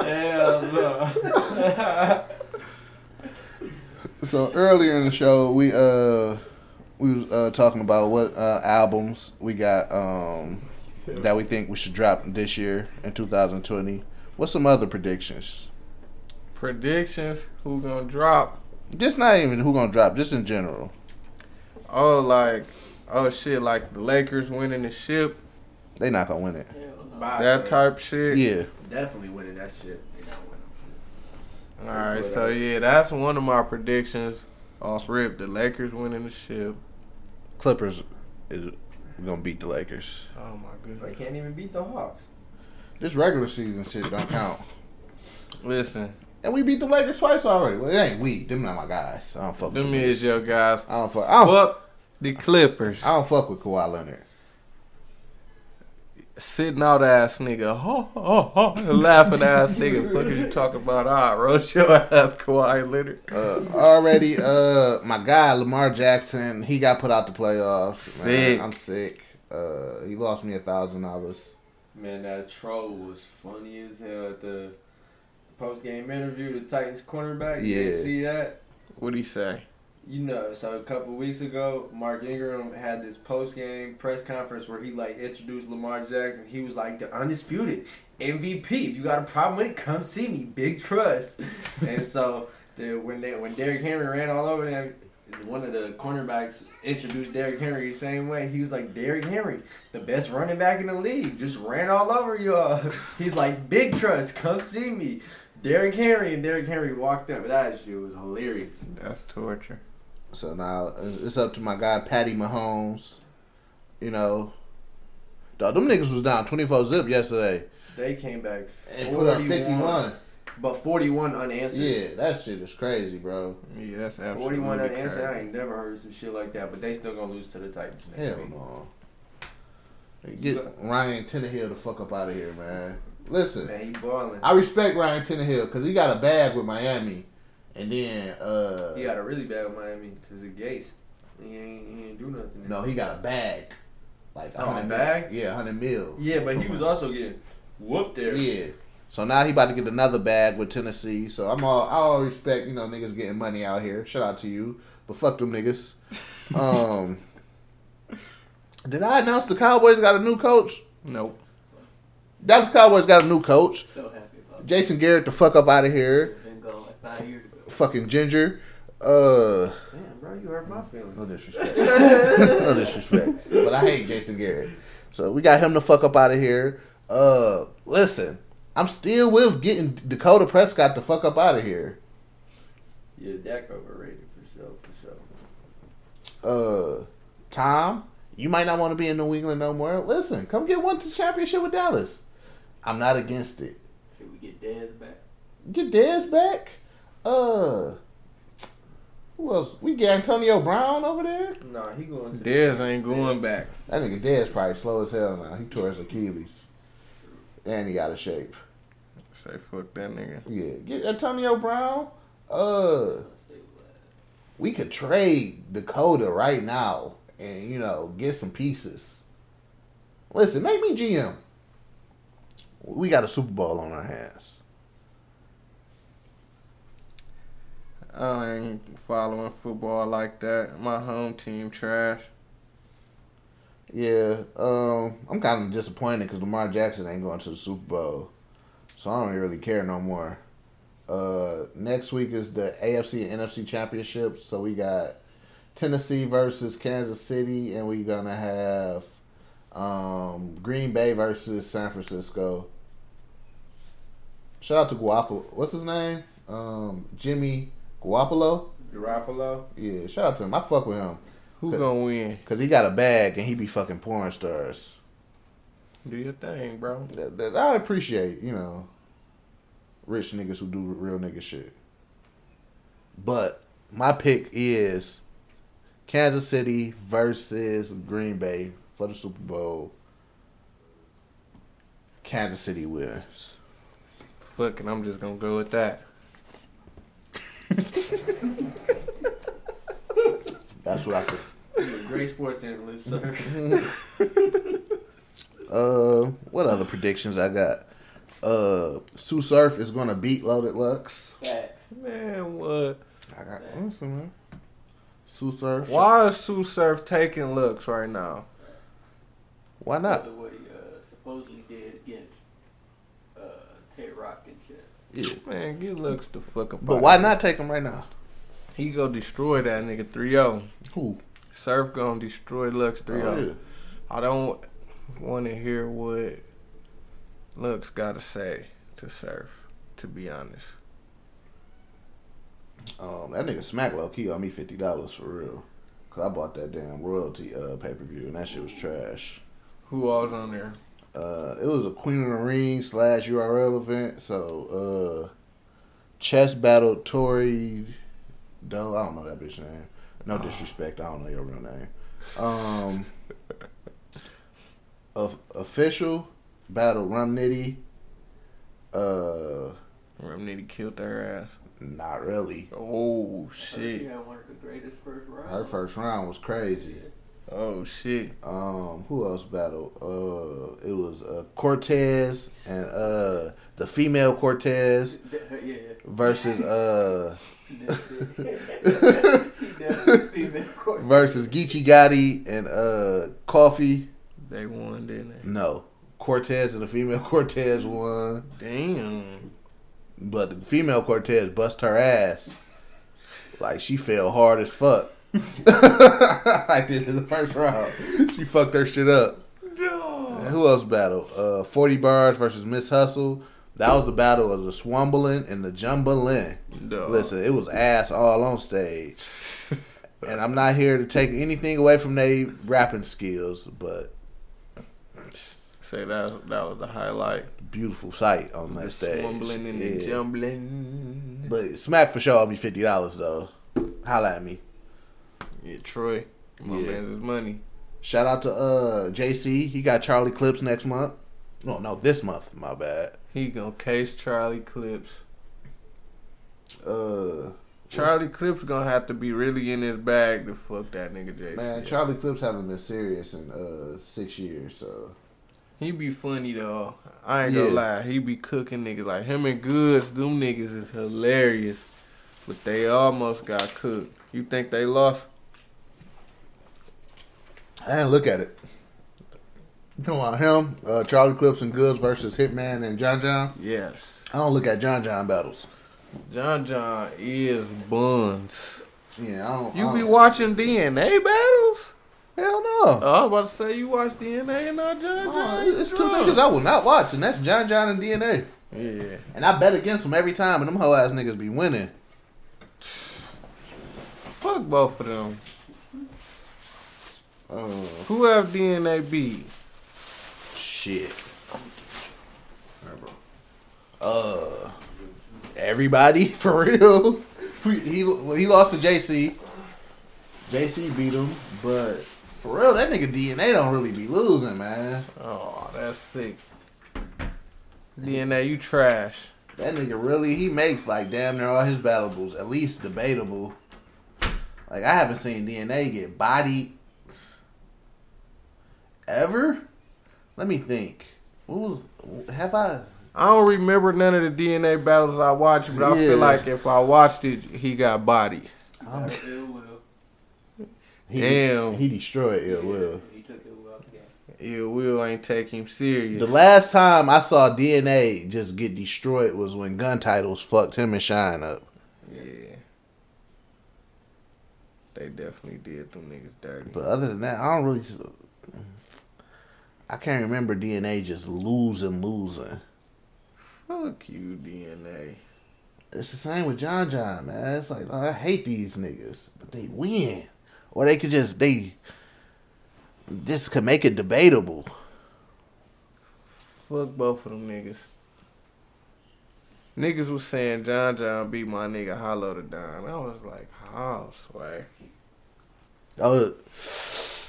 Hell no.
So earlier in the show, we uh we was uh, talking about what uh, albums we got um that we think we should drop this year in 2020. What's some other predictions?
Predictions: Who gonna drop?
Just not even who gonna drop, just in general.
Oh, like, oh shit, like the Lakers winning the ship,
They not gonna win it.
Hell no.
Bye,
that type shit.
Yeah,
Definitely winning that shit.
They not winning.
All right, so yeah, that's one of my predictions. Off rip, the Lakers winning the ship.
Clippers is gonna beat the Lakers.
Oh my goodness!
They
goodness.
can't even beat the Hawks.
This regular season shit don't count.
Listen,
And we beat the Lakers twice already. Well, it ain't we. Them not my guys. I don't fuck with
them
them
is your guys.
I don't fuck. I don't,
Fuck the Clippers.
I don't fuck with Kawhi Leonard.
Sitting out ass nigga, *laughs* ho, ho, ho, laughing ass nigga. Fuck is you talking about? Ah, roast *laughs* your ass, Kawhi Leonard.
Uh, already, uh, my guy Lamar Jackson, he got put out the playoffs.
Sick.
Man, I'm sick. Uh, he lost me a thousand dollars.
Man, that troll was funny as hell at the post game interview. The Titans cornerback. You
Yeah.
didn't see that?
What'd he say?
You know, so a couple weeks ago, Mark Ingram had this post game press conference where he like introduced Lamar Jackson. He was like the undisputed MVP. If you got a problem with it, come see me. Big trust. *laughs* and so the, when they when Derrick Henry ran all over them, one of the cornerbacks introduced Derrick Henry the same way. He was like, Derrick Henry, the best running back in the league, just ran all over y'all. *laughs* He's like, big trust, come see me. Derrick Henry and Derrick Henry walked up. That shit was hilarious.
That's torture.
So now it's it's up to my guy Patty Mahomes. You know, dog, them niggas was down twenty four zip yesterday
They came back
and put up fifty
41,
one.
but 41 unanswered.
Yeah, that shit is crazy, bro.
Yeah, that's absolutely
41 unanswered. I ain't never heard some shit like that, but they still gonna lose to the Titans next
Hell
week.
no. Get Ryan Tannehill the fuck up out of here, man. Listen,
Man, he balling.
I respect Ryan Tannehill because he got a bag with Miami, and then uh,
He got a really bad with Miami because of Gates. He ain't, he ain't do nothing.
no, he got a bag, like
Oh, a
hundred
bag?
mil. yeah, hundred mil.
Yeah, but he was also getting whooped there.
Yeah. So now he about to get another bag with Tennessee. So I'm all I all respect, you know, niggas getting money out here. Shout out to you. But fuck them niggas. *laughs* Um Did I announce the Cowboys got a new coach?
Nope.
Dallas Cowboys got a new coach.
So happy about
Jason Garrett the fuck up out of here.
it. Been gone like five years ago.
Fucking Ginger. Uh
Damn, bro, you hurt my feelings.
no *laughs* disrespect. no disrespect. But I hate Jason Garrett. So we got him the fuck up out of here. Uh listen, I'm still with getting Dakota Prescott the fuck up out of here.
Yeah, Dak overrated for sure, for sure.
uh Tom, you might not want to be in New England no more. Listen, come get one to championship with Dallas. I'm not against it.
Should we get Dez back?
Get Dez back. Uh who else? We get Antonio Brown over there.
Nah, he going to.
Dez ain't going back.
That nigga Dez probably slow as hell now. He tore his Achilles. And he out of shape.
Say fuck that nigga.
Yeah. Get Antonio Brown. Uh we could trade Dakota right now and you know get some pieces. Listen, make me GM. We got a Super Bowl on our hands.
I ain't following football like that. My home team trash.
Yeah, um, I'm kind of disappointed because Lamar Jackson ain't going to the Super Bowl, so I don't really care no more. Uh, next week is the AFC and NFC championships, so we got Tennessee versus Kansas City, and we're gonna have um, Green Bay versus San Francisco. Shout out to Guapo. What's his name? Um, Jimmy Guapolo.
Garoppolo.
Yeah, shout out to him. I fuck with him
Who gonna win?
because he got a bag and he be fucking porn stars.
Do your thing, bro.
that, that I appreciate, you know, rich niggas who do real nigga shit. But my pick is Kansas City versus Green Bay for the Super Bowl. Kansas City wins.
Fuck it, I'm just gonna go with that. *laughs*
That's what I think.
You're a great sports analyst, sir. *laughs*
Uh, what other predictions I got? Uh, Tsu Surf is gonna beat Loaded Lux.
Facts.
Man, what?
I got listen, man. Tsu Surf.
Why is Tsu Surf taking Lux right now?
Why not?
The what he uh, supposedly did against uh, Tay Roc and shit.
Yeah.
Man, get Lux the fuck up.
But why not take him right now?
He go destroy that nigga 3-0.
Who?
Surf gonna destroy Lux 3-0.
Oh, yeah.
I don't want to hear what Lux got to say to Surf. To be honest,
Um, that nigga Smack low key on me fifty dollars for real. Cause I bought that damn royalty uh pay per view and that shit was trash.
who all's on there?
Uh, it was a Queen of the Ring slash URL event. So uh, chess battle Tori Doe. I don't know that bitch name. No disrespect. I don't know your real name. Um, *laughs* of official battle Rum Nitty. Uh,
Rum Nitty killed their ass.
not really.
Oh
She
shit!
had one of the greatest first rounds.
Her first round was crazy.
Oh shit.
Um, who else battled? Uh, it was uh, Cortez and uh the female Cortez *laughs*
yeah.
versus uh *laughs*
She definitely female
versus Geechee Gotti and uh Coffee.
They won, didn't they?
No, Cortez and the female *laughs* Cortez won,
Damn.
but the female Cortez bust her ass. Like she fell hard as fuck. *laughs* I did in the first round. She fucked her shit up. And who else battled? Uh, 40 bars versus Miss Hustle. That was the battle of the Swumblin and the Jumbalin.
Dog.
Listen, it was ass all on stage. and I'm not here to take anything away from their rapping skills, but
Say that that was the highlight.
beautiful sight on that
The
stage.
smumbling and the jumbling.
But Smack for sure I'll be fifty dollars though. Holla at me.
Yeah, Troy. My
Yeah.
man's his money.
Shout out to uh JC. He got Charlie Clips next month. No, no, this month. My bad.
He gonna case Charlie Clips.
Uh
Charlie Clips gonna have to be really in his bag to fuck that nigga JC.
man, Charlie Clips haven't been serious in uh six years, so
He be funny though. I ain't gonna lie. He be cooking niggas like him and Goodz. Them niggas is hilarious, but they almost got cooked. You think they lost?
I didn't look at it. You talking about him, uh, Charlie Clips and Goodz versus Hitman and John John?
Yes.
I don't look at John John battles.
John John is buns.
Yeah, I don't.
You
I
be
don't-
watching DNA battles?
Hell no.
Oh, I was about to say you watch DNA and not John
Oh,
John.
it's two niggas I will not watch, and that's John John and DNA.
Yeah.
And I bet against them every time, and them hoe ass niggas be winning.
Fuck both of them.
Uh,
Who have DNA beat?
shit. Uh, everybody *laughs* for real. He well, he lost to JC. JC beat him, but for real, that nigga DNA don't really be losing, man.
Oh, that's sick. DNA, you trash.
That nigga really he makes like damn near all his battleables at least debatable. Like I haven't seen DNA get bodied ever. Let me think. What was have I?
I don't remember none of the DNA battles I watched, but I
Yeah.
feel like if I watched it, he got bodied.
Ill will.
He,
Damn.
he destroyed Ill Will.
He took Ill Will out the game.
Ill Will ain't take him serious.
The last time I saw DNA just get destroyed was when Gun Titles fucked him and Shine up.
yeah. They definitely did them niggas dirty.
But other than that, I don't really. I can't remember DNA just losing, losing.
Fuck you, DNA.
It's the same with John John, man. It's like oh, I hate these niggas, but they win, or they could just they this could make it debatable.
Fuck both of them niggas. Niggas was saying John John beat my nigga Holla to Don. I was like, how, sway?
Oh,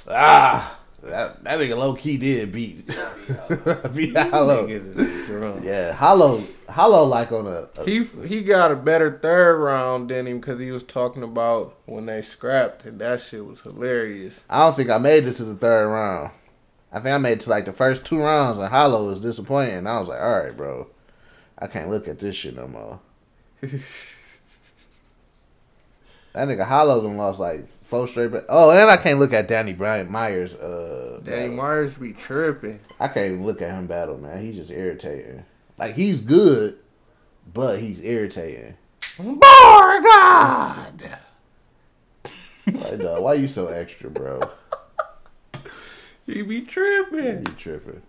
ah, that that nigga low key did beat *laughs* *laughs* beat Holla.
Niggas is drunk.
Yeah, Holla, Holla like on a, a
He he got a better third round than him because he was talking about when they scrapped and that shit was hilarious.
I don't think I made it to the third round. I think I made it to like the first two rounds, and Holla was disappointing. I was like, all right, bro, I can't look at this shit no more. *laughs* that nigga Holla done lost like four straight. But oh, and I can't look at Danny Bryant Myers. Uh,
Danny
battle.
Myers be tripping.
I can't even look at him battle, man. He's just irritating. Like he's good, but he's irritating.
Boy God!
Like, dog, why you so extra, bro? *laughs*
He be tripping.
You tripping?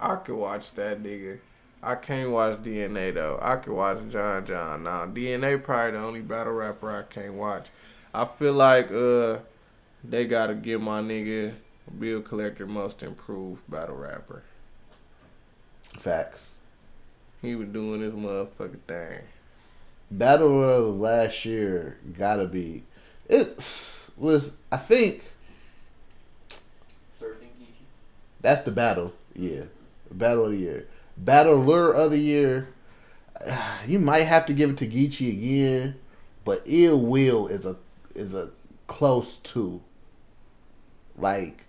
I could watch that nigga. I can't watch DNA though. I can watch John John now. DNA probably the only battle rapper I can't watch. I feel like uh they gotta give my nigga Bill Collector most improved battle rapper.
Facts.
He was doing his motherfucking thing.
Battle of last year gotta be. It was. I think
Surfing Geechee.
that's the battle. Yeah, battle of the year. Battle lure of the year. *sighs* You might have to give it to Geechee again, but Ill Will is a is a close to. Like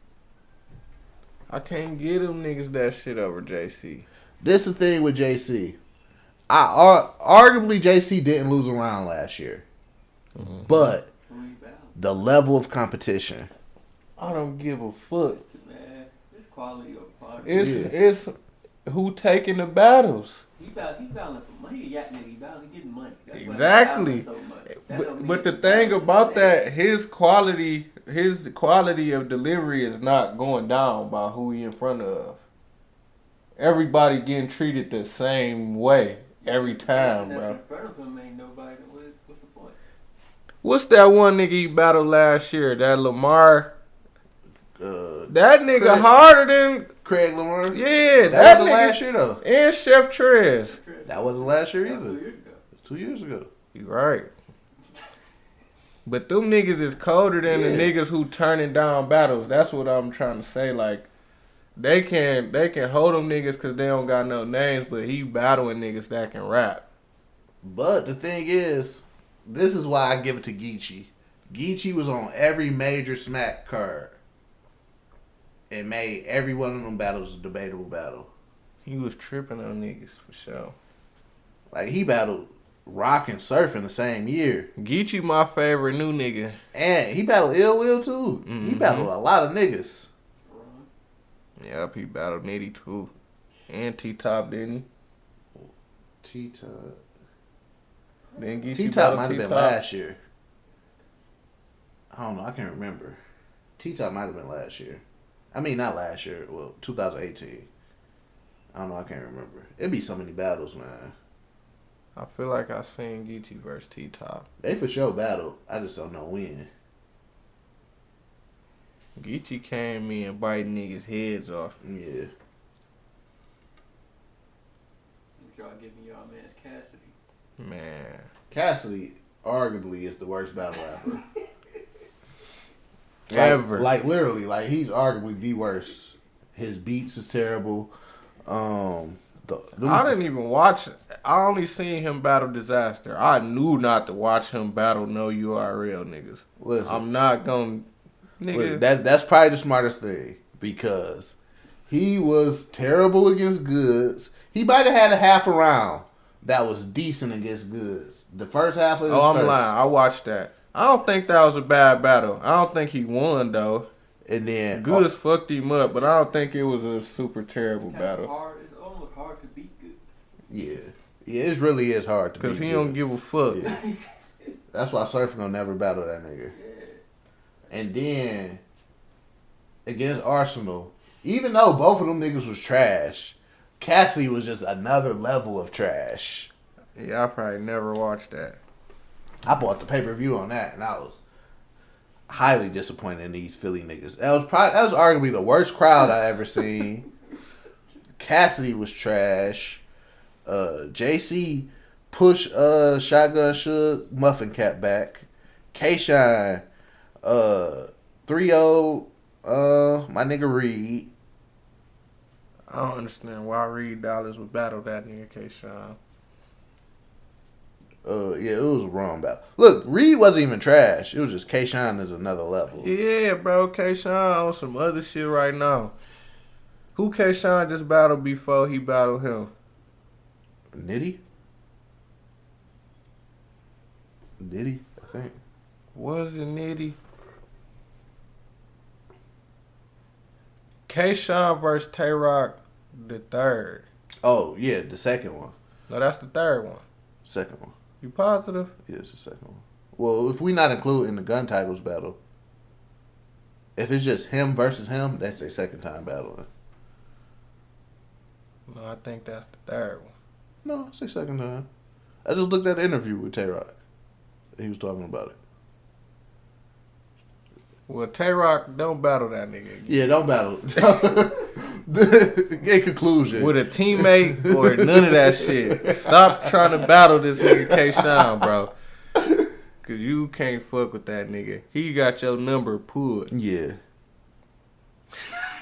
I can't get them niggas that shit over JC.
this the thing with JC. I ar- arguably JC didn't lose a round last year, mm-hmm. but
Three battles.
the level of competition.
I don't give a fuck.
Man, it's quality of quality.
It's
Yeah.
it's who taking the battles.
He battle, he battling for money. He a yak nigga. He battling, he getting money. That's
Exactly.
so much. That don't
But, but the thing about that, his quality, his quality of delivery is not going down by who he in front of. Everybody getting treated the same way every time, bro.
in front of him ain't nobody. What's the point?
What's that one nigga he battled last year? That Lamar.
Uh,
That nigga
Craig.
harder than
Craig Lamar.
yeah.
that,
That,
wasn't
nigga
last year though.
and Chef Trez.
That wasn't last year
That two
either.
years ago.
Two years ago.
You right. But them niggas is colder than the niggas who turning down battles. That's what I'm trying to say. Like, they can they can hold them niggas because they don't got no names, but he battling niggas that can rap.
But the thing is, this is why I give it to Geechee. Geechee was on every major smack card and made every one of them battles a debatable battle.
He was tripping on niggas for sure.
Like he battled Roc and Surf in the same year,
Geechee, my favorite new nigga.
and he battled Ill Will too. He
Mhm.
battled a lot of niggas.
Yep, he battled Nitty too. And T Top, didn't he?
T Top.
he? Then Geechee
T Top might have been last year. I don't know. I can't remember. T Top might have been last year. I mean, not last year. Well, 2018. I don't know. I can't remember. It'd be so many battles, man.
I feel like I seen Geechee versus T Top.
They for sure battle. I just don't know when.
Geechee came in biting niggas' heads off.
Yeah.
Y'all giving y'all man's Cassidy.
Man.
Cassidy arguably is the worst battle rapper. *laughs* Like-
Ever.
Like, literally, like he's arguably the worst. His beats is terrible. Um, the, them-
I didn't even watch. I only seen him battle disaster. I knew not to watch him battle no URL niggas.
listen.
I'm not gonna, nigga.
Look, that that's probably the smartest thing because he was terrible against Goodz. He might have had a half a round that was decent against Goodz. The first half of his
oh, I'm
first,
lying. I watched that. I don't think that was a bad battle. I don't think he won though.
and then
Goodz oh. fucked him up, but I don't think it was a super terrible battle.
Hard. It's almost hard to beat good.
yeah, yeah, it really is hard to beat.
Cause he
Good.
don't give a fuck.
Yeah. That's why Surf gonna never battle that nigga. *laughs* And then against Arsenal, even though both of them niggas was trash, Cassidy was just another level of trash.
Yeah, I probably never watched that.
I bought the pay per view on that, and I was highly disappointed in these Philly niggas. That was probably that was arguably the worst crowd I ever seen. *laughs* Cassidy was trash. Uh, JC push uh shotgun shook muffin cap back. K Shine uh 3-0 uh my nigga Reed.
I don't understand why Reed Dollaz would battle that nigga K Shine.
Uh yeah, it was a wrong battle. Look, Reed wasn't even trash. It was just K Shine is another level.
Yeah, bro, K Shine on some other shit right now. Who K Shine just battled before he battled him?
Nitty? Nitty, I think.
Was it Nitty? K Shine versus Tay Roc the third.
Oh, yeah, the second one.
No, that's the third one.
Second one.
You positive?
Yeah, it's the second one. Well, if we not including the gun titles battle, if it's just him versus him, that's a second time battling.
No, I think that's the third one.
No, it's a second time. I just looked at the interview with Tay Roc. He was talking about it.
Well, Tay Roc don't battle that nigga again.
Yeah, don't battle. *laughs* *laughs* *laughs* In conclusion,
with a teammate or none of that shit. Stop trying to battle this nigga K Shine, bro. Cause you can't fuck with that nigga. He got your number pulled.
yeah,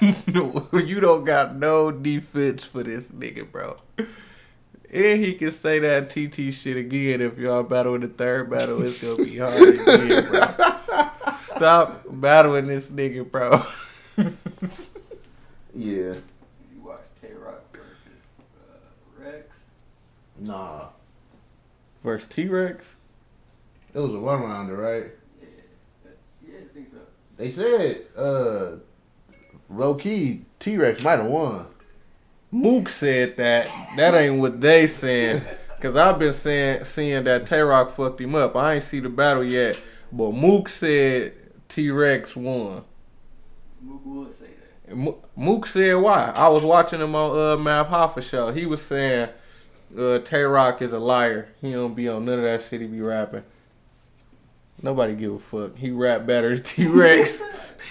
*laughs*
you don't got no defense for this nigga, bro. And he can say that TT shit again if y'all battle in the third battle. It's gonna be hard again, bro. *laughs* Stop battling this nigga, bro.
Yeah.
You watch Tay Roc versus uh, Rex.
Nah.
Versus T Rex.
It was a one rounder, right?
Yeah, Yeah, I think so.
They said, uh, low key, T Rex might have won.
Mook said that. That ain't what they saying. Cause I've been saying seeing that Tay Roc fucked him up. I ain't see the battle yet. But Mook said T Rex won.
Mook would say that.
And Mo- Mook said why? I was watching him on uh Math Hoffa show. He was saying uh Tay Roc is a liar. He don't be on none of that shit he be rapping. Nobody give a fuck. He rap better than T Rex.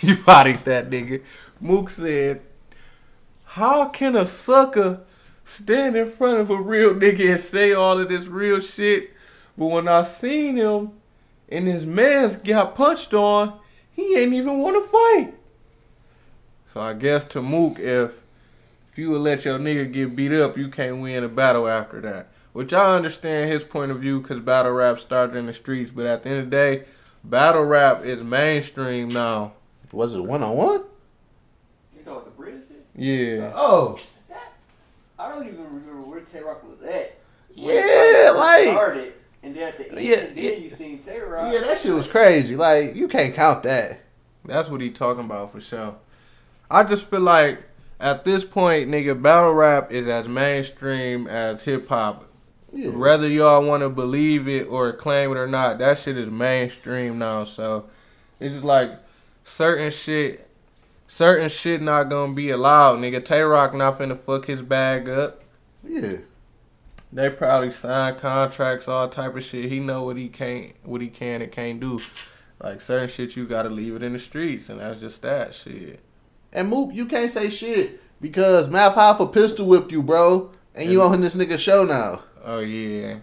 he bodied that nigga. Mook said, How can a sucker stand in front of a real nigga and say all of this real shit? But when I seen him and his mans got punched on, he ain't even want to fight. So I guess to Mook, if if you would let your nigga get beat up, you can't win a battle after that. Which I understand his point of view because battle rap started in the streets. But at the end of the day, battle rap is mainstream now.
Was it one on one?
You know what the British did?
Yeah.
Uh, oh, That,
I don't even remember where Tay Roc was at.
yeah, like,
started, and then at the end,
Yeah,
then
yeah.
you seen Tay Roc.
yeah, that shit was crazy. Like, you can't count that.
That's what he talking about for sure. I just feel like at this point, nigga, battle rap is as mainstream as hip hop.
Yeah.
Whether y'all want to believe it or claim it or not, that shit is mainstream now. So it's just like certain shit, certain shit not gonna be allowed, nigga. Tay Roc not finna fuck his bag up.
Yeah.
They probably sign contracts, all type of shit. He know what he can't, what he can and can't do. Like certain shit, you gotta leave it in the streets, and that's just that shit.
And Mook, you can't say shit because Math Hoffa pistol whipped you, bro. And you on this nigga show now.
Oh yeah,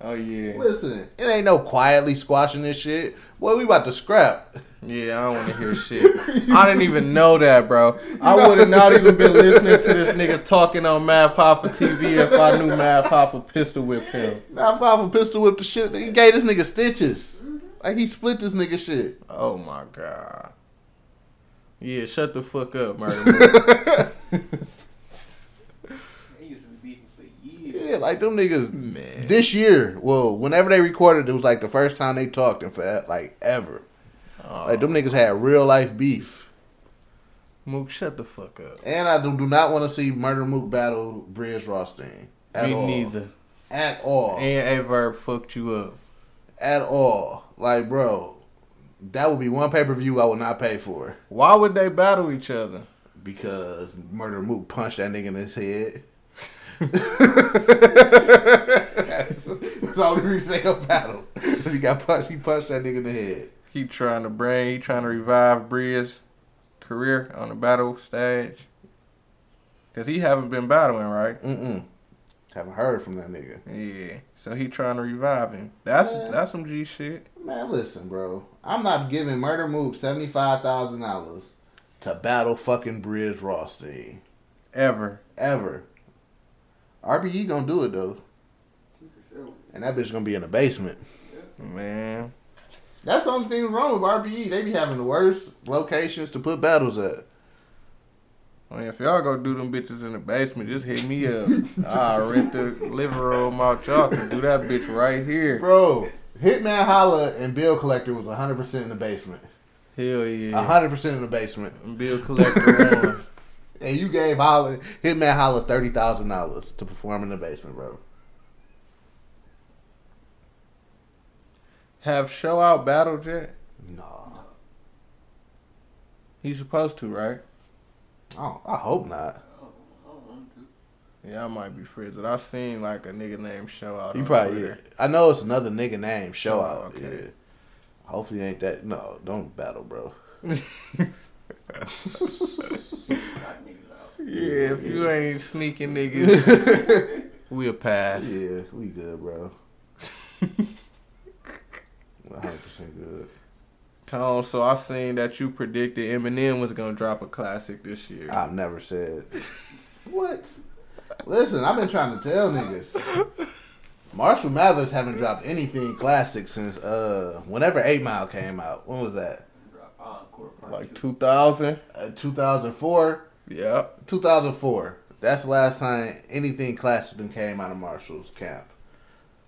oh yeah,
Listen, it ain't no quietly squashing this shit. Boy, we about to scrap.
yeah. I don't want to hear shit. I didn't even know that, bro. *laughs* I would have not even been listening to this nigga talking on Math Hoffa TV if I knew Math Hoffa pistol whipped him.
Math Hoffa pistol whipped the shit. He gave this nigga stitches. Like he split this nigga shit.
Oh my god. Yeah, shut the fuck up, *laughs* murder.
They used to be beefing for years.
Yeah, like them niggas.
Man.
This year, well, whenever they recorded, it was like the first time they talked in for like ever. Oh. Like them niggas had real life beef.
Mook, shut the fuck up.
And I do, do not want to see Murder Mook battle Brizz Rawsteen. At
Me
all.
neither.
At all.
And Averb fucked you up.
At all. Like, bro, that would be one pay per view I would not pay for.
Why would they battle each other?
Because Murder Mook punched that nigga in his head. that's, that's the only reason they go battle. Because he got punched. He punched that nigga in the head.
He trying to bring, he trying to revive Bria's career on the battle stage. Cause he haven't been battling, right?
Mm-mm. Haven't heard from that nigga.
Yeah. So he trying to revive him. That's that's some G shit.
Man, listen, bro. I'm not giving Murder Mook $75,000 to battle fucking Brizz Rawsteen.
Ever.
Ever. RBE gonna do it, though.
Sure.
And that bitch gonna be in the basement.
Man.
That's the only thing wrong with RBE. They be having the worst locations to put battles at.
I mean, if y'all go do them bitches in the basement, just hit me up. *laughs* I'll rent the living room out. Y'all can do that bitch right here.
Bro, Hitman Holla and Bill Collector was 100% in the basement.
Hell yeah.
100% in the basement.
Bill Collector. *laughs*
And you gave Holla, Hitman Holla $30,000 to perform in the basement, bro.
Have show out battled yet?
Nah.
He's supposed to, right?
Oh, I hope not.
I don't want to.
Yeah, I might be frizzled. I seen like a nigga named Show Out.
You probably,
Twitter.
I know it's another nigga name, Show
Oh,
Out.
okay.
Yeah. Hopefully ain't that. No, don't battle, bro.
Got niggas out.
Yeah, if you ain't sneaking niggas, *laughs* we'll pass.
Yeah, we good, bro. *laughs* 100% good.
Tone, so I seen that you predicted Eminem was gonna drop a classic this year.
I've never said. *laughs* what? Listen, I've been trying to tell niggas. Marshall Mathers haven't dropped anything classic since uh whenever Eight Mile came out. When was that?
Like
two.
2000.
Uh, 2004.
Yep.
2004. That's the last time anything classic came out of Marshall's camp.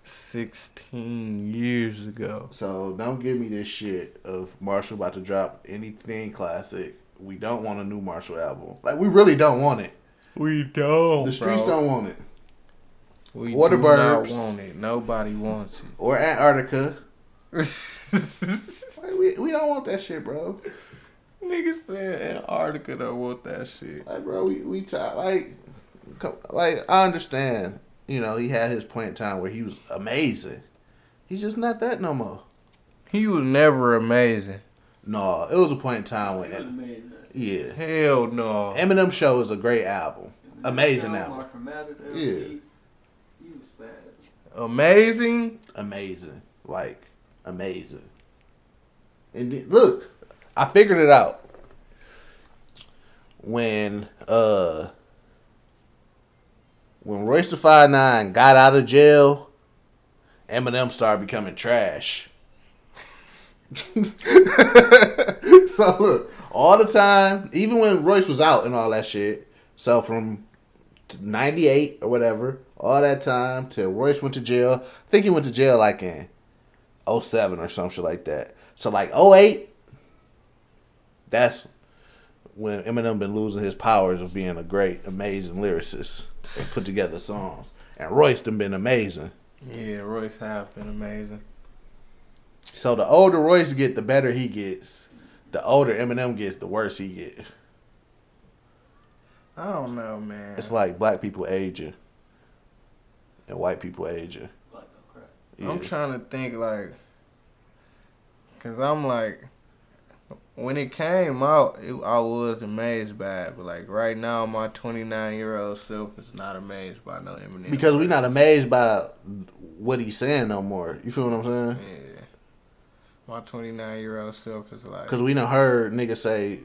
16 years ago.
So don't give me this shit of Marshall about to drop anything classic. We don't want a new Marshall album. Like we really don't want it.
We don't.
The streets
bro.
don't want it.
We
or the
do not
Burbs.
want it. Nobody wants it.
Or Antarctica. *laughs* Like, we we don't want that shit, bro.
Niggas said Antarctica don't want that shit.
Like, bro, we we talk like, come- like I understand. You know, he had his point in time where he was amazing. He's just not that no more.
He was never amazing.
No, it was a point in time
He was
when,
amazing.
Yeah,
Hell no.
Eminem Show is a great album, amazing
Sound
album,
Marshall
Yeah.
He, he was bad.
Amazing.
amazing, like amazing. And then, look, I figured it out when uh when Royce the Five Nine got out of jail. Eminem started becoming trash. *laughs* so look, all the time, even when Royce was out and all that shit. So from '98 or whatever, all that time till Royce went to jail. I think he went to jail like in 07 or some shit like that. So like 08, that's when Eminem been losing his powers of being a great, amazing lyricist and put together songs. And Royce done been amazing.
Yeah, Royce have been amazing.
So the older Royce get, the better he gets. The older Eminem gets, the worse he get.
I don't know, man.
It's like black people aging and white people aging.
Like.
Yeah.
I'm trying to think like, cause I'm like, when it came out, it, I was amazed by it, but like right now, my 29 year old self is not amazed by no Eminem.
because we're not amazed by what he's saying no more. You feel what I'm saying?
Yeah. My 29 year old self is like,
Because we done heard niggas say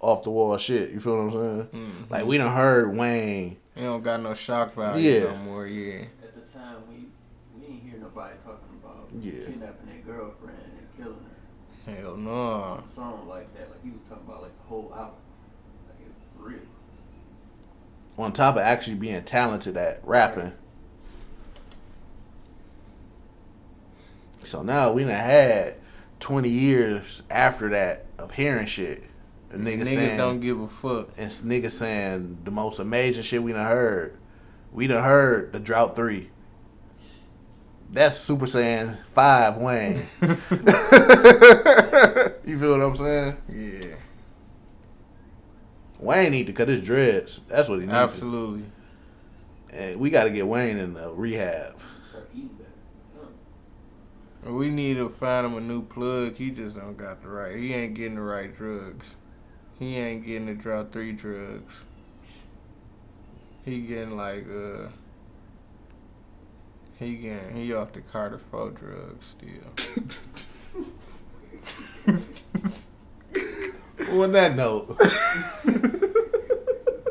off the wall shit. You feel what I'm saying?
mhm.
Like we done heard Wayne.
he don't got no shock value
Yeah.
no more. Yeah.
At the time, we we ain't hear nobody talking about
Yeah.
kidnapping their girlfriend and killing her.
Hell no.
A song like that, like he was talking about like the whole album. Like it was real.
On top of actually being talented at rapping. So now we done had 20 years after that of hearing shit. A nigga
Niggas
saying,
don't give a fuck.
and niggas saying the most amazing shit we done heard. We done heard the Drought 3. That's Super Saiyan 5 Wayne. *laughs* *laughs* you feel what I'm saying?
Yeah.
Wayne need to cut his dreads. That's what he needs.
Absolutely.
And we got to get Wayne in the rehab.
Start eating better. Huh.
We need to find him a new plug. He just don't got the right. He ain't getting the right drugs. He ain't getting the drought three drugs. He getting like uh. He getting he off the Carter four drugs still.
On that note,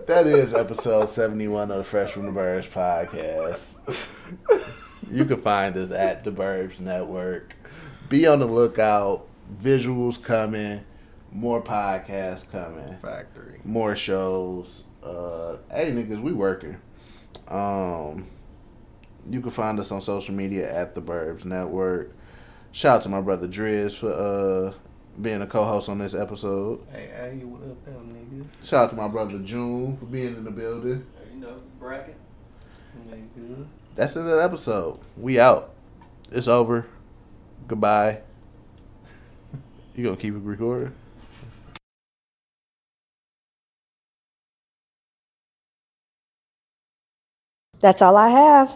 that is episode 71 of the Fresh from the Burbs podcast. You can find us at the Burbs Network. Be on the lookout. Visuals coming. More podcasts coming.
Factory.
More shows. Uh, hey, niggas, we working. Um, you can find us on social media at the Burbs Network. Shout out to my brother Driz for uh being a co-host on this episode.
Hey, hey, what up, them niggas?
Shout out to my brother June for being in the building.
You know, bracket.
Nigga.
That's of the episode. We out. It's over. Goodbye. *laughs* You gonna keep it recording?
That's all I have.